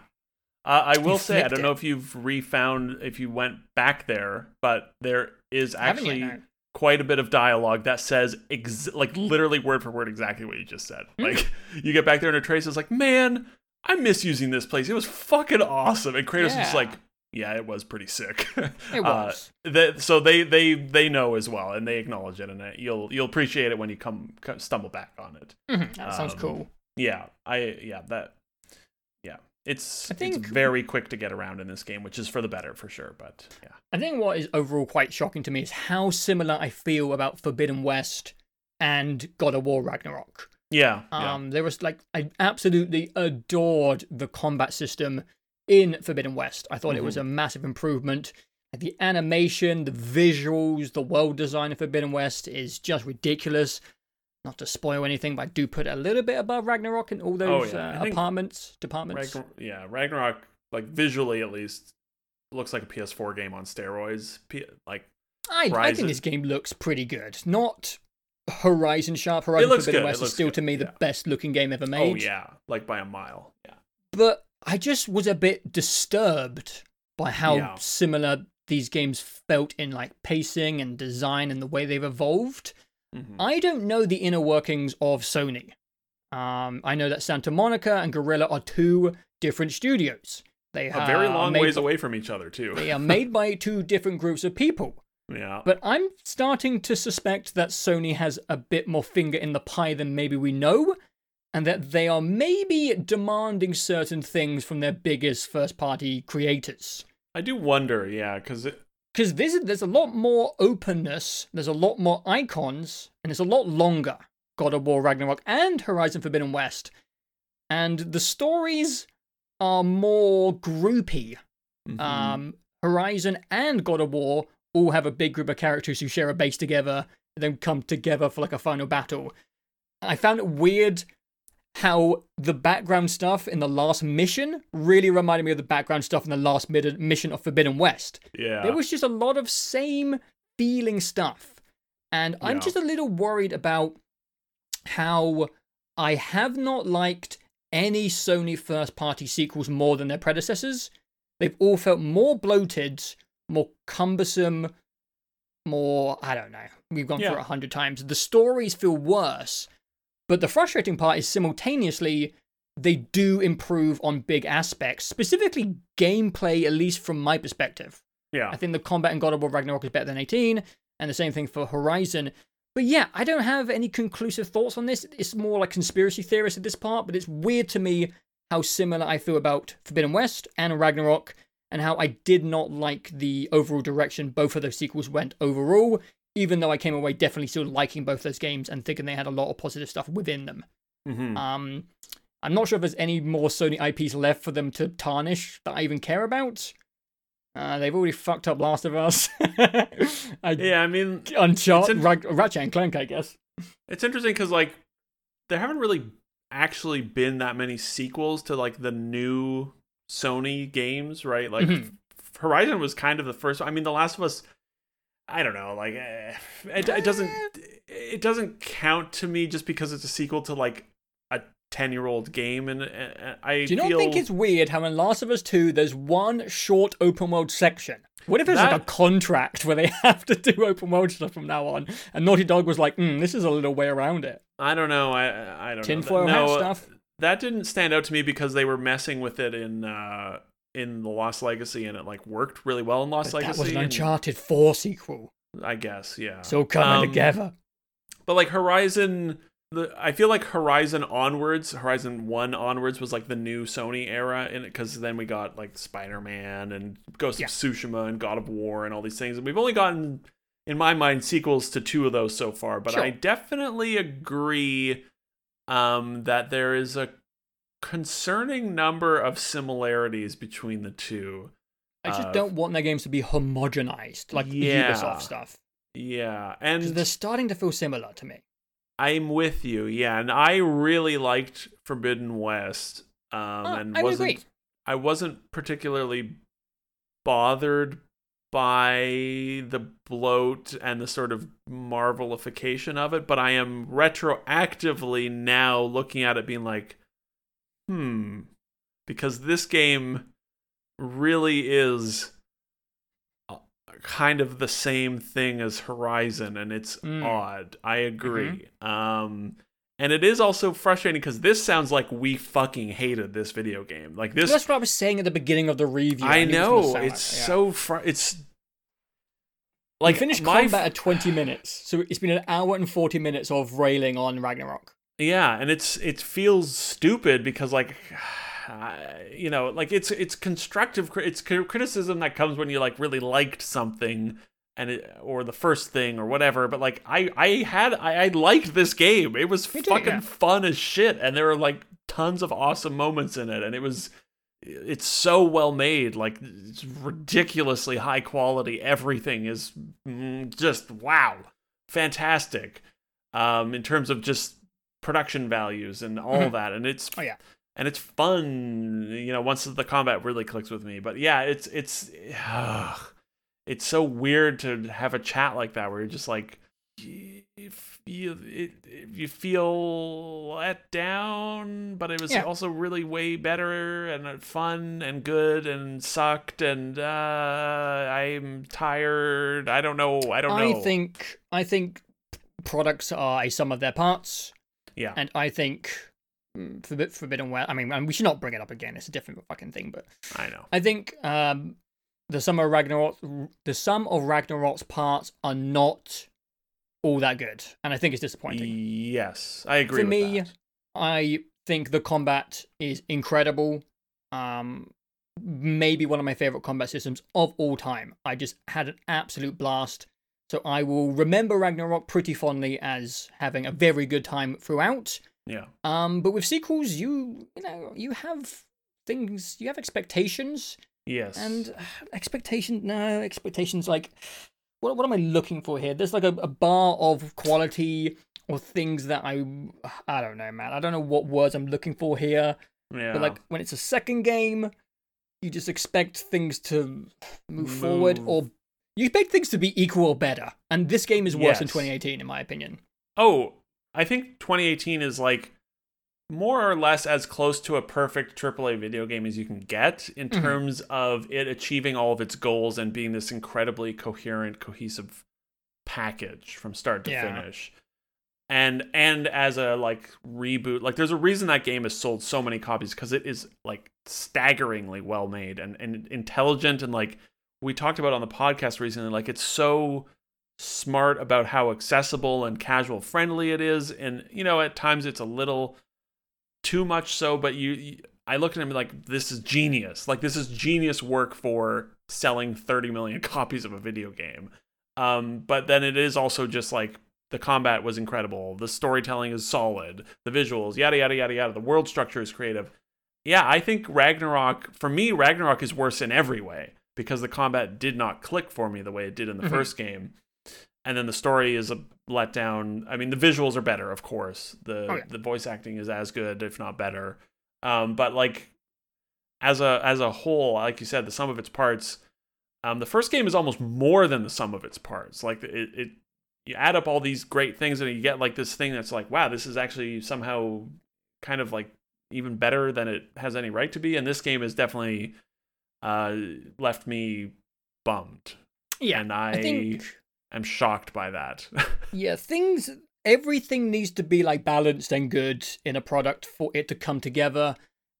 Uh, I will say I don't know if you've refound if you went back there, but there is Haven't yet, actually no. quite a bit of dialogue that says ex- like literally word for word exactly what you just said. Hmm. Like you get back there and Atreus is like, "Man, I miss using this place. It was fucking awesome." And Kratos is just like, "Yeah, it was pretty sick." It Uh, was. that- so they they they know as well, and they acknowledge it, and uh, you'll you'll appreciate it when you come, come stumble back on it. Mhm, that sounds um, cool. Yeah, I yeah that yeah. It's I think- it's very quick to get around in this game, which is for the better for sure. But yeah, I think what is overall quite shocking to me is how similar I feel about Forbidden West and God of War Ragnarok. yeah, yeah. Um, there was like I absolutely adored the combat system in Forbidden West. I thought it was Mm-hmm. a massive improvement. The animation, the visuals, the world design of Forbidden West is just ridiculous. Not to spoil anything, but I do put a little bit above Ragnarok in all those Oh, yeah. uh, apartments, departments. Ragnar- yeah, Ragnarok like visually at least looks like a PS4 game on steroids. P- like I, I think this game looks pretty good. Not Horizon Sharp. Horizon looks Forbidden good, West is still good, to me the best looking game ever made. oh yeah, like by a mile. Yeah, but I just was a bit disturbed by how Yeah. similar these games felt in like pacing and design and the way they've evolved. Mhm. I don't know the inner workings of Sony. Um, I know that Santa Monica and Guerrilla are two different studios. They a very long ways by- away from each other too. They are made by two different groups of people. yeah, But I'm starting to suspect that Sony has a bit more finger in the pie than maybe we know, and that they are maybe demanding certain things from their biggest first party creators. I do wonder. Yeah, because Because there's, there's a lot more openness, there's a lot more icons, and it's a lot longer God of War Ragnarok and Horizon Forbidden West. And the stories are more groupy. mm-hmm. Um, Horizon and God of War all have a big group of characters who share a base together and then come together for like a final battle. I found it weird how the background stuff in the last mission really reminded me of the background stuff in the last mid- mission of Forbidden West. yeah, There was just a lot of same feeling stuff. And I'm Yeah. just a little worried about how I have not liked any Sony first party sequels more than their predecessors. They've all felt more bloated, more cumbersome, more, I don't know. We've gone through it a hundred times. The stories feel worse. But the frustrating part is simultaneously, they do improve on big aspects, specifically gameplay, at least from my perspective. yeah. I think the combat in God of War Ragnarok is better than 18, and the same thing for Horizon. But yeah, I don't have any conclusive thoughts on this. It's more like conspiracy theorists at this part, but it's weird to me how similar I feel about Forbidden West and Ragnarok, and how I did not like the overall direction both of those sequels went overall, even though I came away definitely still liking both those games and thinking they had a lot of positive stuff within them. Mhm. Um, I'm not sure if there's any more Sony IPs left for them to tarnish that I even care about. Uh, they've already fucked up Last of Us. I, yeah, I mean, Uncharted, in- Rag- Ratchet and Clank, I guess. It's interesting because like there haven't really actually been that many sequels to like the new Sony games, right? Like Mhm. Horizon was kind of the first. I mean, The Last of Us. I don't know, like eh, it, it doesn't it doesn't count to me just because it's a sequel to like a ten year old game, and uh, I Do you not think it's weird how in Last of Us 2 there's one short open world section? What if there's like a contract where they have to do open world stuff from now on? And Naughty Dog was like, mm, this is a little way around it. I don't know. I I don't Tinfoil know. hat No, stuff? that didn't stand out to me because they were messing with it in uh in the Lost Legacy, and it like worked really well in Lost But that Legacy. was an and- Uncharted 4 sequel. I guess, yeah. So coming Um, together. But like Horizon, the I feel like Horizon onwards, Horizon One onwards was like the new Sony era in it because then we got like Spider Man and Ghost Yeah. of Tsushima and God of War and all these things, and we've only gotten, in my mind, sequels to two of those so far. But Sure. I definitely agree um, that there is a concerning number of similarities between the two. I just uh, don't want their games to be homogenized like Yeah. Ubisoft stuff. Yeah, and they're starting to feel similar to me. I'm with you. Yeah, and I really liked Forbidden West. Um, Oh, and I wasn't agree. I wasn't particularly bothered by the bloat and the sort of marvelification of it, but I am retroactively now looking at it being like, hmm, because this game really is kind of the same thing as Horizon and it's Mm. odd. I agree. Um and it is also frustrating because this sounds like we fucking hated this video game. Like this That's what I was saying at the beginning of the review. I knew it was gonna know it's yeah. so fr- it's Like like finished combat f- at 20 minutes, so it's been an hour and 40 minutes of railing on Ragnarok. Yeah, and it's it feels stupid because like you know like it's it's constructive it's criticism that comes when you like really liked something and it, or the first thing or whatever but like I I had I, I liked this game it was Me too, fucking yeah. fun as shit and there were like tons of awesome moments in it and it was it's so well made like it's ridiculously high quality everything is mm, just wow fantastic um in terms of just production values and all Mhm. that and it's Oh, yeah. and it's fun you know once the combat really clicks with me but yeah it's it's it's so weird to have a chat like that where you're just like if you if you feel let down but it was Yeah. also really way better and uh, fun and good and sucked and uh i'm tired i don't know i don't know I think I think products are a sum of their parts, yeah and I think mm, Forbid- Forbidden West. I mean, and we should not bring it up again. It's a different fucking thing, but i know I think um, the sum of Ragnarok, the sum of Ragnarok's parts are not all that good, and I think it's disappointing. yes i agree For me, that. I think the combat is incredible. Um, maybe one of my favorite combat systems of all time. I just had an absolute blast. So I will remember Ragnarok pretty fondly as having a very good time throughout. yeah Um, but with sequels, you you know you have things, you have expectations, yes and uh, expectation no expectations like what what am I looking for here? There's like a, a bar of quality or things that I I don't know, man. I don't know what words I'm looking for here. yeah But like when it's a second game, you just expect things to move, forward or you expect things to be equal or better. And this game is worse than 2018 in my opinion. Oh, I think 2018 is like more or less as close to a perfect AAA video game as you can get in Mhm. terms of it achieving all of its goals and being this incredibly coherent, cohesive package from start to Yeah. finish. And and as a like reboot, like there's a reason that game has sold so many copies because it is like staggeringly well made and, and intelligent and like we talked about on the podcast recently, like it's so smart about how accessible and casual friendly it is and you know at times it's a little too much so but you, you i look at him like this is genius. Like this is genius work for selling 30 million copies of a video game. Um but then it is also just like the combat was incredible the storytelling is solid the visuals yada yada yada yada the world structure is creative. Yeah i think ragnarok for me ragnarok is worse in every way because the combat did not click for me the way it did in the Mhm. first game and then the story is a letdown. I mean, the visuals are better, of course. The Oh, the voice acting is as good, if not better. Um, but like as a as a whole, like you said, the sum of its parts. Um, the first game is almost more than the sum of its parts. Like it, it you add up all these great things and you get like this thing that's like, wow, this is actually somehow kind of like even better than it has any right to be. And this game is definitely uh, left me bummed. Yeah. and I, I think am shocked by that. Yeah, things everything needs to be like balanced and good in a product for it to come together.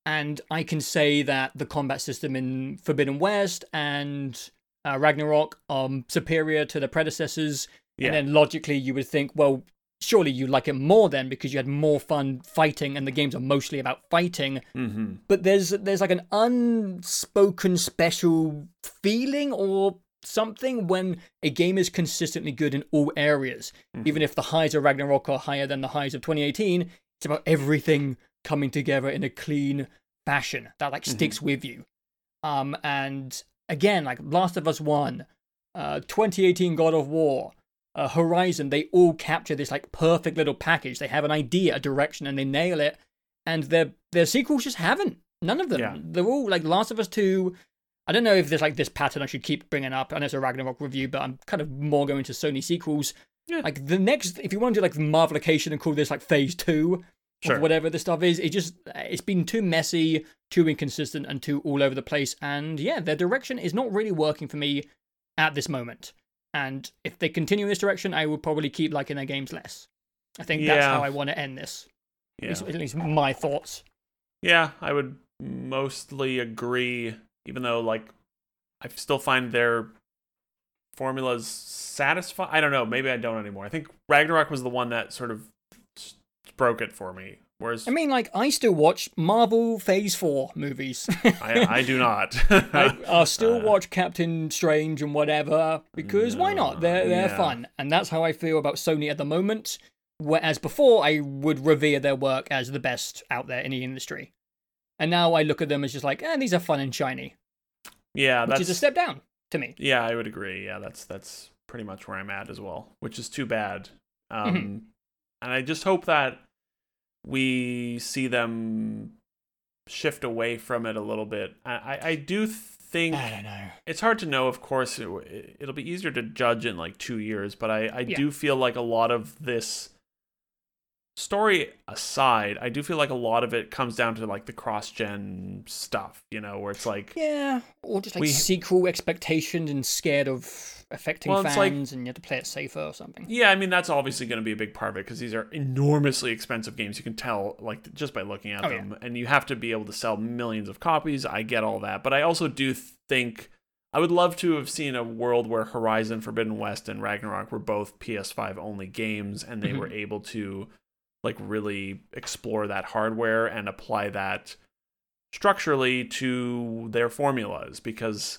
And I can say that the combat system in Forbidden West and uh, Ragnarok are superior to the predecessors. Yeah. And then logically, you would think, well, surely you like it more then because you had more fun fighting, and the games are mostly about fighting. mm-hmm. But there's there's like an unspoken special feeling or something when a game is consistently good in all areas. Mhm. Even if the highs of Ragnarok are higher than the highs of 2018, it's about everything coming together in a clean fashion that like Mhm. sticks with you. Um, and again, like Last of Us One, uh, 2018 God of War, uh, Horizon, they all capture this like perfect little package. They have an idea, a direction, and they nail it. And their their sequels just haven't. None of them. Yeah. They're all like Last of Us Two. I don't know if there's like this pattern I should keep bringing up. I know it's a Ragnarok review, but I'm kind of more going to Sony sequels. Yeah. Like the next, if you want to do like Marvelication and call this like Phase Two, Sure. of whatever this stuff is. It just it's been too messy, too inconsistent, and too all over the place. And yeah, their direction is not really working for me at this moment. And if they continue in this direction, I will probably keep liking their games less. I think that's Yeah. how I want to end this. At, least, at least my thoughts. Yeah, I would mostly agree, even though like I still find their formulas satisfying. I don't know, maybe I don't anymore. I think Ragnarok was the one that sort of s- broke it for me. Whereas I mean, like I still watch Marvel Phase Four movies. I, I do not. I, I'll still Uh, watch Captain Strange and whatever because why not? They're they're Yeah. fun, and that's how I feel about Sony at the moment. Whereas before, I would revere their work as the best out there in the industry, and now I look at them as just like, eh, these are fun and shiny, yeah, which that's is a step down to me. Yeah, I would agree. Yeah, that's that's pretty much where I'm at as well, which is too bad. Um, Mm-hmm. And I just hope that we see them shift away from it a little bit. I I, do think I don't know. it's hard to know. Of course, it, it'll be easier to judge in like two years, but I I Yeah. do feel like a lot of this story aside, I do feel like a lot of it comes down to like the cross gen stuff, you know, where it's like Yeah, or just like We- sequel expectations and scared of affecting Well, it's like- fans, and you have to play it safer or something. Yeah, I mean that's obviously going to be a big part of it because these are enormously expensive games. You can tell like just by looking at Oh, yeah. them, and you have to be able to sell millions of copies. I get all that, but I also do think I would love to have seen a world where Horizon Forbidden West and Ragnarok were both PS5 only games, and they Mhm. were able to like really explore that hardware and apply that structurally to their formulas because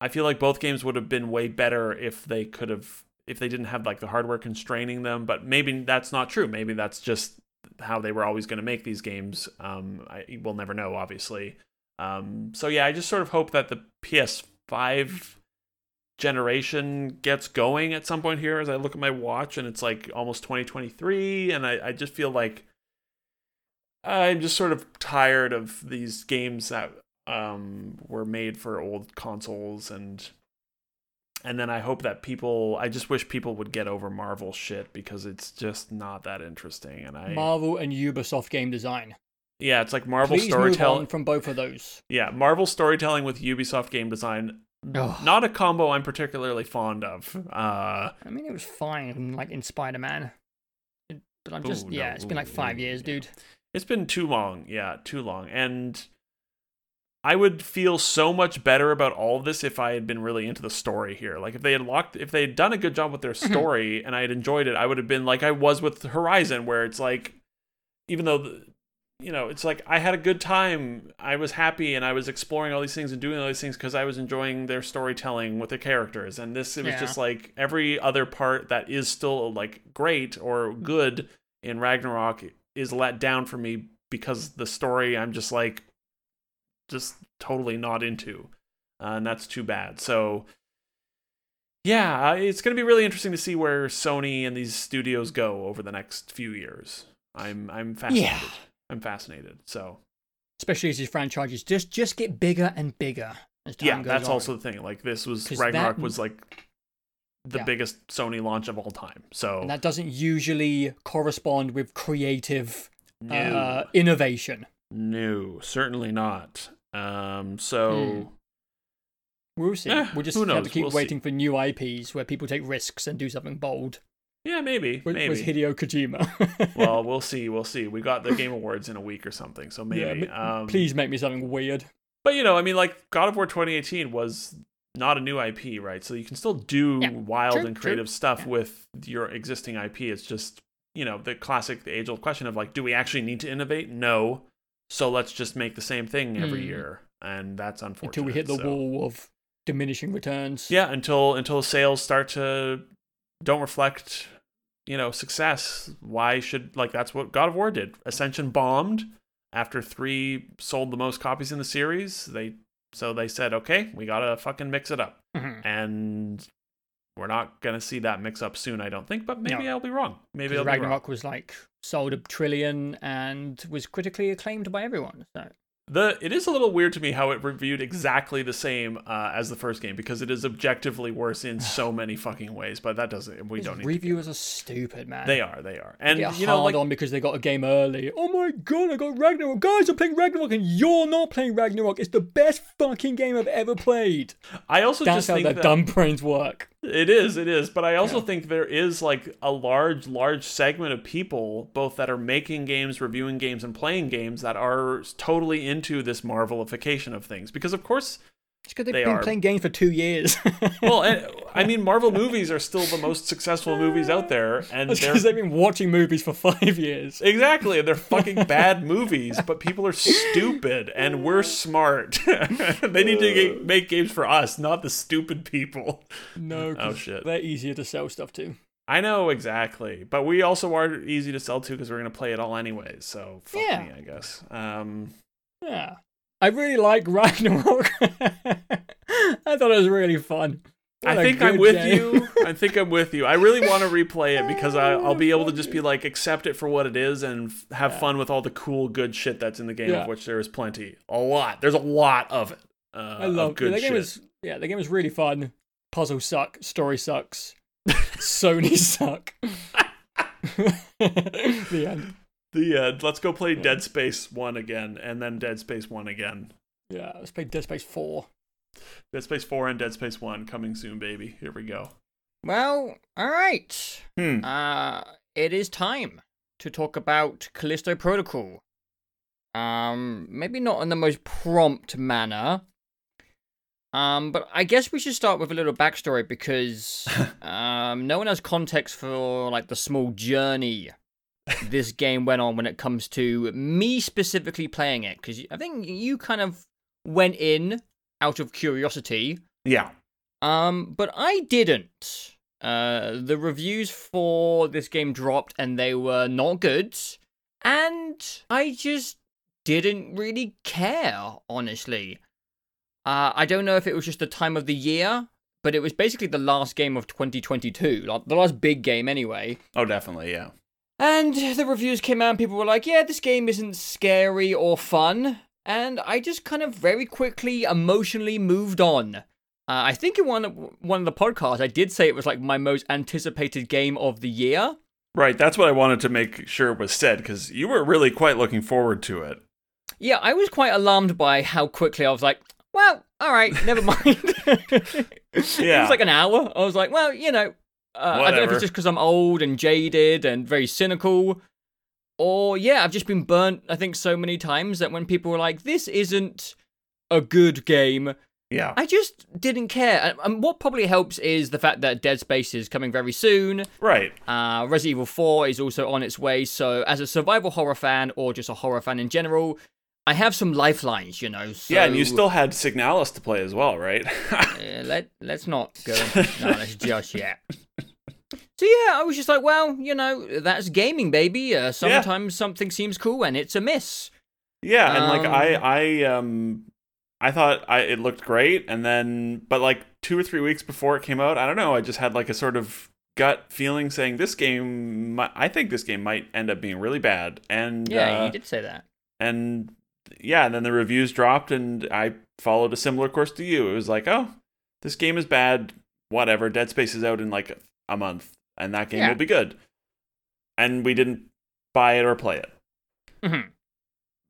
I feel like both games would have been way better if they could have if they didn't have like the hardware constraining them, but maybe that's not true. Maybe that's just how they were always going to make these games. Um, I, we'll never know, obviously. Um, so yeah, I just sort of hope that the PS5 generation gets going at some point here as I look at my watch and it's like almost 2023 and I, I just feel like I'm just sort of tired of these games that um were made for old consoles and and then I hope that people I just wish people would get over Marvel shit because it's just not that interesting and I Marvel and Ubisoft game design. yeah it's like Marvel storytelling from both of those. yeah Marvel storytelling with Ubisoft game design Ugh. not a combo I'm particularly fond of uh I mean, it was fine, like in Spider Man. But I'm just, Ooh, yeah, no, it's been like five ooh, years, yeah. dude. It's been too long. Yeah, too long. And I would feel so much better about all of this if I had been really into the story here. Like if they had locked if they had done a good job with their Mm-hmm. story and I had enjoyed it, I would have been like I was with Horizon where it's like even though the, you know, it's like I had a good time. I was happy and I was exploring all these things and doing all these things because I was enjoying their storytelling with the characters. And this it was Yeah. just like every other part that is still like great or good in Ragnarok is let down for me because the story I'm just like just totally not into. Uh, and that's too bad. So yeah, uh, it's going to be really interesting to see where Sony and these studios go over the next few years. I'm I'm fascinated. Yeah. I'm fascinated. So Especially as these franchises just just get bigger and bigger as time yeah, goes that's on. also the thing. Like this was Ragnarok that- was like the Yeah. biggest Sony launch of all time. So and that doesn't usually correspond with creative no, uh, innovation. no, certainly not. Um, so We'll see. Eh, we'll just have to keep We'll see. waiting for new IPs where people take risks and do something bold. yeah, maybe, With, maybe. with Hideo Kojima. well, we'll see. We'll see. We got the Game Awards in a week or something, so maybe. yeah, um, please make me something weird. But you know, I mean, like God of War 2018 was not a new IP, right? So you can still do Yeah, wild true, and true. creative stuff Yeah. with your existing IP. It's just you know the classic, the age-old question of like, do we actually need to innovate? No. So let's just make the same thing every Mm. year, and that's unfortunate. Until we hit the so- wall of diminishing returns. Yeah, until until sales start to don't reflect, you know, success. Why should like that's what God of War did. Ascension bombed after 3 sold the most copies in the series. They so they said, "Okay, we got to fucking mix it up." Mhm. And we're not gonna see that mix up soon. I don't think, but maybe No. I'll be wrong. Maybe I'll Because be wrong. Ragnarok was like sold a trillion and was critically acclaimed by everyone. So The it is a little weird to me how it reviewed exactly the same uh, as the first game because it is objectively worse in so many fucking ways. But that doesn't. We These don't need. reviewers are stupid, man. They are. They are. And you know, like on because they got a game early. Oh my god, I got Ragnarok. Guys, I'm playing Ragnarok and you're not playing Ragnarok. It's the best fucking game I've ever played. I also That's just how think their that dumb brains work. It is. It is. But I also Yeah. think there is like a large, large segment of people, both that are making games, reviewing games, and playing games, that are totally into this Marvelification of things. Because of course, because they've They been are. playing games for two years. well, and, I mean, Marvel movies are still the most successful movies out there, and because they've been watching movies for five years. Exactly, and they're fucking bad movies, but people are stupid and we're smart. they need to ga- make games for us, not the stupid people. No, Oh, shit. they're easier to sell stuff to. I know exactly, but we also are easy to sell to because we're gonna play it all anyways. So fuck Yeah. me, I guess. Um, Yeah. I really like Ragnarok. I thought it was really fun. What I think I'm with game. you. I think I'm with you. I really want to replay it because I, I'll be able to just be like accept it for what it is and f- have Yeah. fun with all the cool, good shit that's in the game, Yeah. of which there is plenty. A lot. There's a lot of it. Uh, I love good the game shit. was yeah, the game was really fun. Puzzle suck, story sucks. Sony suck. the end. The uh, let's go play Dead Space one again, and then Dead Space one again. Yeah, let's play Dead Space 4. Dead Space four and Dead Space one coming soon, baby. Here we go. Well, alright. Hmm. Uh it is time to talk about Callisto Protocol. Um maybe not in the most prompt manner. Um, but I guess we should start with a little backstory because um, no one has context for like the small journey this game went on when it comes to me specifically playing it. Because I think you kind of went in out of curiosity, Yeah. um, but I didn't. Uh, the reviews for this game dropped and they were not good, and I just didn't really care, honestly. Uh, I don't know if it was just the time of the year, but it was basically the last game of 2022, like the last big game anyway. Oh, definitely. Yeah. And the reviews came out, and people were like, yeah, this game isn't scary or fun. And I just kind of very quickly emotionally moved on. Uh, I think in one of, one of the podcasts, I did say it was like my most anticipated game of the year. Right. That's what I wanted to make sure was said because you were really quite looking forward to it. Yeah, I was quite alarmed by how quickly I was like, well, all right, never mind. yeah. It was like an hour. I was like, well, you know, uh, I don't know if it's just because I'm old and jaded and very cynical, or yeah, I've just been burnt. I think so many times that when people were like, "This isn't a good game," Yeah. I just didn't care. And, what probably helps is the fact that Dead Space is coming very soon. Right. Uh, Resident Evil 4 is also on its way. So, as a survival horror fan or just a horror fan in general, I have some lifelines, you know. So, yeah, and you still had Signalis to play as well, right? uh, let let's not go into Signalis just yet. So yeah, I was just like, well, you know, that's gaming, baby. Uh, sometimes something seems cool and it's a miss. yeah, and like I Um, I um I thought I it looked great and then but like 2 or 3 weeks before it came out, I don't know, I just had like a sort of gut feeling saying this game I think this game might end up being really bad. And Yeah, uh, you did say that. and yeah, and then the reviews dropped, and I followed a similar course to you. It was like, oh, this game is bad. Whatever. Dead Space is out in like a month, and that game Yeah. will be good. And we didn't buy it or play it. Mhm.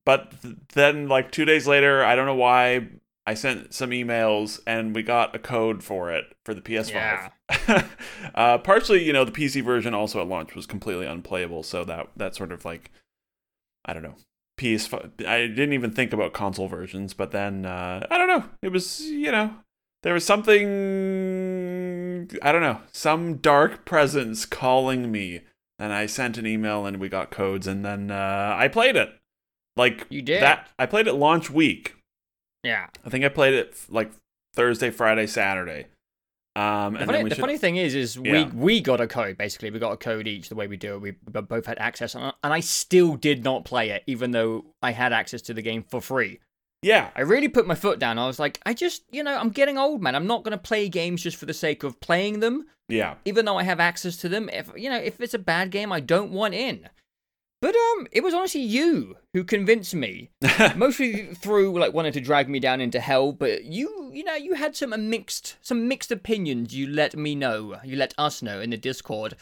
But th- then, like two days later, I don't know why, I sent some emails, and we got a code for it for the PS5. Yeah. uh, partially, you know, the PC version also at launch was completely unplayable, so that that sort of like, I don't know, PS5. I didn't even think about console versions, but then uh, I don't know. It was you know there was something I don't know some dark presence calling me, and I sent an email and we got codes, and then uh, I played it. Like You did. that. I played it launch week. Yeah. I think I played it like Thursday, Friday, Saturday. Um, The, funny, the should, funny thing is, is we Yeah. we got a code. Basically, we got a code each. The way we do it, we both had access, and and I still did not play it, even though I had access to the game for free. Yeah. I really put my foot down. I was like, I just, you know, I'm getting old, man. I'm not going to play games just for the sake of playing them, Yeah. even though I have access to them. If, you know, if it's a bad game, I don't want in. But um, it was honestly you who convinced me, mostly through like wanting to drag me down into hell. But you, you know, you had some uh, mixed, some mixed opinions. You let me know, you let us know in the Discord,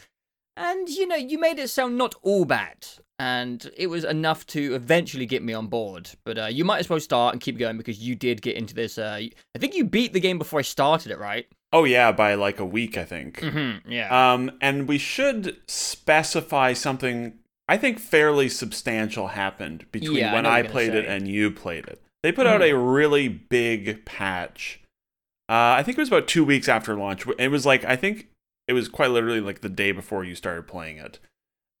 and you know, you made it sound not all bad, and it was enough to eventually get me on board. But uh, you might as well start and keep going because you did get into this. Uh, I think you beat the game before I started it, right? oh yeah, by like a week, I think. Mm-hmm. Yeah. Um, and we should specify something I think fairly substantial happened between Yeah, when know what I, you're gonna played it and you played it. They put out a really big patch. Uh, I think it was about two weeks after launch. It was like I think it was quite literally like the day before you started playing it,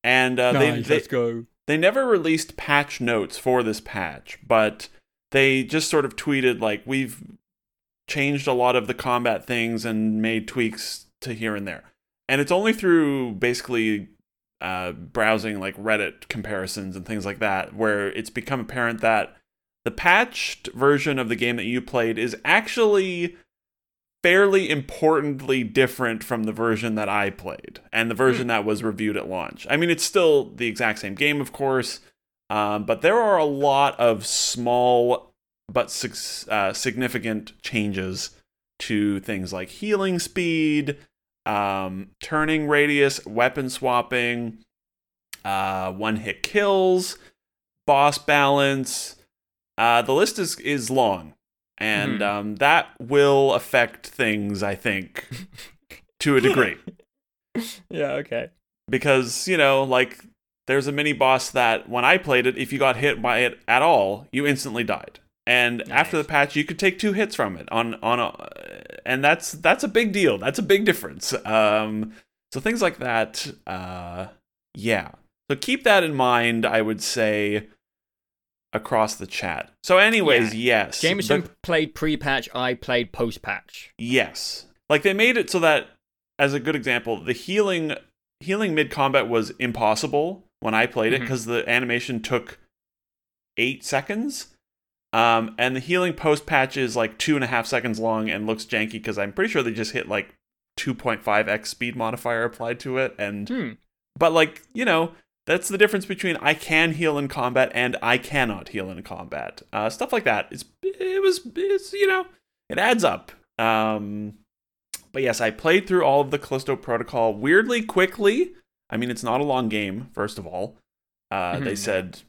and uh, they, they go. they never released patch notes for this patch, but they just sort of tweeted like we've changed a lot of the combat things and made tweaks to here and there. And it's only through basically uh, browsing like Reddit comparisons and things like that where it's become apparent that the patched version of the game that you played is actually fairly importantly different from the version that I played and the version that was reviewed at launch. I mean, it's still the exact same game, of course, um, but there are a lot of small but uh, significant changes to things like healing speed, um, turning radius, weapon swapping, uh, one hit kills, boss balance. Uh, the list is is long, and Mhm. um, that will affect things. I think to a degree Yeah. Okay. because you know like there's a mini boss that when i played it if you got hit by it at all you instantly died and after the patch you could take two hits from it on on a and that's that's a big deal that's a big difference um so things like that uh yeah so keep that in mind i would say across the chat so anyways yes Jameson the- played pre-patch. I played post-patch. Yes. Like they made it so that as a good example, the healing healing mid combat was impossible when I played it Mhm. because the animation took eight seconds. Um, and the healing post patch is like two and a half seconds long and looks janky because I'm pretty sure they just hit like 2.5x speed modifier applied to it. And Hmm. but like you know that's the difference between I can heal in combat and I cannot heal in combat. Uh, stuff like that. It's it was it's you know it adds up. Um, but yes, I played through all of the Callisto Protocol weirdly quickly. I mean, it's not a long game. First of all, uh, Mhm, they said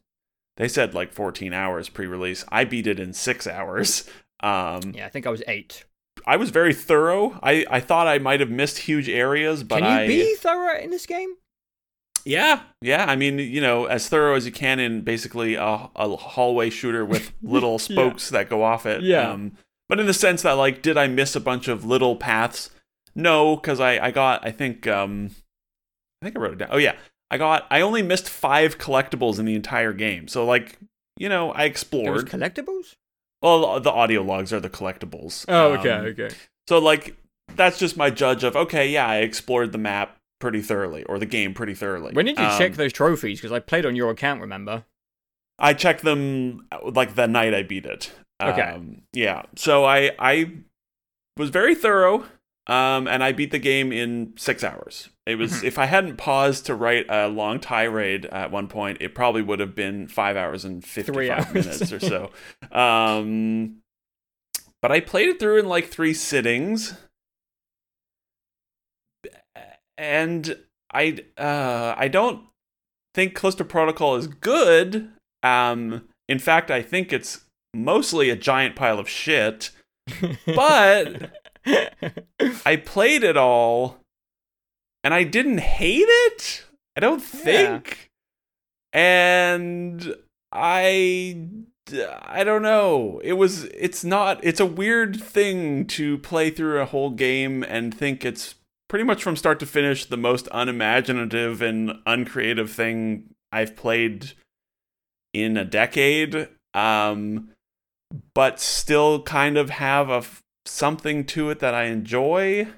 they said like 14 hours pre-release. I beat it in six hours. Um, Yeah, I think I was eight. I was very thorough. I, I thought I might have missed huge areas, but Can you I be thorough in this game? yeah, yeah. I mean, you know, as thorough as you can in basically a, a hallway shooter with little spokes that go off it. Yeah. Um, but in the sense that, like, did I miss a bunch of little paths? No, because I, I got, I think, um, I think I wrote it down. Oh, yeah. I got, I only missed five collectibles in the entire game. So, like, you know, I explored. collectibles. well, the audio logs are the collectibles. Oh, Um, okay. so like that's just my judge of okay, yeah, I explored the map pretty thoroughly or the game pretty thoroughly. When did you Um, check those trophies? Because I played on your account. Remember? I checked them like the night I beat it. Okay. Um, yeah. So I I was very thorough. Um, and I beat the game in six hours. It was Mhm. if I hadn't paused to write a long tirade at one point, it probably would have been five hours and fifty-five hours. minutes or so. Um, but I played it through in like three sittings, and I uh, I don't think Callisto Protocol is good. Um, in fact, I think it's mostly a giant pile of shit. But I played it all, and I didn't hate it. I don't think, and I I don't know. It was it's not it's a weird thing to play through a whole game and think it's pretty much from start to finish the most unimaginative and uncreative thing I've played in a decade. Um but still kind of have a f- something to it that I enjoy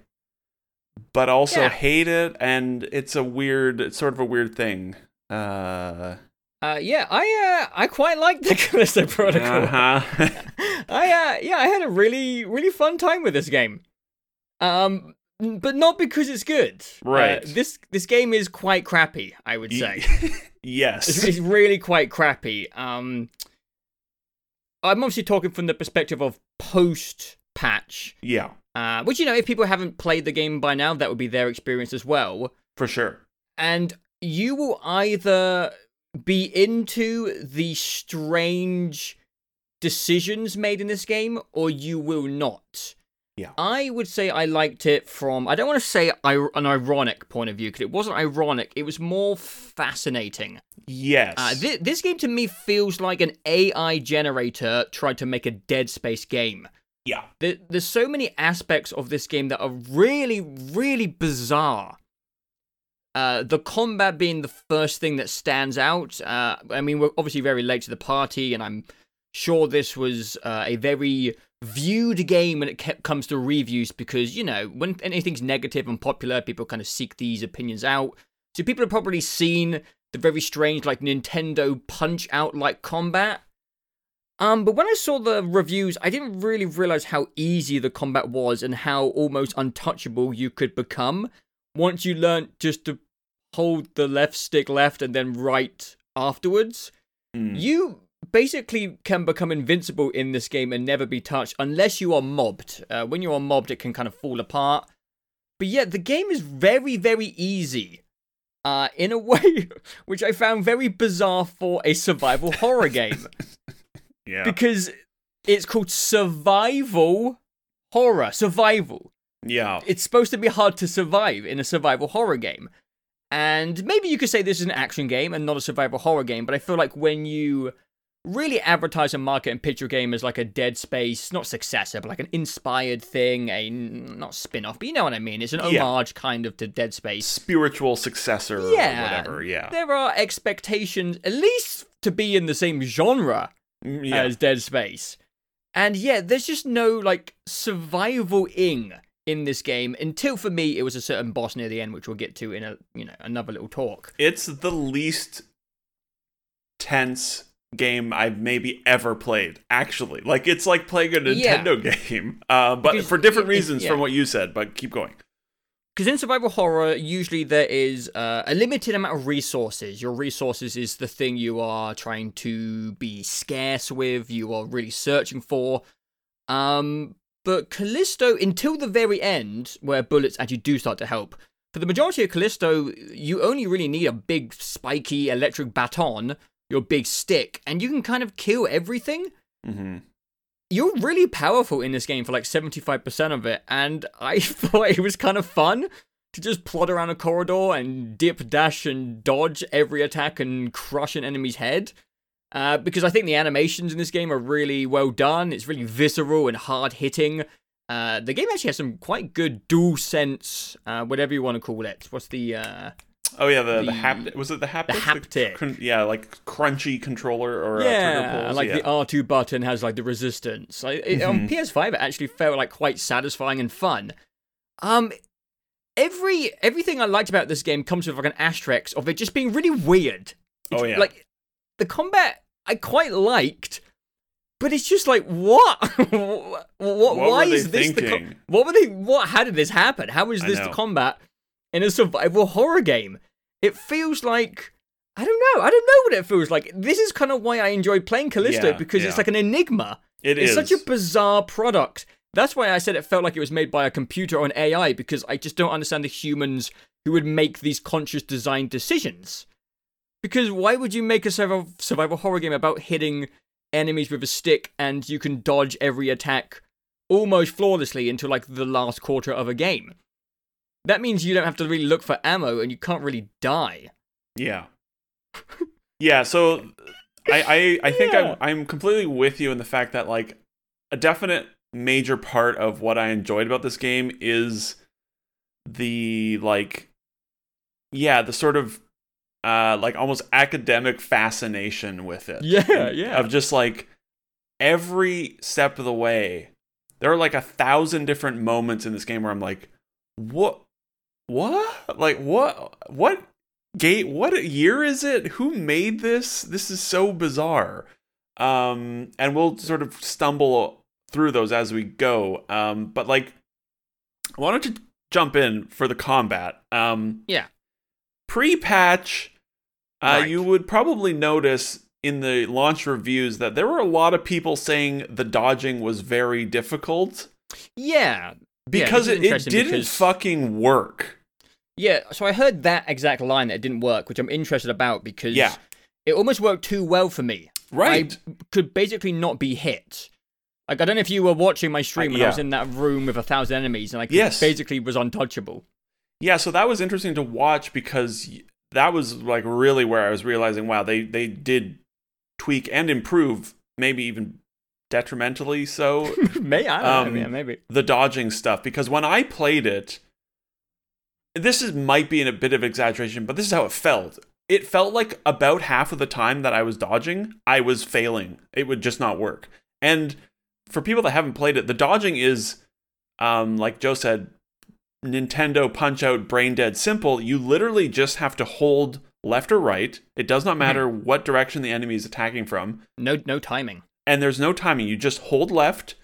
but also Yeah. hate it and it's a weird it's sort of a weird thing. Uh Uh, yeah, I uh, I quite like the Callisto Protocol. Uh-huh. I uh, yeah, I had a really really fun time with this game. Um, but not because it's good. Uh, Right. this this game is quite crappy. I would say it's, yes. it's really quite crappy. Um, I'm obviously talking from the perspective of post patch. Yeah, Uh, which you know, if people haven't played the game by now, that would be their experience as well. for sure. and you will either be into the strange decisions made in this game or you will not. Yeah. I would say I liked it from, I don't want to say an ironic point of view, because it wasn't ironic, it was more fascinating. Yes. Uh, thi- this game to me feels like an AI generator tried to make a Dead Space game. Yeah. There, there's so many aspects of this game that are really, really bizarre. Uh, the combat being the first thing that stands out. Uh, I mean, we're obviously very late to the party, and I'm sure this was uh, a very viewed game when it ke- comes to reviews because, you know, when anything's negative and popular, people kind of seek these opinions out. So people have probably seen the very strange, like, Nintendo punch out like combat. Um, but when I saw the reviews, I didn't really realize how easy the combat was and how almost untouchable you could become once you learnt just to hold the left stick left and then right afterwards. Mm. You basically can become invincible in this game and never be touched unless you are mobbed. Uh, when you are mobbed, it can kind of fall apart. But yet, the game is very, very easy. Uh, in a way which I found very bizarre for a survival horror game Yeah. because it's called survival horror. Survival. yeah. It's supposed to be hard to survive in a survival horror game. And maybe you could say this is an action game and not a survival horror game, but I feel like when you really advertise and market and pitch your game as like a Dead Space, not successor, but like an inspired thing, a not spin off, but you know what I mean. It's an Yeah. homage kind of to Dead Space. Spiritual successor Yeah. or whatever. Yeah. There are expectations, at least to be in the same genre yeah. as Dead Space. And yeah, there's just no like survival ing in this game until for me it was a certain boss near the end, which we'll get to in a you know another little talk. it's the least tense game I've maybe ever played. Actually, like it's like playing a Yeah. Nintendo game, uh, but Because for different it- it- reasons yeah. from what you said. But keep going. Because in survival horror, usually there is uh, a limited amount of resources. Your resources is the thing you are trying to be scarce with, you are really searching for. Um, but Callisto, until the very end, where bullets actually do start to help, for the majority of Callisto, you only really need a big spiky electric baton, your big stick, and you can kind of kill everything hmm you're really powerful in this game for like 75% of it and i thought it was kind of fun to just plod around a corridor and dip dash and dodge every attack and crush an enemy's head. Uh, because i think the animations in this game are really well done. It's really visceral and hard hitting uh, the game actually has some quite good DualSense uh, whatever you want to call it. What's the uh, Oh yeah, the the, The- haptic was it the haptic? The haptic. con- yeah, like crunchy controller or uh, yeah, pulls. like yeah. the R2 button has like the resistance. I, it, On Mhm. PS5, it actually felt like quite satisfying and fun. Um, every everything I liked about this game comes with like an asterisk of it just being really weird. Oh, yeah. like the combat I quite liked, but it's just like what? what, What why is this the? thinking? Com- what were they? What? How did this happen? How is this the combat in a survival horror game? It feels like I don't know. I don't know what it feels like. This is kind of why I enjoy playing Callisto Yeah, because it's like an enigma. It it's is such a bizarre product. That's why I said it felt like it was made by a computer or an AI because I just don't understand the humans who would make these conscious design decisions. Because why would you make a survival, survival horror game about hitting enemies with a stick and you can dodge every attack almost flawlessly until like the last quarter of a game? That means you don't have to really look for ammo and you can't really die. Yeah. yeah, so I I, I think Yeah. I'm I'm completely with you in the fact that like a definite major part of what I enjoyed about this game is the like yeah, the sort of uh like almost academic fascination with it. Yeah, yeah. Of just like every step of the way. There are like a thousand different moments in this game where I'm like, what what? Like what what gate what year is it? Who made this? This is so bizarre. Um and we'll sort of stumble through those as we go. Um but like I wanted to jump in for the combat. Um Yeah. Pre-patch uh, Right. you would probably notice in the launch reviews that there were a lot of people saying the dodging was very difficult Yeah. Because is it, it didn't because- fucking work. Yeah, so I heard that exact line that it didn't work, which I'm interested about because Yeah. it almost worked too well for me. Right. I could basically not be hit. Like I don't know if you were watching my stream when I was in that room with a thousand enemies and I Yes. basically was untouchable. Yeah, so that was interesting to watch because that was like really where I was realizing, wow, they they did tweak and improve, maybe even detrimentally so, May I don't Um, know, yeah, maybe. the dodging stuff. Because when I played it, this is might be in a bit of exaggeration, but this is how it felt. It felt like about half of the time that I was dodging, I was failing. It would just not work. And for people that haven't played it, the dodging is, um, like Joe said, Nintendo Punch Out Brain Dead simple. You literally just have to hold left or right. It does not matter what direction the enemy is attacking from, No no timing. And there's no timing. You just hold left,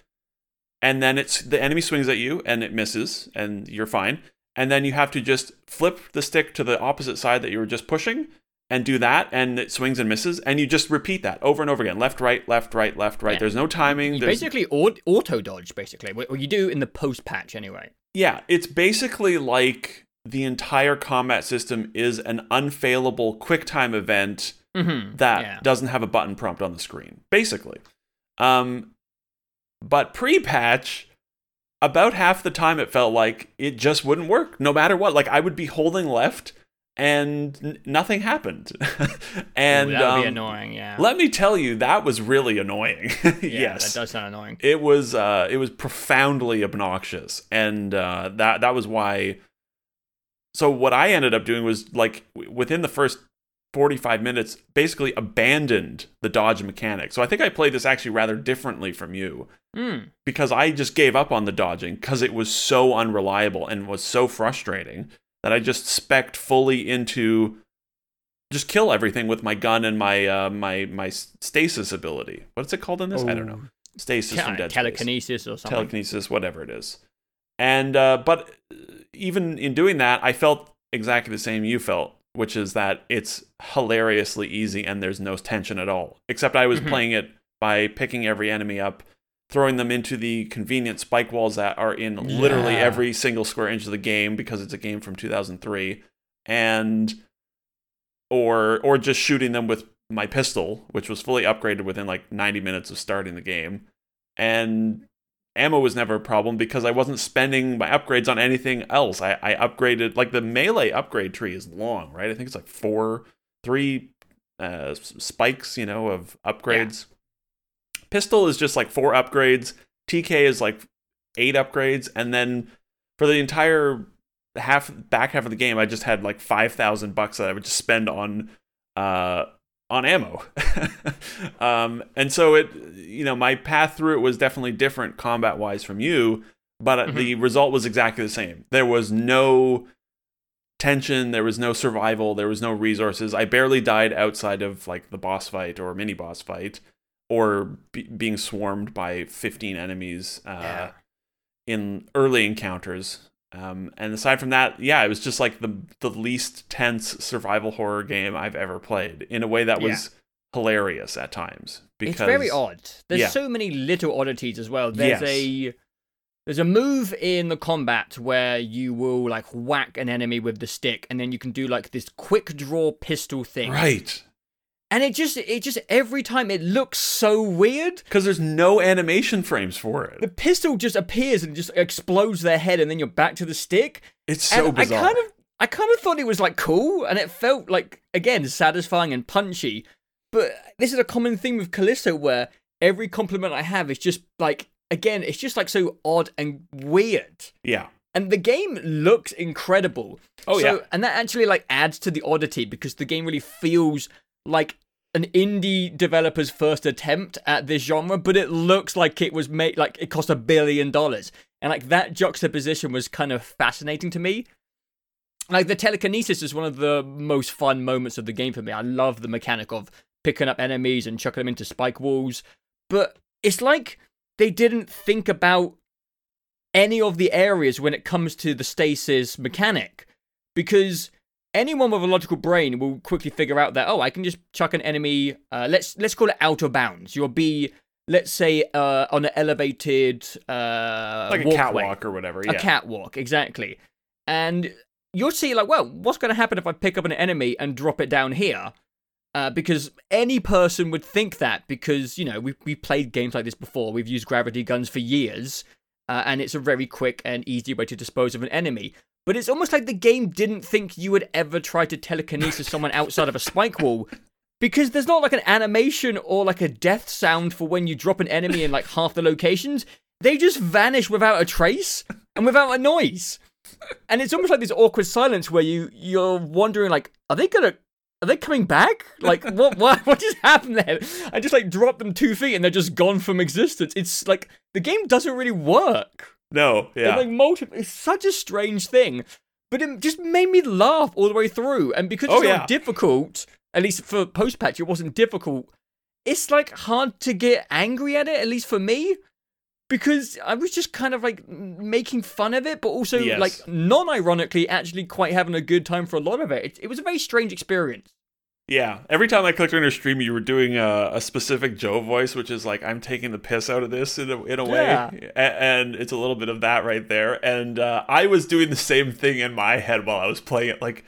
and then it's the enemy swings at you and it misses, and you're fine. And then you have to just flip the stick to the opposite side that you were just pushing and do that, and it swings and misses, and you just repeat that over and over again. Left, right, left, right, left, right. Yeah. There's no timing. You There's, basically auto dodge basically. What you do in the post patch anyway. Yeah, it's basically like the entire combat system is an unfailable QuickTime event Mhm. that yeah. doesn't have a button prompt on the screen, basically. Um, but pre-patch, about half the time it felt like it just wouldn't work, no matter what. Like I would be holding left, and n- nothing happened. and Ooh, that would be um, annoying, yeah. let me tell you, that was really annoying. yeah, yes, That does sound annoying. it was uh it was profoundly obnoxious and uh that that was why so what i ended up doing was like within the first 45 minutes basically abandoned the dodge mechanic so i think i played this actually rather differently from you Mm. because i just gave up on the dodging because it was so unreliable and was so frustrating that i just specced fully into just kill everything with my gun and my uh, my my stasis ability what's it called in this i don't know stasis from Te- Dead Space. telekinesis or something. telekinesis, whatever it is. And uh, but even in doing that, I felt exactly the same you felt, which is that it's hilariously easy and there's no tension at all. Except I was Mhm. playing it by picking every enemy up, throwing them into the convenient spike walls that are in literally every single square inch of the game because it's a game from 2003, and or or just shooting them with my pistol, which was fully upgraded within like 90 minutes of starting the game. And ammo was never a problem because I wasn't spending my upgrades on anything else. I, I upgraded like the melee upgrade tree is long, right? I think it's like four, three uh, spikes, you know, of upgrades. Pistol is just like four upgrades. TK is like eight upgrades, and then for the entire half back half of the game, I just had like five thousand bucks that I would just spend on uh on ammo. um, and so it, you know, my path through it was definitely different combat wise from you, but Mhm. the result was exactly the same. There was no tension, there was no survival, there was no resources. I barely died outside of like the boss fight or mini boss fight or be- being swarmed by 15 enemies uh, Yeah. in early encounters. Um, and aside from that, yeah, it was just like the the least tense survival horror game I've ever played in a way that was hilarious at times. Because it's very odd. There's Yeah. so many little oddities as well. There's Yes. a there's a move in the combat where you will like whack an enemy with the stick, and then you can do like this quick draw pistol thing. right And it just it just every time it looks so weird. because there's no animation frames for it. The pistol just appears and just explodes their head, and then you're back to the stick. It's so and bizarre. I kind of I kind of thought it was like cool, and it felt like again satisfying and punchy. But this is a common theme with Callisto, where every compliment I have is just like again, it's just like so odd and weird. yeah. And the game looks incredible. Oh, so, yeah. and that actually like adds to the oddity because the game really feels like an indie developer's first attempt at this genre, but it looks like it was made like it cost a billion dollars. And like that juxtaposition was kind of fascinating to me. like the telekinesis is one of the most fun moments of the game for me. I love the mechanic of picking up enemies and chucking them into spike walls, but it's like they didn't think about any of the areas when it comes to the stasis mechanic because anyone with a logical brain will quickly figure out that oh i can just chuck an enemy uh, let's let's call it out of bounds you'll be let's say uh, on an elevated uh, like a walkway. catwalk or whatever. Yeah. a catwalk exactly and you'll see like well what's going to happen if i pick up an enemy and drop it down here uh, because any person would think that because you know we've, we've played games like this before we've used gravity guns for years uh, and it's a very quick and easy way to dispose of an enemy but it's almost like the game didn't think you would ever try to telekinesis someone outside of a spike wall. Because there's not like an animation or like a death sound for when you drop an enemy in like half the locations. They just vanish without a trace and without a noise. And it's almost like this awkward silence where you you're wondering like are they gonna are they coming back? Like what what what just happened there? I just like dropped them two feet and they're just gone from existence. It's like the game doesn't really work No, yeah. yeah. like multiple it's such a strange thing but it just made me laugh all the way through and because oh, it's Oh, not yeah. difficult at least for post patch it wasn't difficult it's like hard to get angry at it at least for me because I was just kind of like making fun of it, but also Yes. like non-ironically actually quite having a good time for a lot of it. It, it was a very strange experience. Yeah, every time I clicked on your stream, you were doing a, a specific Joe voice, which is like I'm taking the piss out of this in a, in a Yeah. way, A- and it's a little bit of that right there. And uh, I was doing the same thing in my head while I was playing it. Like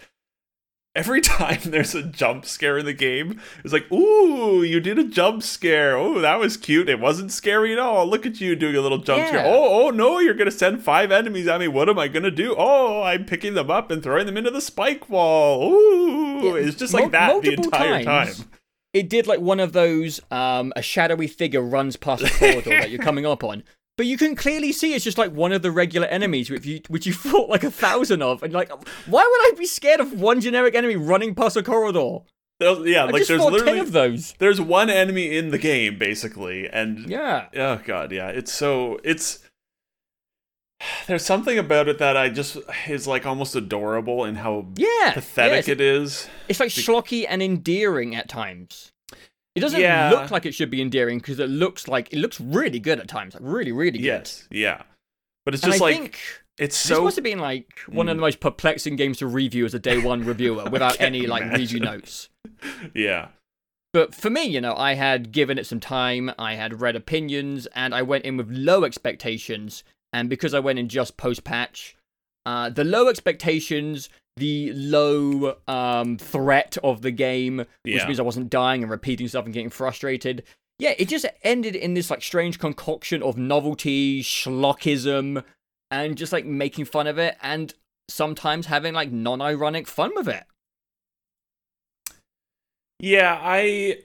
every time there's a jump scare in the game, it's like, "Ooh, you did a jump scare! Oh, that was cute. It wasn't scary at all. Look at you doing a little jump scare. Oh, oh no, you're gonna send five enemies at me. What am I gonna do? Oh, I'm picking them up and throwing them into the spike wall. Ooh, Yeah, it's just like that the entire times. time." It did like one of those um a shadowy figure runs past the corridor that you're coming up on. But you can clearly see it's just like one of the regular enemies which you which you fought like a thousand of, and like, why would I be scared of one generic enemy running past a corridor? There's- yeah, I like there's fought ten literally of those. there's one enemy in the game basically, and Yeah. oh god, yeah, it's so it's there's something about it that I just is like almost adorable in how Yeah. pathetic yeah, it is. It's like schlocky and endearing at times. It doesn't Yeah. look like it should be endearing because it looks like it looks really good at times, like really, really good. Yes, yeah, but it's And just I like think it's this so must have been like one Mm. of the most perplexing games to review as a day one reviewer without any like review notes. yeah, But for me, you know, I had given it some time, I had read opinions, and I went in with low expectations. And because I went in just post patch, uh, the low expectations, the low um, threat of the game, which Yeah. means I wasn't dying and repeating stuff and getting frustrated. Yeah, it just ended in this like strange concoction of novelty, schlockism, and just like making fun of it, and sometimes having like non-ironic fun with it. yeah. I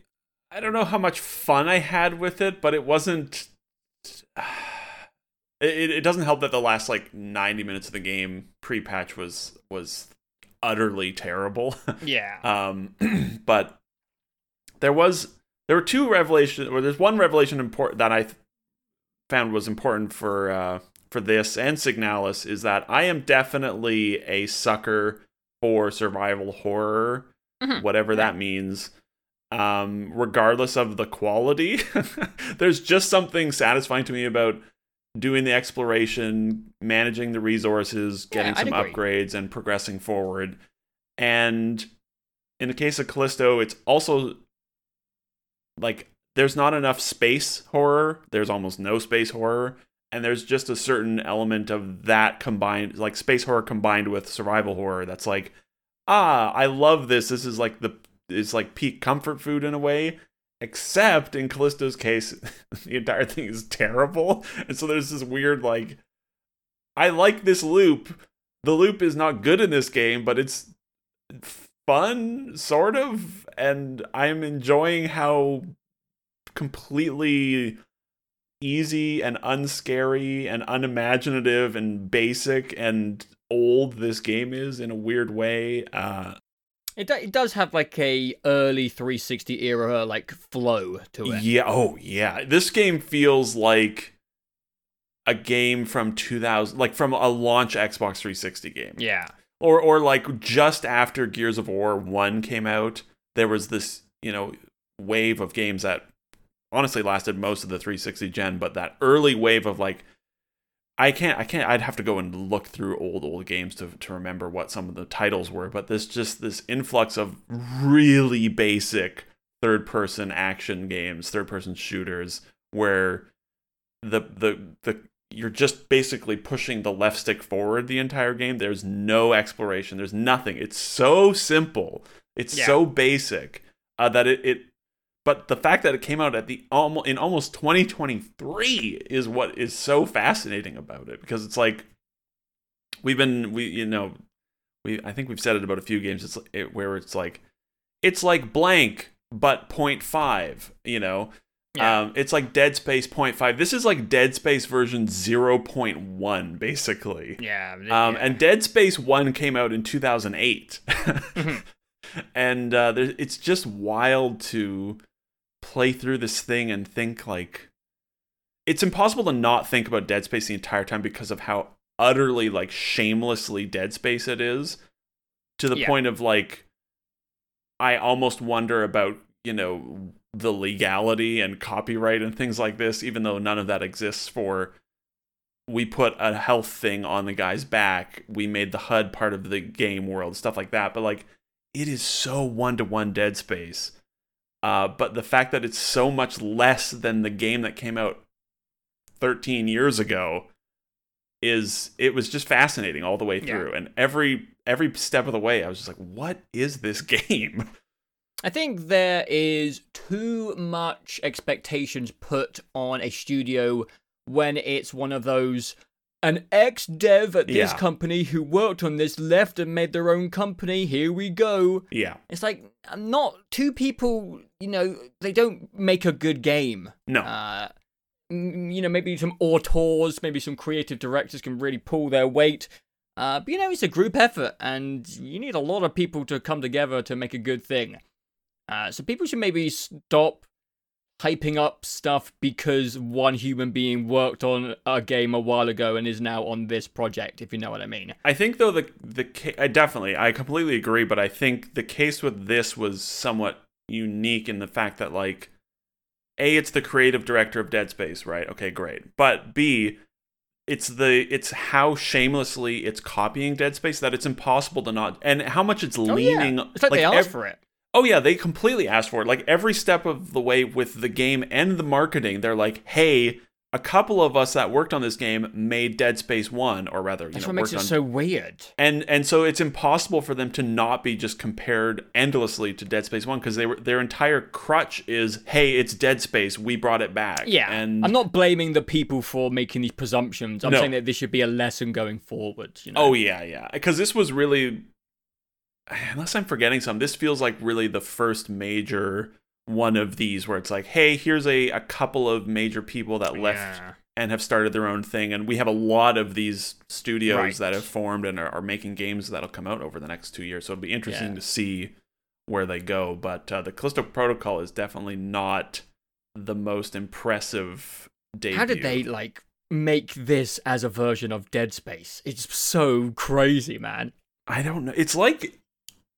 I don't know how much fun I had with it, but it wasn't. It, it doesn't help that the last like 90 minutes of the game pre-patch was was utterly terrible. Yeah. um, but there was there were two revelations, or there's one revelation important that I th- found was important for uh, for this and Signalis is that I am definitely a sucker for survival horror, Mhm. whatever that means. Um, regardless of the quality, there's just something satisfying to me about doing the exploration, managing the resources, getting I'd some agree. upgrades, and progressing forward. And in the case of Callisto, it's also like there's not enough space horror. There's almost no space horror. And there's just a certain element of that combined, like space horror combined with survival horror that's like, ah, I love this. This is like the, it's like peak comfort food in a way. Except in Callisto's case, the entire thing is terrible. And so there's this weird, like, I like this loop. The loop is not good in this game, but it's fun, sort of. And I'm enjoying how completely easy and unscary and unimaginative and basic and old this game is in a weird way. Uh, It, do- it does have like a early 360 era like flow to it. Yeah. Oh, yeah. This game feels like a game from 2000, like from a launch Xbox 360 game. Yeah. or or like just after Gears of War 1 came out, there was this, you know, wave of games that honestly lasted most of the 360 gen, but that early wave of like I can't I can't I'd have to go and look through old old games to to remember what some of the titles were, but this just this influx of really basic third person action games, third person shooters where the the the you're just basically pushing the left stick forward the entire game. There's no exploration. There's nothing. It's so simple. It's Yeah. so basic uh, that it, it. But the fact that it came out at the almost in almost 2023 is what is so fascinating about it because it's like we've been we you know we I think we've said it about a few games. It's it, where it's like it's like blank but 0.5. You know, Yeah. um, it's like Dead Space 0.5. This is like Dead Space version 0.1, basically. yeah. Um, and Dead Space 1 came out in 2008. and uh, there, it's just wild to play through this thing and think like. It's impossible to not think about Dead Space the entire time because of how utterly, like, shamelessly Dead Space it is. To the Yeah. point of, like, I almost wonder about, you know, the legality and copyright and things like this, even though none of that exists for we put a health thing on the guy's back, we made the HUD part of the game world, stuff like that. But like it is so one to one Dead Space. Uh, but the fact that it's so much less than the game that came out 13 years ago is it was just fascinating all the way Yeah. through and every every step of the way i was just like what is this game I think there is too much expectations put on a studio when it's one of those an ex dev at this Yeah. company who worked on this left and made their own company. Here we go. yeah It's like not two people. You know, they don't make a good game. no Uh, you know, maybe some auteurs, maybe some creative directors can really pull their weight. Uh, but you know, it's a group effort, and you need a lot of people to come together to make a good thing. Uh, so people should maybe stop hyping up stuff because one human being worked on a game a while ago and is now on this project. If you know what I mean. I think though the the I definitely I completely agree, but I think the case with this was somewhat unique in the fact that like a it's the creative director of Dead Space, right? Okay, great. But b it's the it's how shamelessly it's copying Dead Space that it's impossible to not and how much it's leaning. Oh, yeah. It's like, they asked ev- for it. Oh yeah, they completely asked for it. Like every step of the way with the game and the marketing, they're like, "Hey, a couple of us that worked on this game made Dead Space 1 or rather, you That's know, what makes it on so weird. and and so it's impossible for them to not be just compared endlessly to Dead Space 1 because they were their entire crutch is, "Hey, it's Dead Space. We brought it back." Yeah, And I'm not blaming the people for making these presumptions. I'm No. saying that this should be a lesson going forward. You know? Oh yeah, yeah. Because this was really, unless I'm forgetting some, this feels like really the first major one of these where it's like, hey, here's a, a couple of major people that left Yeah. and have started their own thing, and we have a lot of these studios Right. that have formed and are, are making games that'll come out over the next two years. So it'll be interesting Yeah. to see where they go. But uh, the Callisto Protocol is definitely not the most impressive debut. How did they like make this as a version of Dead Space? It's so crazy, man. I don't know. It's like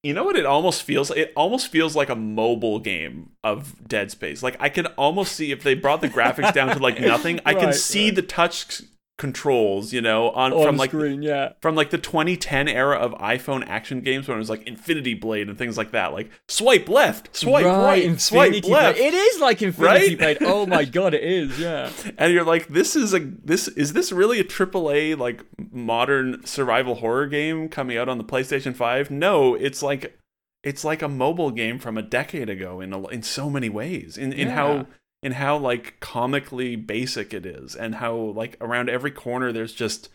you know what it almost feels like? It almost feels like a mobile game of Dead Space. Like I can almost see if they brought the graphics down to like nothing, I can see right. the touch controls, you know, on, oh, On from like screen, yeah. from like the 2010 era of iPhone action games when it was like Infinity Blade and things like that. Like swipe left, swipe right, Infinity swipe left. Blade. It is like Infinity Right? Blade. Oh my god, it is. Yeah. and you're like this is a this is this really a AAA like modern survival horror game coming out on the PlayStation 5? No, it's like it's like a mobile game from a decade ago in a, in so many ways. In in Yeah. how in how like comically basic it is and how like around every corner there's just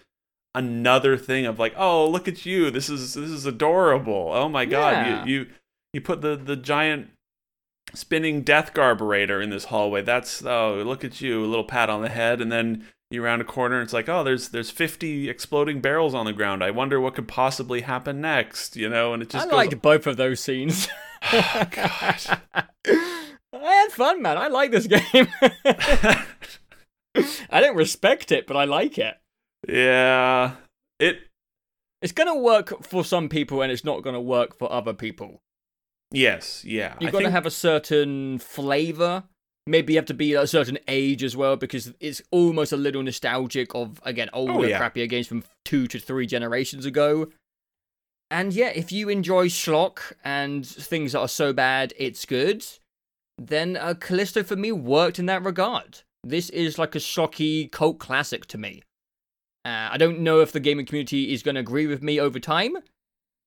another thing of like, "Oh, look at you. This is this is adorable. Oh my god, Yeah. you you you put the the giant spinning death garburator in this hallway. That's oh, look at you, a little pat on the head, and then you round a corner. And it's like oh, there's there's 50 exploding barrels on the ground. I wonder what could possibly happen next. You know, and it just I goes. liked both of those scenes. Oh, god. I had fun, man. I like this game. I don't respect it, but I like it. yeah, it It's gonna work for some people, and it's not gonna work for other people. Yes, yeah. You've I got to think- have a certain flavor. Maybe you have to be a certain age as well, because it's almost a little nostalgic of again oh, older, Oh, yeah. crappier games from two to three generations ago. And yeah, if you enjoy schlock and things that are so bad it's good, then uh, Callisto for me worked in that regard. This is like a shocky cult classic to me. Uh, I don't know if the gaming community is going to agree with me over time.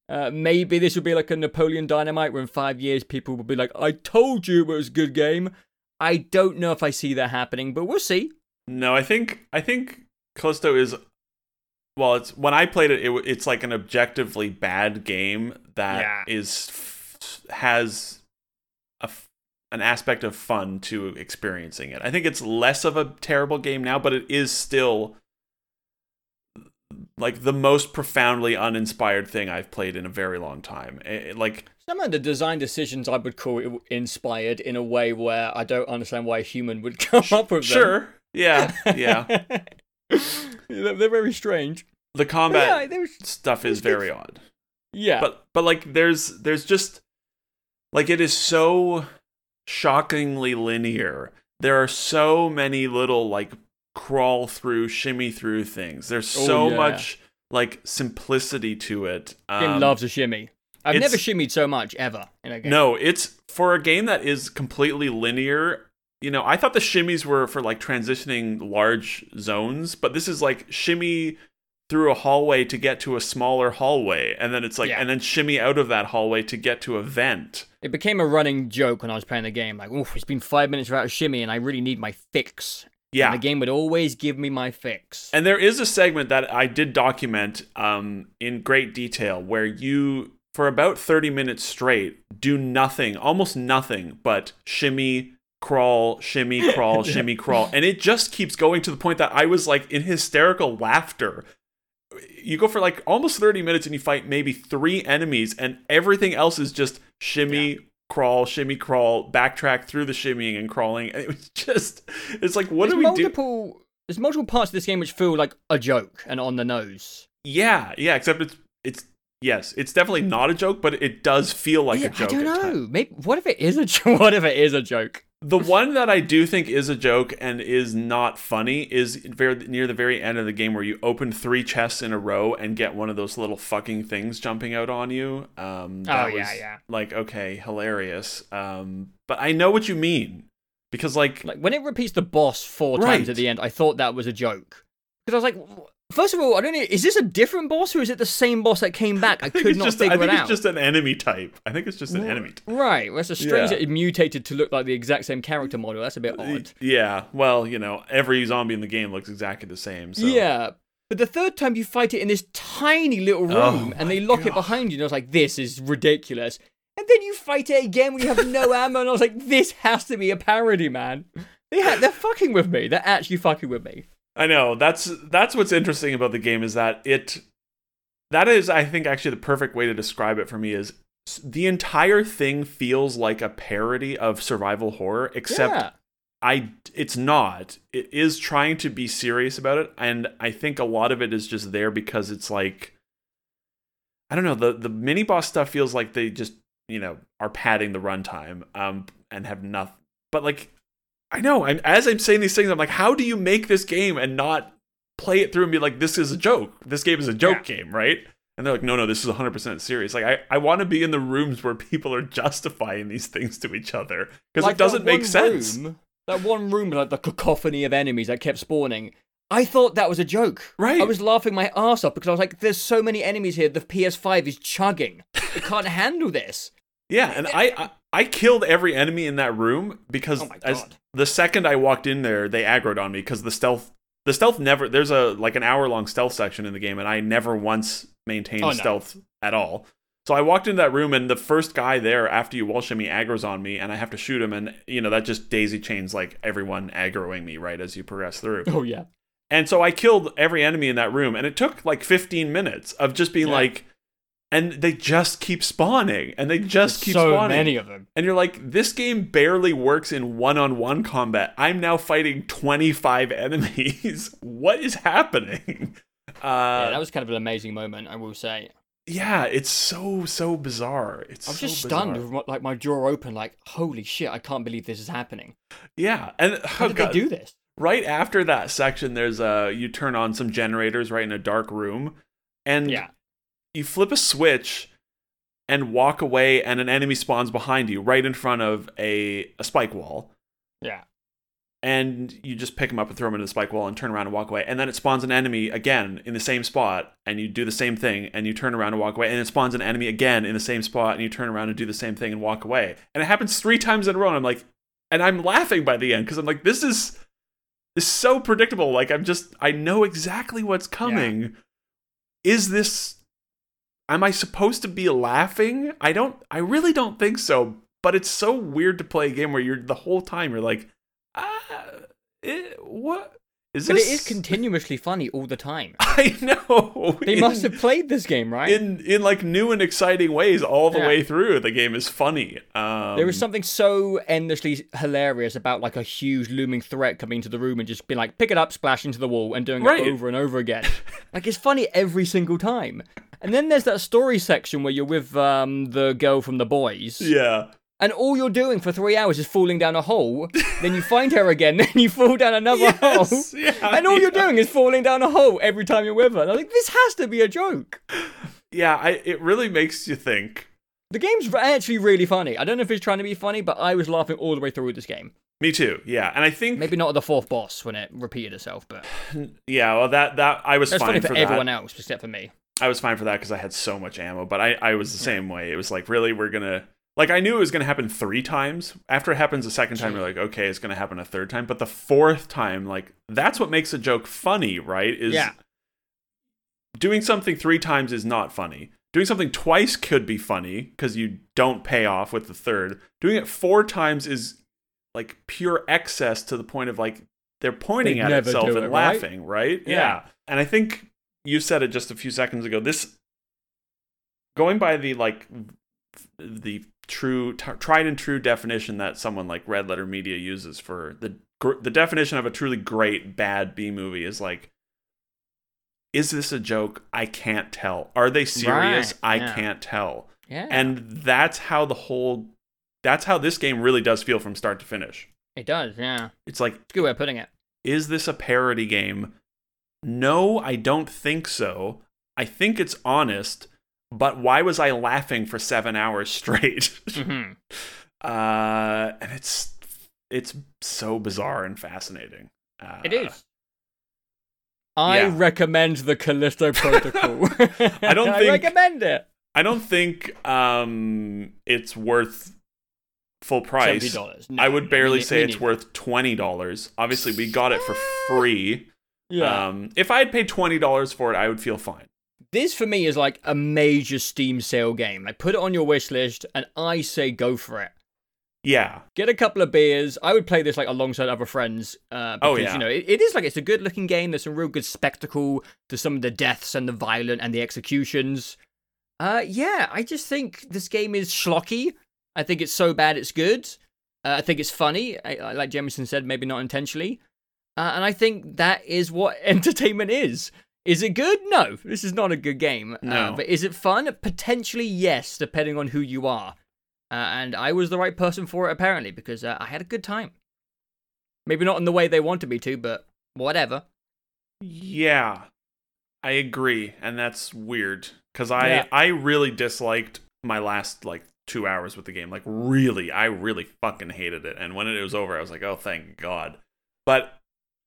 Uh, maybe this will be like a Napoleon Dynamite where in five years people will be like, I told you it was a good game. I don't know if I see that happening, but we'll see. No, I think I think Callisto is well, it's when I played it, it it's like an objectively bad game that Yeah. is f- has an aspect of fun to experiencing it. I think it's less of a terrible game now, but it is still like the most profoundly uninspired thing I've played in a very long time. It- like Some of the design decisions I would call it inspired in a way where I don't understand why a human would come up with them. sure, yeah, yeah. they're, very strange. The combat yeah, stuff is very odd. yeah. but but like there's there's just like it is so shockingly linear there are so many little like crawl through shimmy through things there's Oh, so yeah. much like simplicity to it um, loves a shimmy. I've never shimmied so much ever in a game. no it's for a game that is completely linear you know i thought the shimmies were for like transitioning large zones but this is like shimmy through a hallway to get to a smaller hallway and then it's like Yeah. and then shimmy out of that hallway to get to a vent It became a running joke when I was playing the game. Like, oof, it's been five minutes without a shimmy, and I really need my fix. yeah And the game would always give me my fix. And there is a segment that I did document um, in great detail where you, for about 30 minutes straight, do nothing, almost nothing, but shimmy, crawl, shimmy, crawl, shimmy, crawl. And it just keeps going to the point that I was like in hysterical laughter. You go for like almost 30 minutes and you fight maybe three enemies, and everything else is just shimmy, crawl, shimmy, crawl, backtrack through the shimmying and crawling. And it was just, it's like, what there's do we do? multiple, There's multiple parts of this game which feel like a joke and on the nose. Yeah, yeah, except it's it's yes, it's definitely not a joke, but it does feel like Yeah, a joke. I don't know. Maybe what if it is a joke? What if it is a joke? The one that I do think is a joke and is not funny is very near the very end of the game where you open three chests in a row and get one of those little fucking things jumping out on you. Um, that Oh, yeah, was, yeah. Like okay, hilarious. Um, but I know what you mean because like Like when it repeats the boss four times at the end, I thought that was a joke because I was like, first of all, I don't know, is this a different boss or is it the same boss that came back? I, I could not just figure I think it's out. just an enemy type. I think it's just an enemy. Type. Right, well, it's a strange Yeah. that it mutated to look like the exact same character model. That's a bit odd. Yeah, well, you know, every zombie in the game looks exactly the same. So. Yeah, but the third time you fight it in this tiny little oh room Oh and they lock it behind you, and I was like, this is ridiculous. And then you fight it again when you have no ammo, and I was like, this has to be a parody, man. They ha- they're fucking with me. They're actually fucking with me. I know that's that's what's interesting about the game is that it that is I think actually the perfect way to describe it for me is the entire thing feels like a parody of survival horror except yeah. I it's not it is trying to be serious about it and I think a lot of it is just there because it's like I don't know the the mini boss stuff feels like they just you know are padding the runtime um and have nothing but like I know I'm as I'm saying these things I'm like how do you make this game and not play it through and be like this is a joke this game is a joke game right and they're like no no this is 100% serious like I I want to be in the rooms where people are justifying these things to each other because Like it doesn't make sense Room, that one room, like the cacophony of enemies that kept spawning. I thought that was a joke. Right. I was laughing my ass off because I was like, "There's so many enemies here. The PS5 is chugging. It can't handle this." Yeah, and I, I I killed every enemy in that room because Oh as the second I walked in there, they aggroed on me because the stealth the stealth never there's a like an hour long stealth section in the game and I never once maintained Oh, no. stealth at all. So I walked into that room and the first guy there after you wall shimmy aggroes on me and I have to shoot him and you know that just daisy chains like everyone aggroing me right as you progress through. Oh yeah. And so I killed every enemy in that room, and it took like 15 minutes of just being Yeah. like, and they just keep spawning, and they just keep so spawning. many of them. And you're like, this game barely works in one on one combat. I'm now fighting 25 enemies. what is happening? Uh, yeah, that was kind of an amazing moment, I will say. yeah, it's so so bizarre. It's I was so just bizarre. stunned with my- like my jaw open, like holy shit! I can't believe this is happening. Yeah, and How oh did God, they do this? right after that section, there's a you turn on some generators right in a dark room, and Yeah, you flip a switch and walk away, and an enemy spawns behind you, right in front of a a spike wall. yeah, and you just pick them up and throw them into the spike wall and turn around and walk away. And then it spawns an enemy again in the same spot, and you do the same thing, and you turn around and walk away. And it spawns an enemy again in the same spot, and you turn around and do the same thing and walk away. And it happens three times in a row. And I'm like, and I'm laughing by the end because I'm like, this is this is so predictable. Like I'm just, I know exactly what's coming. Is this? Am I supposed to be laughing? I don't. I really don't think so. But it's so weird to play a game where you're the whole time you're like, ah, it, what is but this? it is continuously funny all the time. I know. They In- must have played this game, right? in in like new and exciting ways all the Yeah. way through. The game is funny. Um, there was something so endlessly hilarious about like a huge looming threat coming into the room and just being like, pick it up, splash into the wall, and doing Right. it over and over again. like it's funny every single time. And then there's that story section where you're with um, the girl from the boys, Yeah. And all you're doing for three hours is falling down a hole. then you find her again, then you fall down another hole. Yeah, And all you're doing is falling down a hole every time you're with her. And I'm like, this has to be a joke. Yeah, I, it really makes you think. The game's actually really funny. I don't know if it's trying to be funny, but I was laughing all the way through this game. Me too. Yeah, and I think Maybe not at the fourth boss when it repeated itself, but yeah. Well, that that I was that's fine funny for, for that. everyone else except for me. I was fine for that because I had so much ammo. But I I was the same way. It was like really we're gonna like I knew it was gonna happen three times. After it happens a second time, you're like okay, it's gonna happen a third time. But the fourth time, like that's what makes a joke funny, right? Is Yeah. doing something three times is not funny. Doing something twice could be funny because you don't pay off with the third. Doing it four times is like pure excess to the point of like they're pointing They'd at itself and it, right? laughing, right? Yeah. And I think you said it just a few seconds ago. This going by the like the true t- tried and true definition that someone like Red Letter Media uses for the gr- the definition of a truly great bad B movie is like is this a joke? I can't tell. Are they serious? Right, I yeah. can't tell. Yeah. And that's how the whole that's how this game really does feel from start to finish. it does, yeah. It's like It's a good way of putting it. is this a parody game? No, I don't think so. I think it's honest, but why was I laughing for 7 hours straight? hmm uh and it's it's so bizarre and fascinating. Uh, It is. I yeah. recommend the Callisto Protocol. I don't think, I recommend it. I don't think um it's worth full price. $70. I would barely say it's neither. worth twenty dollars. Obviously, we got it for free. Yeah. Um, if I had paid twenty dollars for it, I would feel fine. This for me is like a major Steam sale game. Like put it on your wish list, and I say go for it. Yeah, Get a couple of beers. I would play this like alongside other friends. Uh, because, Oh, yeah. you know, it, it is like it's a good looking game. There's some real good spectacle to some of the deaths and the violent and the executions. Uh, yeah, I just think this game is schlocky. I think it's so bad it's good. Uh, I think it's funny, I, I- like Jemison said, maybe not intentionally. Uh, and I think that is what entertainment is. Is it good? No, this is not a good game. Uh, No. but is it fun? Potentially, yes, depending on who you are. Uh, and I was the right person for it, apparently, because uh, I had a good time. Maybe not in the way they wanted me to, but whatever. yeah, I agree, and that's weird because I Yeah. I really disliked my last like two hours with the game. Like really, I really fucking hated it. And when it was over, I was like, oh, thank God. But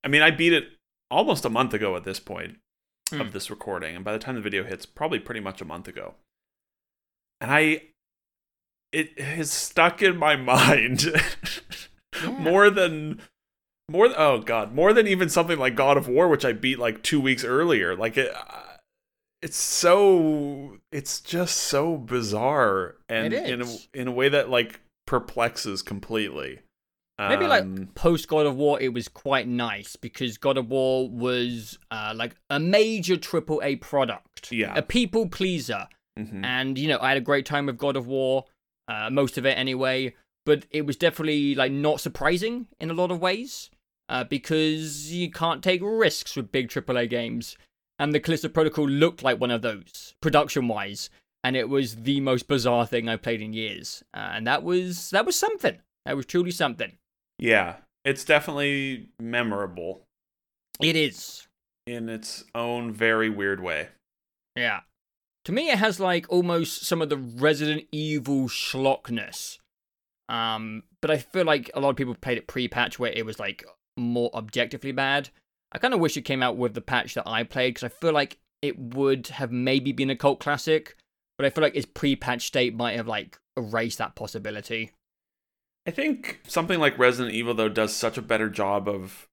I mean, I beat it almost a month ago at this point Hmm. of this recording, and by the time the video hits, probably pretty much a month ago. And I, it has stuck in my mind more than more. Oh God, more than even something like God of War, which I beat like two weeks earlier. Like it, uh, it's so, it's just so bizarre, and It in a, in a way that like perplexes completely. Maybe Um, like post God of War, it was quite nice because God of War was uh, like a major triple A product, Yeah. a people pleaser, mhm. and you know I had a great time with God of War, uh, most of it anyway. But it was definitely like not surprising in a lot of ways uh, because you can't take risks with big AAA games. and the Callisto Protocol looked like one of those production wise, and it was the most bizarre thing I've played in years, uh, and that was that was something. That was truly something. Yeah, it's definitely memorable It is. in its own very weird way. Yeah. To me, it has like almost some of the Resident Evil schlockness. Um, but I feel like a lot of people played it pre-patch where it was like more objectively bad. I kind of wish it came out with the patch that I played because I feel like it would have maybe been a cult classic, but I feel like its pre-patch state might have like erased that possibility. I think something like Resident Evil though does such a better job of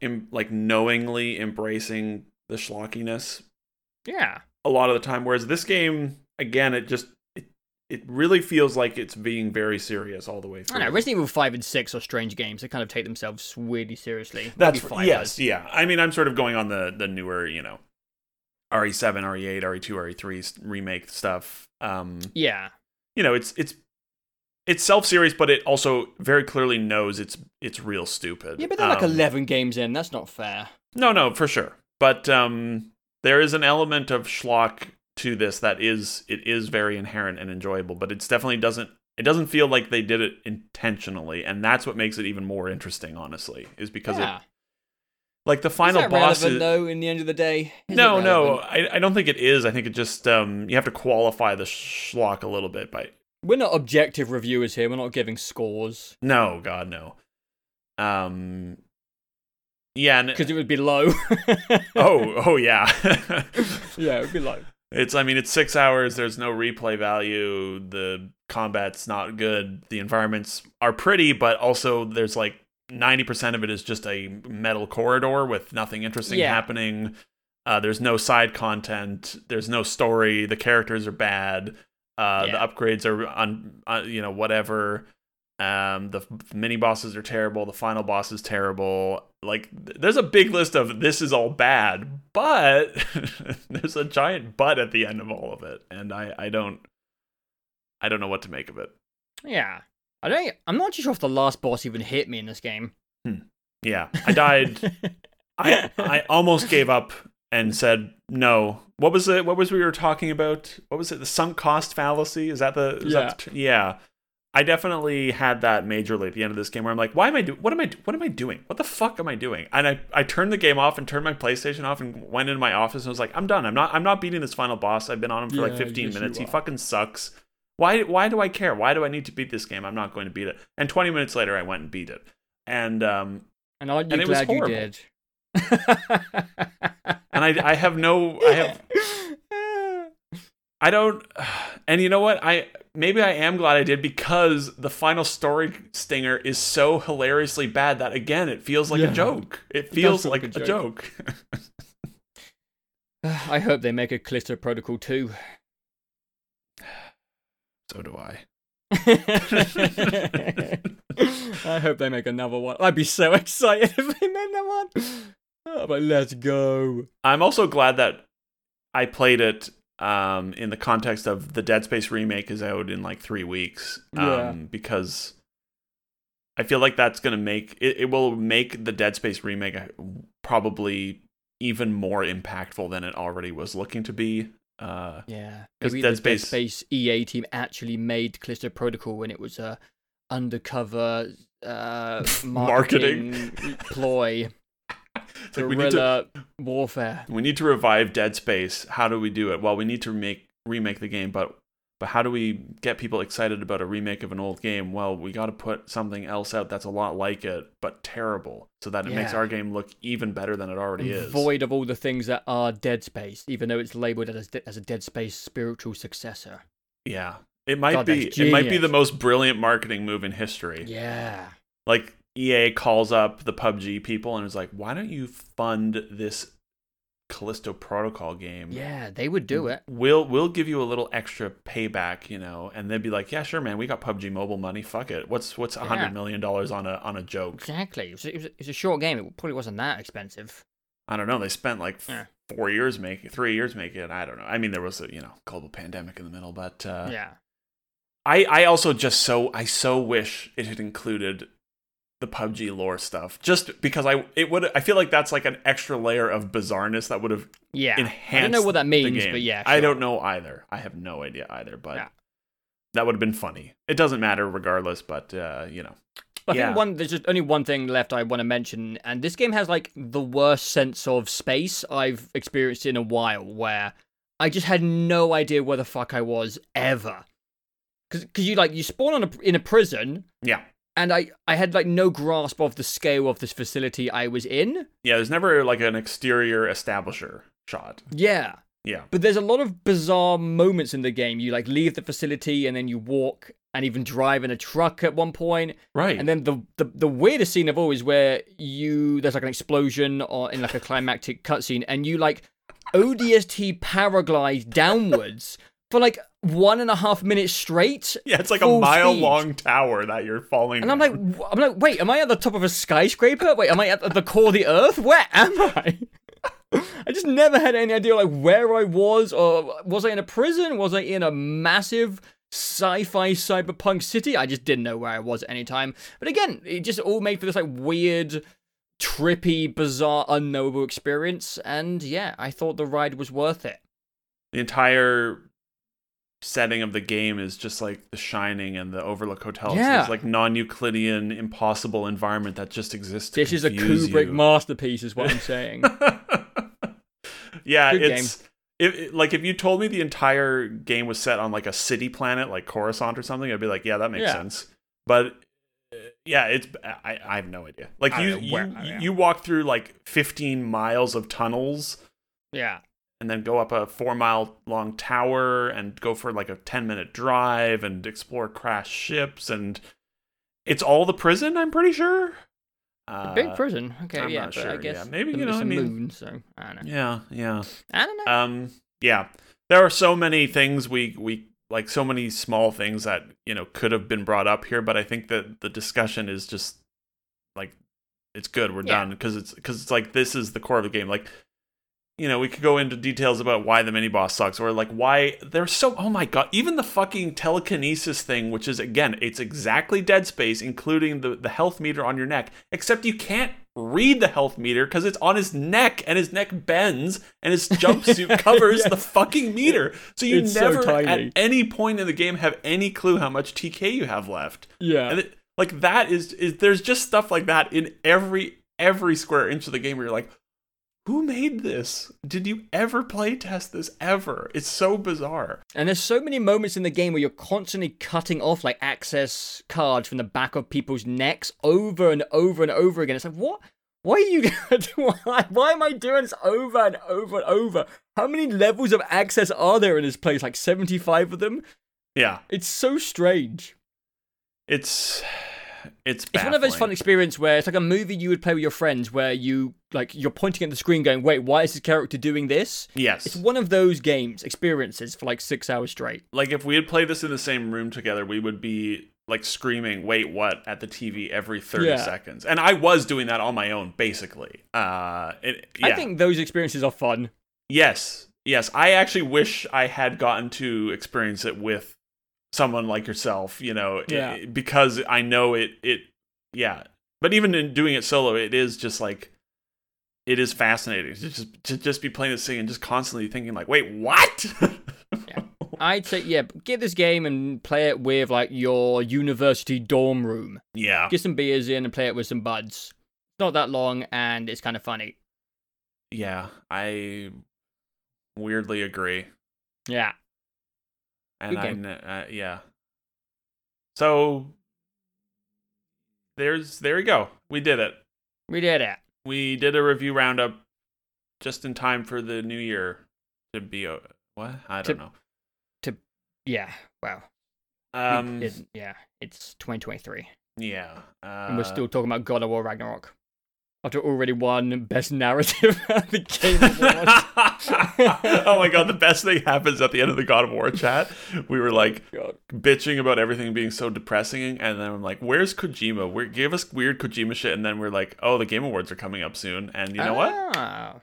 em- like knowingly embracing the schlockiness Yeah. a lot of the time whereas this game again it just it, it really feels like it's being very serious all the way through. I know Resident Evil 5 and 6 are strange games. They kind of take themselves really seriously. That's 5 yes, does. yeah. I mean, I'm sort of going on the the newer, you know, E RE7, RE8, RE2, RE3 remake stuff. Um, Yeah. you know, it's it's it's self-serious, but it also very clearly knows it's it's real stupid. Yeah, but they're like Um, 11 games in. That's not fair. No, no, for sure. But um, there is an element of schlock to this that is it is very inherent and enjoyable, but it's definitely doesn't it doesn't feel like they did it intentionally, and that's what makes it even more interesting. Honestly, is because yeah. it like the final is boss relevant, is, though, in the end of the day? Is no, no. I, I don't think it is. I think it just um, you have to qualify the schlock a little bit by We're not objective reviewers here. We're not giving scores no, God, no. Um, yeah, because it would be low. oh, oh yeah. yeah, it would be low. It's I mean it's 6 hours, there's no replay value, the combat's not good, the environments are pretty but also there's like 90% of it is just a metal corridor with nothing interesting Yeah. happening. Uh, there's no side content, there's no story, the characters are bad. Uh, Yeah. the upgrades are on, uh, you know whatever. Um, the mini bosses are terrible. The final boss is terrible. Like, there's a big list of this is all bad, but there's a giant but at the end of all of it, and I, I don't, I don't know what to make of it. Yeah. I don't. I'm not too sure if the last boss even hit me in this game. Yeah, I died. I, I almost gave up and said no. What was it? What was we were talking about? What was it? The sunk cost fallacy? Is that the? Is That the, yeah. I definitely had that majorly at the end of this game where I'm like, why am I doing? What am I? Do- what am I doing? What the fuck am I doing? And I, I turned the game off and turned my PlayStation off and went into my office and was like, I'm done. I'm not. I'm not beating this final boss. I've been on him for like 15 minutes. He fucking sucks. Why? Why do I care? Why do I need to beat this game? I'm not going to beat it. And 20 minutes later, I went and beat it. And um, and aren't you And it was glad you did? and I, I have no. I have I don't and you know what? I maybe I am glad I did because the final story stinger is so hilariously bad that again it feels like Yeah. a joke. It feels feel like, a a joke. I hope they make a Callisto Protocol 2. so do I. I hope they make another one. I'd be so excited if they made another one. Oh, but let's go. I'm also glad that I played it um, in the context of the Dead Space remake is out in like three weeks. Um, Yeah. Because I feel like that's going to make it, it will make the Dead Space remake uh, probably even more impactful than it already was looking to be. Uh, Yeah, 'Cause maybe Dead the Dead Space- Space EA team actually made Callisto Protocol when it was a undercover uh, Marketing. marketing ploy, it's like we need to warfare. we need to revive Dead Space. How do we do it? Well, we need to remake remake the game, but but how do we get people excited about a remake of an old game? Well, we got to put something else out that's a lot like it but terrible, so that it makes our game look even better than it already is. Void of all the things that are Dead Space, even though it's labeled as as a Dead Space spiritual successor. Yeah, it might God, be it might be the most brilliant marketing move in history. Yeah, Like EA calls up the PUBG people and is like, "Why don't you fund this Callisto Protocol game?" yeah, they would do it. we'll we'll give you a little extra payback, you know, and they'd be like, yeah, sure, man, we got PUBG Mobile money, fuck it. What's what's a Yeah. hundred million dollars on a on a joke? Exactly. It was, it was, it was a short game. It probably wasn't that expensive. I don't know. They spent like f- Yeah. four years making, three years making it. I don't know. I mean, there was a you know global pandemic in the middle, but uh, yeah. I I also just so I so wish it had included the PUBG lore stuff, just because I it would I feel like that's like an extra layer of bizarreness that would have Yeah. enhanced. I don't know what that means, but yeah. I don't know either. I have no idea either, but Yeah. that would have been funny. It doesn't matter regardless, but uh, you know, I Yeah. think one there's just only one thing left I want to mention, and this game has like the worst sense of space I've experienced in a while, where I just had no idea where the fuck I was ever. Because you like you spawn on a, in a prison, yeah, and I I had like no grasp of the scale of this facility I was in. yeah. There's never like an exterior establisher shot. Yeah, Yeah, But there's a lot of bizarre moments in the game. You like leave the facility and then you walk and even drive in a truck at one point. right. And then the, the the weirdest scene of all is where you there's like an explosion or in like a climactic cutscene and you like ODST paraglide downwards for like one and a half minutes straight. yeah, it's like a mile speed. long tower that you're falling. And I'm like, I'm like, wait, am I at the top of a skyscraper? Wait, am I at the core of the earth? Where am I? I just never had any idea like where I was, or was I in a prison? Was I in a massive sci-fi cyberpunk city? I just didn't know where I was at any time. But again, it just all made for this like weird, trippy, bizarre, unknowable experience. And yeah, I thought the ride was worth it. the entire setting of the game is just like the shining and the overlook hotel Yeah. this like non-euclidean impossible environment that just exists This is a Kubrick you. masterpiece, is what I'm saying. yeah Good it's It, it- like if you told me the entire game was set on like a city planet like Coruscant or something, I'd be like, yeah, that makes Yeah. sense. But uh, yeah, it's I, I have no idea. Like you where- you, you walk through like 15 miles of tunnels yeah. And then go up a four mile long tower and go for like a 10 minute drive and explore crashed ships and it's all the prison i'm pretty sure uh, Big prison. Okay, I'm yeah, not but I sure, guess yeah. Maybe, you know, I mean- moon, so I don't know. yeah yeah I don't know. um yeah there are so many things we we like so many small things that you know could have been brought up here but i think that the discussion is just like it's good we're Yeah. done because it's because it's like this is the core of the game like you know we could go into details about why the mini boss sucks or like why they're so oh my god even the fucking telekinesis thing which is again it's exactly dead space including the the health meter on your neck except you can't read the health meter because it's on his neck and his neck bends and his jumpsuit covers the fucking meter so you It's never tiny. at any point in the game have any clue how much tk you have left yeah. and it, like that is is there's just stuff like that in every every square inch of the game where you're like who made this did you ever play test this ever it's so bizarre And there's so many moments in the game where you're constantly cutting off like access cards from the back of people's necks over and over and over again. It's like, what? Why are you? why, why am I doing this over and over and over? How many levels of access are there in this place? Like 75 of them? yeah It's so strange. it's it's It's one of those fun experiences where it's like a movie you would play with your friends where you like you're pointing at the screen going, wait, why is this character doing this? yes It's one of those games experiences for like six hours straight. like if we had played this in the same room together we would be like screaming wait what at the tv every 30 Yeah. seconds and i was doing that on my own basically uh it, yeah. I think those experiences are fun. Yes, yes. I actually wish I had gotten to experience it with someone like yourself. You know, i- Yeah. because I know it. It, yeah. But even in doing it solo, it is just like it is fascinating to just to just be playing this thing and just constantly thinking like, wait, what? I'd say, yeah, get this game and play it with like your university dorm room. yeah, Get some beers in and play it with some buds. It's not that long and it's kind of funny. yeah. I weirdly agree, Yeah. And I uh, yeah. So there's there we go. We did it. We did it. we did a review roundup just in time for the new year to be a, what I don't To- know. To yeah. Wow. Um, it- yeah. It's 2023. yeah, uh, and we're still talking about God of War Ragnarok. After already won Best Narrative at the Game Awards. oh my god, the best thing happens at the end of the God of War chat. We were like God. bitching about everything being so depressing, and then I'm like, "Where's Kojima? Where give us weird Kojima shit?" And then we're like, "Oh, the Game Awards are coming up soon," and you know what? Ah,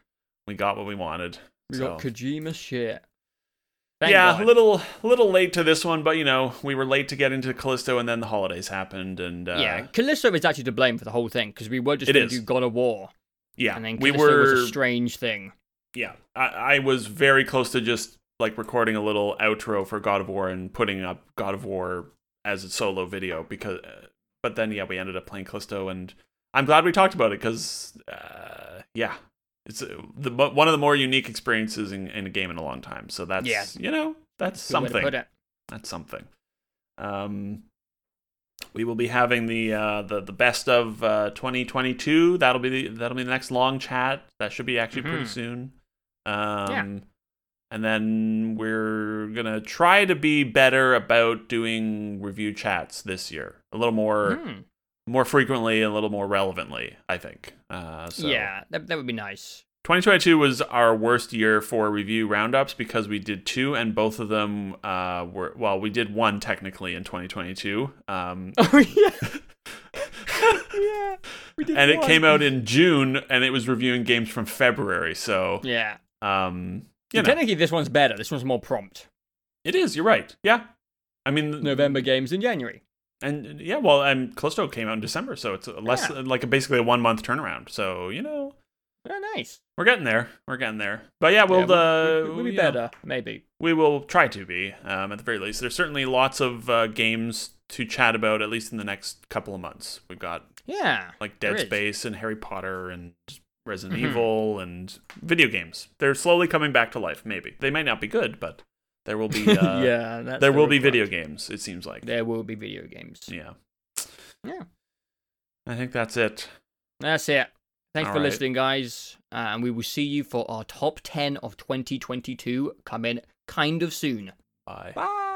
We got what we wanted. We so. got Kojima shit. Thank yeah, God. a little a little late to this one, but you know we were late to get into Callisto, and then the holidays happened, and uh, yeah, Callisto is actually to blame for the whole thing because we were just going to do God of War, yeah, and then we Callisto were was a strange thing. yeah, I, I was very close to just like recording a little outro for God of War and putting up God of War as a solo video because, uh, but then yeah, we ended up playing Callisto, and I'm glad we talked about it because uh, yeah, it's uh, the one of the more unique experiences in, in a game in a long time. So that's Yeah. you know that's Good way to something. That's something. Um, we will be having the uh, the the best of uh, 2022. That'll be the that'll be the next long chat. That should be actually pretty Mhm. soon. Um, and then we're gonna try to be better about doing review chats this year. A little more Hmm. More frequently, and a little more relevantly. I think. Uh, so Yeah, that, that would be nice. 2022 was our worst year for review roundups because we did two, and both of them uh, were well, we did one technically in 2022, um, Oh yeah, yeah. We did and it came out in June, and it was reviewing games from February. So, Yeah, um, you know, technically this one's better. This one's more prompt. it is. You're right. Yeah, I mean, November games in January. And yeah, well, and Callisto came out in December, so it's a less Yeah. like a, basically a one month turnaround. So you know, Oh, nice. we're getting there. We're getting there. But yeah, we'll yeah, uh, we'll, we'll be you know, better, maybe. We will try to be, um, at the very least. There's certainly lots of uh, games to chat about, at least in the next couple of months. We've got Yeah. like Dead. Space and Harry Potter and Resident Mhm. Evil and video games. They're slowly coming back to life. Maybe they might not be good, but there will be. Uh, yeah, there the will be video games. It seems like. There will be video games. Yeah. Yeah. I think that's it. That's it. Thanks All for right. listening, guys. Uh, and we will see you for our top 10 of 2022 coming kind of soon. Bye. Bye.